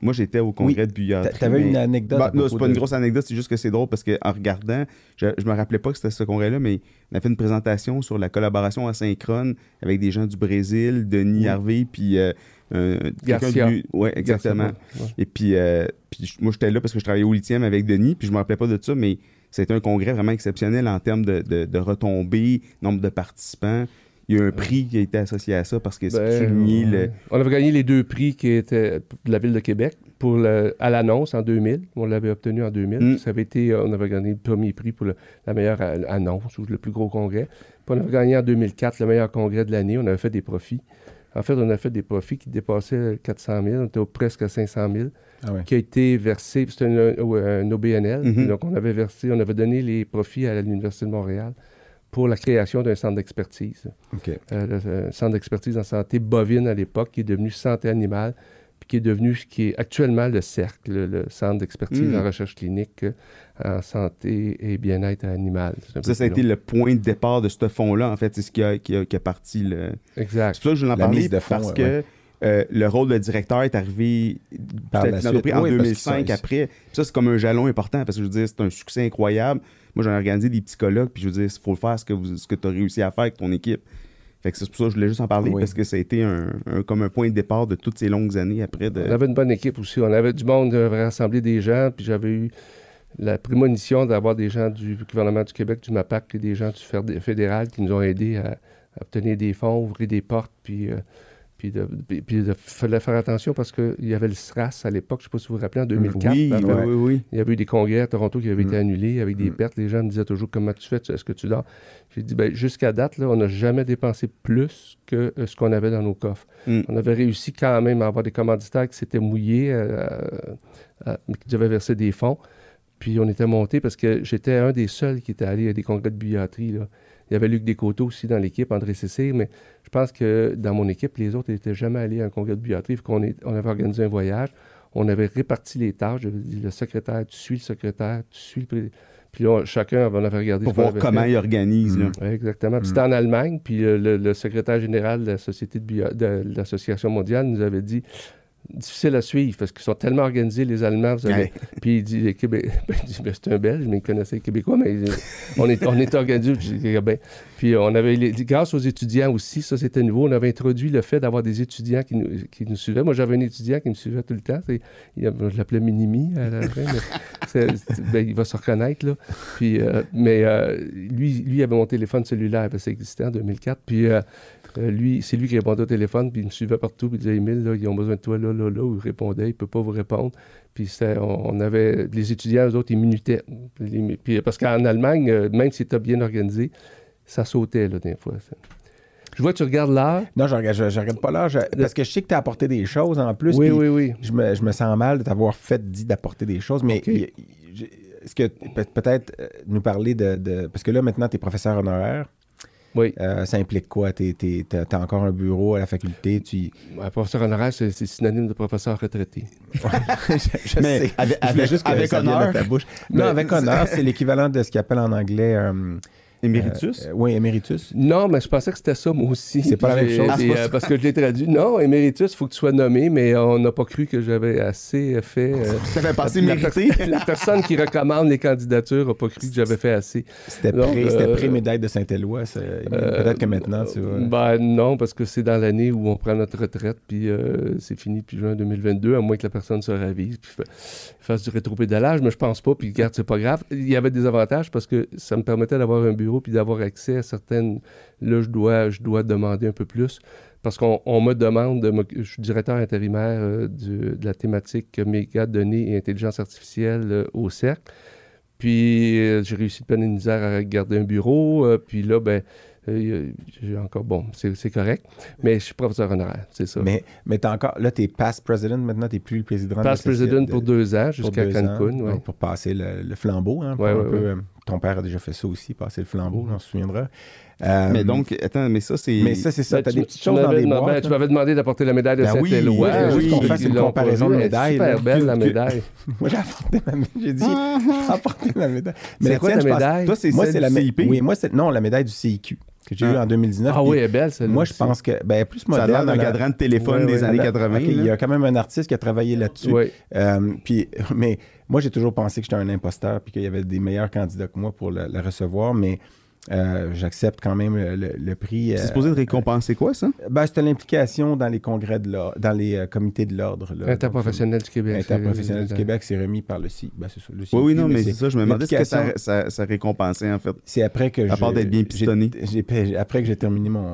Moi, j'étais au congrès de billetterie. Tu avais mais- une anecdote. Bah, non, c'est pas de- une grosse anecdote, c'est juste que c'est drôle parce qu'en regardant, je, je me rappelais pas que c'était ce congrès-là, mais on a fait une présentation sur la collaboration asynchrone avec des gens du Brésil, Denis Oui. Harvey, puis euh, quelqu'un Garcia. du- Ouais, exactement. Ouais. Et puis, euh, puis moi, j'étais là parce que je travaillais au lithium avec Denis, puis je me rappelais pas de ça, mais c'était un congrès vraiment exceptionnel en termes de, de, de retombées, nombre de participants. Il y a un prix qui a été associé à ça parce que c'est Ben, souligné le. On avait gagné les deux prix qui étaient de la ville de Québec pour le- à l'annonce en 2000. On l'avait obtenu en 2000. Mm. Ça avait été, euh, on avait gagné le premier prix pour le- la meilleure a- annonce ou le plus gros congrès. Puis on avait gagné en 2004 le meilleur congrès de l'année. On avait fait des profits. En fait, on a fait des profits qui dépassaient 400 000. On était presque à 500 000 Ah ouais. qui a été versé. C'était un, un OBNL. Mhm. Donc, on avait versé, on avait donné les profits à l'Université de Montréal pour la création d'un centre d'expertise. OK. Euh, le euh, centre d'expertise en santé bovine à l'époque, qui est devenu santé animale, puis qui est devenu ce qui est actuellement le CERC, le, centre d'expertise Mm. en recherche clinique euh, en santé et bien-être animal. Un Ça, ça a été le point de départ de ce fonds-là, en fait. C'est ce qui a, qui a, qui a parti le. Exact. C'est pour ça que je voulais en La parler mise de fonds, parce ouais, que ouais. euh, le rôle de directeur est arrivé Par peut-être la suite. en Oui, parce que 2005 ça- après. Puis ça, c'est comme un jalon important parce que je veux dire, c'est un succès incroyable. Moi, j'en ai organisé des petits colloques, puis je veux dire, il faut le faire ce que, vous, ce que tu as réussi à faire avec ton équipe. Fait que c'est pour ça que je voulais juste en parler Oui. parce que ça a été un, un- comme un point de départ de toutes ces longues années après. De... On avait une bonne équipe aussi. On avait du monde, on avait rassemblé des gens, puis j'avais eu la prémonition d'avoir des gens du gouvernement du Québec, du MAPAC, et des gens du fédé- fédéral qui nous ont aidés à, à obtenir des fonds, ouvrir des portes, puis, euh, puis de fallait faire attention parce qu'il y avait le SRAS à l'époque, je ne sais pas si vous vous rappelez, en 2004. oui, oui, oui, oui. Il y avait eu des congrès à Toronto qui avaient Mm. été annulés avec des Mm. pertes. Les gens me disaient toujours comment tu fais, est-ce que tu dors? J'ai dit ben, jusqu'à date, là, on n'a jamais dépensé plus que euh, ce qu'on avait dans nos coffres. Mm. On avait réussi quand même à avoir des commanditaires qui s'étaient mouillés, euh, euh, qui devaient verser des fonds. Puis on était monté parce que j'étais un des seuls qui était allé à des congrès de billetterie. là. Il y avait Luc Descoteaux aussi dans l'équipe, André Cécile, mais je pense que dans mon équipe, les autres n'étaient jamais allés à un congrès de qu'on est- on avait organisé un voyage. On avait réparti les tâches. J'avais dit, le secrétaire, tu suis le secrétaire, tu suis le... pré- Puis là, chacun, on avait regardé Pour voir comment fait. il organise. là. Mm. Exactement. Puis Mm. C'était en Allemagne, puis euh, le, le secrétaire général de la Société de, bio- de l'Association mondiale nous avait dit difficile à suivre parce qu'ils sont tellement organisés, les Allemands. Vous. Puis il dit, les Québé- ben, Ben, c'est un Belge, mais il connaissait les Québécois, mais on est, on est organisés. J'ai dit, Ben, Puis on avait, les- grâce aux étudiants aussi, ça c'était nouveau, on avait introduit le fait d'avoir des étudiants qui nous, qui nous suivaient. Moi, j'avais un étudiant qui me suivait tout le temps. Il- je l'appelais Minimi à la fin, mais ben, il va se reconnaître. Là. Puis, euh, mais euh, lui, lui avait mon téléphone cellulaire, parce que ça existait en 2004. Puis euh, euh, lui, c'est lui qui répondait au téléphone, puis il me suivait partout, puis il disait Émile, là, ils ont besoin de toi là, là, là. Il répondait, il ne peut pas vous répondre. Puis on, on avait les étudiants, eux autres, ils minutaient. Puis, parce qu'en Allemagne, euh, même si c'était bien organisé, ça sautait là, des fois. ça. Je vois que tu regardes l'heure. Non, je regarde, je regarde pas je- parce que je sais que tu as apporté des choses en plus. Oui, oui, oui. Je me, je me sens mal de t'avoir fait dit d'apporter des choses, mais est-ce que peut- peut-être euh, nous parler de, de- Parce que là, maintenant, tu es professeur honoraire. Oui. Euh, ça implique quoi? Tu as, encore un bureau à la faculté. Tu... Un professeur honoraire, c'est c'est synonyme de professeur retraité. je, je Mais sais. avec- Je voulais avec- juste avec honneur. ta bouche. Non, Mais- avec honneur, c'est l'équivalent de ce qu'ils appellent en anglais euh, Emeritus? Euh, oui, Emeritus. Non, mais je pensais que c'était ça, moi aussi. C'est pas la même chose. et, Ah, euh, parce que je l'ai traduit. Non, éméritus, il faut que tu sois nommé, mais on n'a pas cru que j'avais assez fait. euh, Ça fait passer la, mérité. la personne qui recommande les candidatures n'a pas cru que j'avais fait assez. C'était pré- euh, pré-médaille de Saint-Éloi. Peut-être que maintenant, tu vas... Ben non, parce que c'est dans l'année où on prend notre retraite, puis euh, c'est fini depuis juin 2022, à moins que la personne se ravise, puis fa- fasse du rétropédalage, mais je pense pas, puis regarde, c'est pas grave. Il y avait des avantages parce que ça me permettait d'avoir un puis d'avoir accès à certaines... Là, je dois, demander un peu plus, parce qu'on on me demande, de je suis directeur intérimaire euh, de la thématique méga données et intelligence artificielle euh, au cercle. Puis euh, j'ai réussi de peine et misère à garder un bureau. puis là, ben, euh, j'ai encore, bon, c'est c'est correct. Mais je suis professeur honoraire, c'est ça. Mais, mais t'es encore... Là, t'es past president maintenant, t'es plus le président. de Past president de- pour deux ans jusqu'à. Cancun. ouais. Pour passer le, le flambeau. Hein, pour Ouais, un ouais, peu, ouais. euh, ton père a déjà fait ça aussi, passer le flambeau, on se souviendra. Euh, Mais donc, attends, mais ça, c'est. Mais ça, c'est ça. Ben, T'as tu des petites choses dans boîtes. ben, tu m'avais demandé d'apporter la médaille de Ben oui, Saint-Éloi. oui, juste qu'on fasse une comparaison de médailles, Super là. belle, la médaille. Moi, j'ai apporté ma médaille. J'ai dit, j'ai apporté ma médaille. C'est la quoi pense- médaille? Toi, c'est Moi, celle c'est du la CIP? Oui, moi, c'est non, la médaille du CIQ que j'ai Ah. eue en 2019. Ah oui, elle est belle, celle-là. Moi, je pense que, ben, plus Ça a moderne. l'air d'un cadran de téléphone Ouais, des ouais, années elle a- 80. ok, il y a quand même un artiste qui a travaillé là-dessus. Oui. Euh, puis, mais moi, j'ai toujours pensé que j'étais un imposteur puis qu'il y avait des meilleurs candidats que moi pour la, la recevoir, mais euh, j'accepte quand même le, prix. euh, C'est supposé de récompenser quoi, ça? ben, c'était l'implication dans les congrès de l'ordre, dans les euh, comités de l'ordre. Interprofessionnel du Québec. Interprofessionnel du Québec, c'est remis par le CIQ. Ben, c'est ça, le Oui, oui, non, mais c'est ça. Je me demandais ce que ça, l'implication- ça, ça récompensait, en fait. C'est après que À part d'être bien après que j'ai terminé mon,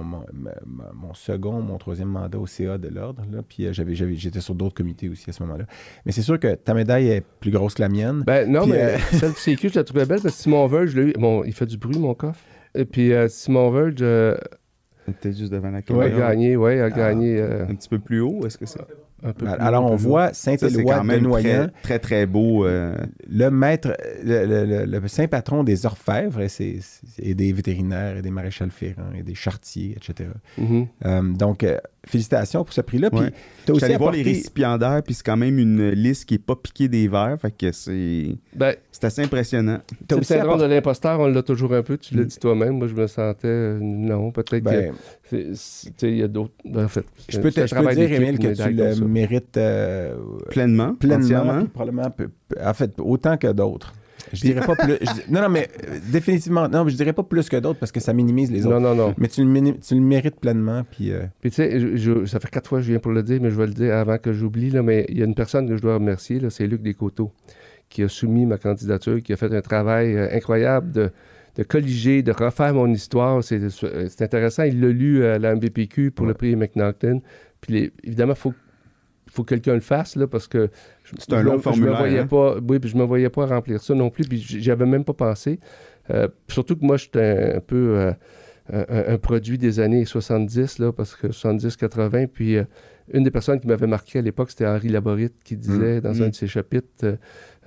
second, mon troisième mandat au CA de l'ordre, là, puis euh, j'étais sur d'autres comités aussi à ce moment-là. Mais c'est sûr que ta médaille est plus grosse que la mienne. Ben non, Puis, mais euh, celle du CQ, je la trouvais belle parce que Simon bon, il fait du bruit, mon coffre. Et puis euh, Simon Verge euh, Peut-être juste devant la a caméra. gagné, ouais, a gagné euh, Un petit peu plus haut, est-ce que c'est? un peu plus Alors, haut, on voit Saint-Éloi de Noyant, très, très, très beau. euh, le maître, le, le- le- le saint patron des orfèvres et, des vétérinaires et des maréchals ferrants et des chartiers, etc. Mhm. Euh, donc, euh, félicitations pour ce prix-là. Puis, aussi allé voir les récipiendaires, puis c'est quand même une liste qui n'est pas piquée des verres, fait que c'est Ben, c'est assez impressionnant. c'est le aussi syndrome apporté- de l'imposteur, on l'a toujours un peu, tu l'as Mm. dit toi-même. Moi, je me sentais, euh, non, peut-être Ben, que, il y a d'autres, ben, en fait. je peux, te, je peux dire, Émile, que tu le mérites euh, Pleinement, pleinement, probablement, en fait, autant que d'autres. Je dirais pas plus. je non, non, mais euh, définitivement, non, mais je dirais pas plus que d'autres parce que ça minimise les autres. Non, non, non. Mais tu le, mini- tu le mérites pleinement, puis euh, Puis tu sais, je- je- ça fait quatre fois que je viens pour le dire, mais je vais le dire avant que j'oublie, là, mais il y a une personne que je dois remercier, là, c'est Luc Descoteaux, qui a soumis ma candidature, qui a fait un travail euh, incroyable de, de colliger, de refaire mon histoire. C'est c'est intéressant. Il l'a lu à la MBPQ pour le prix McNaughton. Puis les- évidemment, il faut, faut que quelqu'un le fasse, là, parce que C'est un long formulaire, Je me voyais hein? pas, oui, puis je me voyais pas remplir ça non plus, puis j'y avais même pas pensé. Euh, surtout que moi, j'étais un peu euh, un, produit des années 70, là, parce que 70-80, puis euh, une des personnes qui m'avait marqué à l'époque, c'était Henri Laborit, qui disait dans Mm. un de ses chapitres,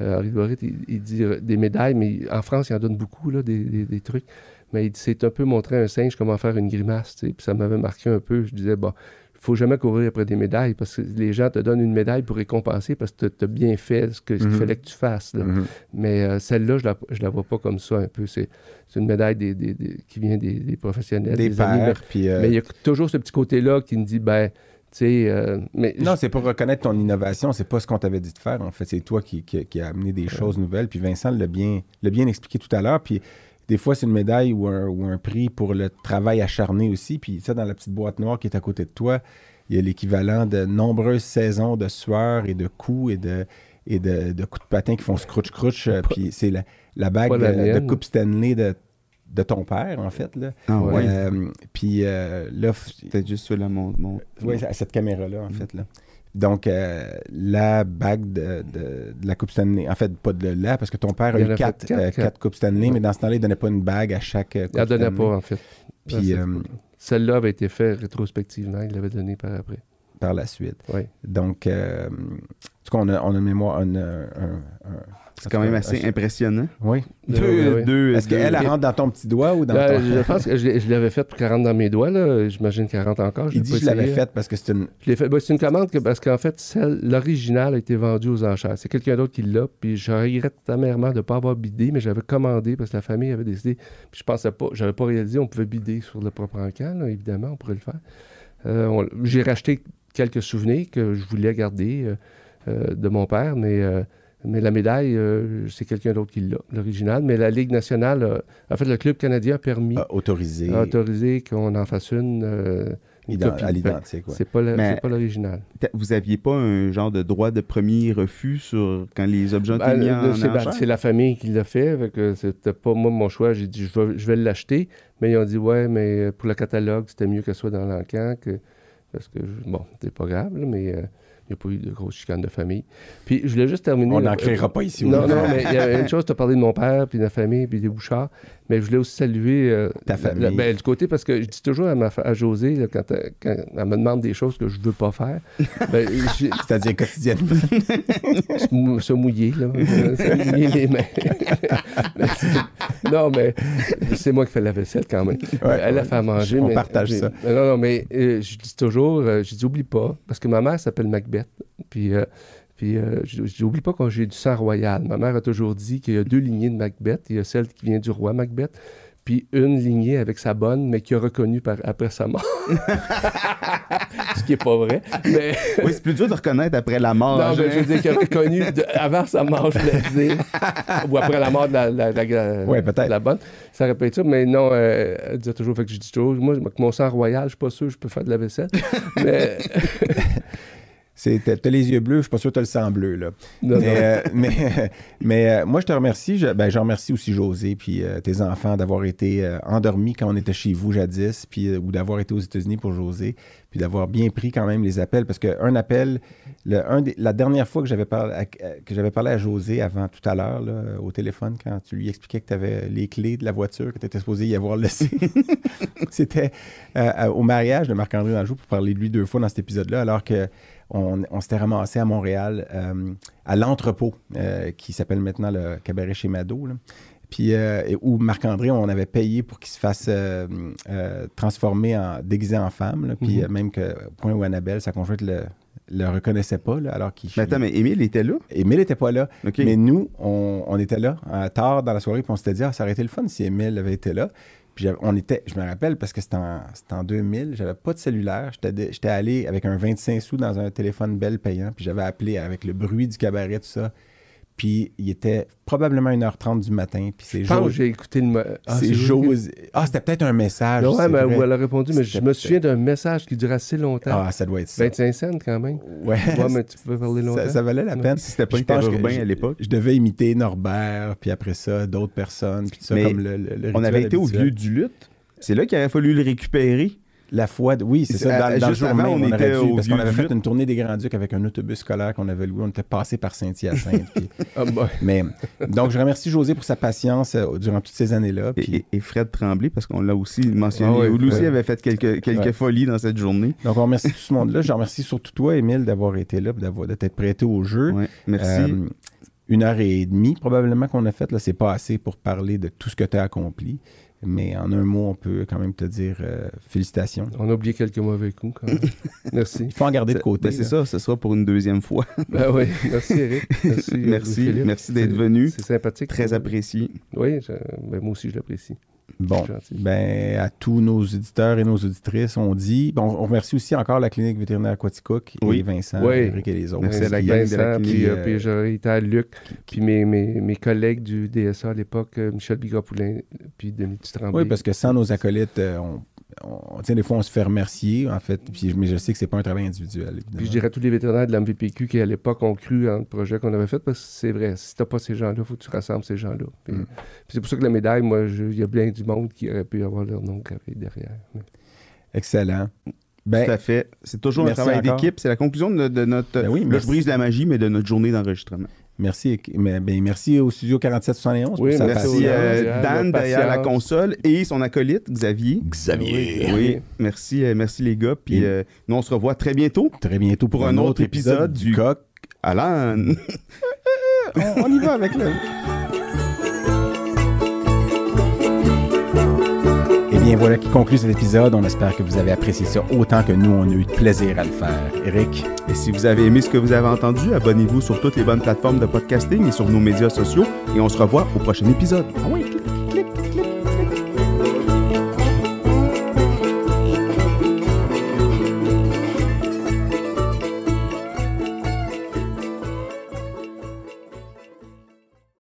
Henri Laborit, il, il dit des médailles, mais en France, il en donne beaucoup, là, des, des- des trucs. Mais il c'est un peu montrer à un singe comment faire une grimace, tu sais. Puis ça m'avait marqué un peu. Je disais, bon, il faut jamais courir après des médailles parce que les gens te donnent une médaille pour récompenser parce que tu as bien fait ce qu'il Mhm. fallait que tu fasses. là. mhm. Mais euh, celle-là, je la, je la vois pas comme ça un peu. C'est une médaille des, des- des- qui vient des, professionnels, des amis. puis euh, Mais il y a toujours ce petit côté-là qui me dit, ben, tu sais, euh, mais Non, c'est pour reconnaître ton innovation. C'est pas ce qu'on t'avait dit de faire. En fait, c'est toi qui, qui, qui a amené des choses nouvelles. Puis Vincent l'a bien, bien expliqué tout à l'heure. Puis des fois, c'est une médaille ou un, ou un prix pour le travail acharné aussi. Puis ça, dans la petite boîte noire qui est à côté de toi, il y a l'équivalent de nombreuses saisons de sueur et de coups et de, et de, de coups de patin qui font scrouch-crouch. Puis c'est la, la bague Pas la de, de. Coupe Stanley de, de ton père, en fait. Là. Ah Ouais. Euh, puis euh, là, Peut-être juste sur la mon, mon- oui, à cette caméra-là, en fait. Là. Donc, euh, la bague de, de- de la Coupe Stanley, en fait, pas de la, parce que ton père a eu quatre, quatre, euh, quatre. quatre Coupes Stanley, mais dans ce temps-là, il ne donnait pas une bague à chaque euh, Coupe il n'en donnait Stanley. pas, en fait. Puis, euh, Celle-là avait été faite rétrospectivement. Il l'avait donnée par après. par la suite. Oui. Donc, euh, en tout cas, on a, on a mémoire. un- un- un- C'est quand même assez un- impressionnant. Oui. Deux, oui, deux, Est-ce qu'elle, elle rentre dans ton petit doigt ou dans Ben, ton. je pense que je, je l'avais fait pour 40 dans mes doigts. là. J'imagine 40 encore. Il l'ai dit que je l'avais faite parce que c'est une. Je l'ai fait. Ben, c'est une commande que, parce qu'en fait, celle, l'original a été vendue aux enchères. C'est quelqu'un d'autre qui l'a. Puis je regrette amèrement de ne pas avoir bidé, mais j'avais commandé parce que la famille avait décidé. Puis je pensais pas, j'avais pas réalisé on pouvait bider sur le propre encan. là. évidemment, on pourrait le faire. Euh, on- J'ai racheté quelques souvenirs que je voulais garder euh, euh, de mon père, mais, euh, mais la médaille, euh, c'est quelqu'un d'autre qui l'a, l'original. Mais la Ligue nationale, euh, en fait, le Club canadien a permis, a autorisé a autorisé qu'on en fasse une. euh, une ident- copie. à l'identique. ouais. c'est pas, le- Mais- c'est pas l'original. T'a- Vous aviez pas un genre de droit de premier refus sur quand les objets ont été Ben, mis euh, en c'est, ben, enchère? c'est la famille qui l'a fait. fait que c'était pas moi mon choix. J'ai dit je vais, je vais l'acheter. Mais ils ont dit ouais, mais pour le catalogue, c'était mieux que ce soit dans l'encan. Que, parce que je- bon, c'est pas grave, là, mais euh, il n'y a pas eu de grosse chicane de famille. Puis je voulais juste terminer. On là, n'en créera pas ici. Non, non, mais il y a une chose, tu as parlé de mon père, puis de la famille, puis des Bouchards, mais je voulais aussi saluer euh, Ta famille. la- ben, du côté, parce que je dis toujours à, ma, à José, là, quand, elle- quand elle me demande des choses que je veux pas faire, ben, C'est-à-dire quotidiennement. se mou- se mouiller, là. Euh, se mouiller les mains. Mais non, mais c'est moi qui fais la vaisselle quand même. Ouais, Elle a fait à manger. On mais- partage mais- ça. Non, non, mais euh, je dis toujours, euh, je dis, oublie pas, parce que ma mère s'appelle Macbeth. Puis, euh, puis euh, je, je dis, oublie pas que j'ai du sang royal. Ma mère a toujours dit qu'il y a deux lignées de Macbeth. Il y a celle qui vient du roi Macbeth, puis une lignée avec sa bonne, mais qui a reconnu par, après sa mort. Ce qui est pas vrai. Mais. Oui, c'est plus dur de reconnaître après la mort. Non, hein, mais je veux dire qu'il a reconnu de- avant sa mort, je voulais dire. Ou après la mort de la, la, la- la- Ouais, peut-être. de la bonne. Ça aurait pu être ça, mais non, euh, elle disait toujours, fait que je dis toujours, moi, avec mon sang royal, je suis pas sûr que je peux faire de la vaisselle. mais. C'est, t'as, les yeux bleus, je suis pas sûr que t'as le sang bleu, là. Non, mais, non. euh, mais, mais, euh, moi, je te remercie. Je, ben, je remercie aussi José puis euh, tes enfants d'avoir été endormis quand on était chez vous jadis, puis, ou d'avoir été aux États-Unis pour José, puis d'avoir bien pris quand même les appels. Parce qu'un appel, le, un des- la dernière fois que j'avais, parlé à, que j'avais parlé à José avant tout à l'heure, au téléphone, quand tu lui expliquais que tu avais les clés de la voiture, que tu étais supposé y avoir laissé, c'était au mariage de Marc-André Danjou pour parler de lui deux fois dans cet épisode-là, alors que on, on s'était ramassé à Montréal euh, à l'entrepôt, euh, qui s'appelle maintenant le cabaret chez Mado. là. Puis, euh, où Marc-André, on avait payé pour qu'il se fasse transformer en déguisé en femme. là. Puis, Mhm. même que, au point où Annabelle, sa conjointe, le, le reconnaissait pas, là, alors qu'il. Mais attends, mais Émile était là? Émile n'était pas là. Mais nous, on, on était là, tard dans la soirée, puis on s'était dit, ah, ça aurait été le fun si Émile avait été là. Puis on était, je me rappelle, parce que c'était en, en 2000, j'avais pas de cellulaire. J'étais allé avec un 25 sous dans un téléphone belle payant, puis j'avais appelé avec le bruit du cabaret, tout ça. Puis il était probablement 1h30 du matin, puis c'est Je pense que José. j'ai écouté le. Ah, c'est José. Ah, c'était peut-être un message. Non, ouais, mais où elle a répondu, mais je me souviens d'un message qui durait assez longtemps. Ah, ça doit être ça. 25 cents quand même. Ouais. Ouais, mais tu peux parler longtemps. ça, ça valait la Ouais. peine. Si c'était pas je- à l'époque. Je devais imiter Norbert, puis après ça, d'autres personnes, puis tout ça, Mais comme le, le- le On avait été au vieux du lutte. C'est là qu'il aurait fallu le récupérer. La fois, de- oui, c'est ça, dans, euh, dans le avant, on était dû, au parce qu'on avait fait une tournée des Grands-Ducs avec un autobus scolaire qu'on avait loué, on était passé par Saint-Hyacinthe. puis- Ah, mais, donc, je remercie José pour sa patience euh, durant toutes ces années-là. Et, puis- et- et Fred Tremblay, parce qu'on l'a aussi mentionné. Ah ouais, lui aussi ouais. avait fait quelques, quelques Ouais. folies dans cette journée. donc, on remercie tout ce monde-là. Je remercie surtout toi, Émile, d'avoir été là, d'avoir- de t'être prêté au jeu. Ouais, merci. Euh, une heure et demie, probablement, qu'on a fait. Là, c'est pas assez pour parler de tout ce que tu as accompli. Mais en un mot, on peut quand même te dire euh, félicitations. on a oublié quelques mauvais coups quand même. Merci. Il faut en garder de côté. ben, c'est ça, ce sera pour une deuxième fois. Ben oui, merci Eric. Merci, Merci, merci d'être venu. C'est sympathique. Très apprécié. Oui, je- ben, moi aussi je l'apprécie. Bon, ben, à tous nos auditeurs et nos auditrices, on dit. Bon, on remercie aussi encore la clinique vétérinaire Aquaticook Oui. et Vincent, Oui. Eric et les autres. Merci à la Vincent, puis, euh, euh, puis à Luc, puis mes, mes, mes collègues du DSA à l'époque, euh, Michel Bigapoulin, puis Denis Tremblay. Oui, parce que sans nos acolytes, euh, on, on, des fois, on se fait remercier, en fait. Puis, mais je sais que c'est pas un travail individuel, évidemment. Puis je dirais à tous les vétérinaires de la MVPQ qui, à l'époque, ont cru en le projet qu'on avait fait, parce que c'est vrai, si t'as pas ces gens-là, il faut que tu rassembles ces gens-là. Puis, Mm. puis c'est pour ça que la médaille, moi, je- il y a bien du monde qui aurait pu avoir leur nom gravé derrière. Mais- Excellent. Tout Ben, à fait. C'est toujours un travail encore. d'équipe. C'est la conclusion de, de notre. Ben oui, là, je brise la magie, mais de notre journée d'enregistrement. Merci, mais, ben, merci au Studio 4771 Oui, pour merci euh, Dan derrière la console et son acolyte Xavier. Xavier. Oui, merci, euh, merci les gars. Puis euh, nous, on se revoit très bientôt. Très bientôt pour, un, autre épisode du Coq. Alan. On, on y va avec le... bien, voilà qui conclut cet épisode. On espère que vous avez apprécié ça autant que nous, on a eu de plaisir à le faire. Eric, Et si vous avez aimé ce que vous avez entendu, abonnez-vous sur toutes les bonnes plateformes de podcasting et sur nos médias sociaux. Et on se revoit au prochain épisode. ah oui.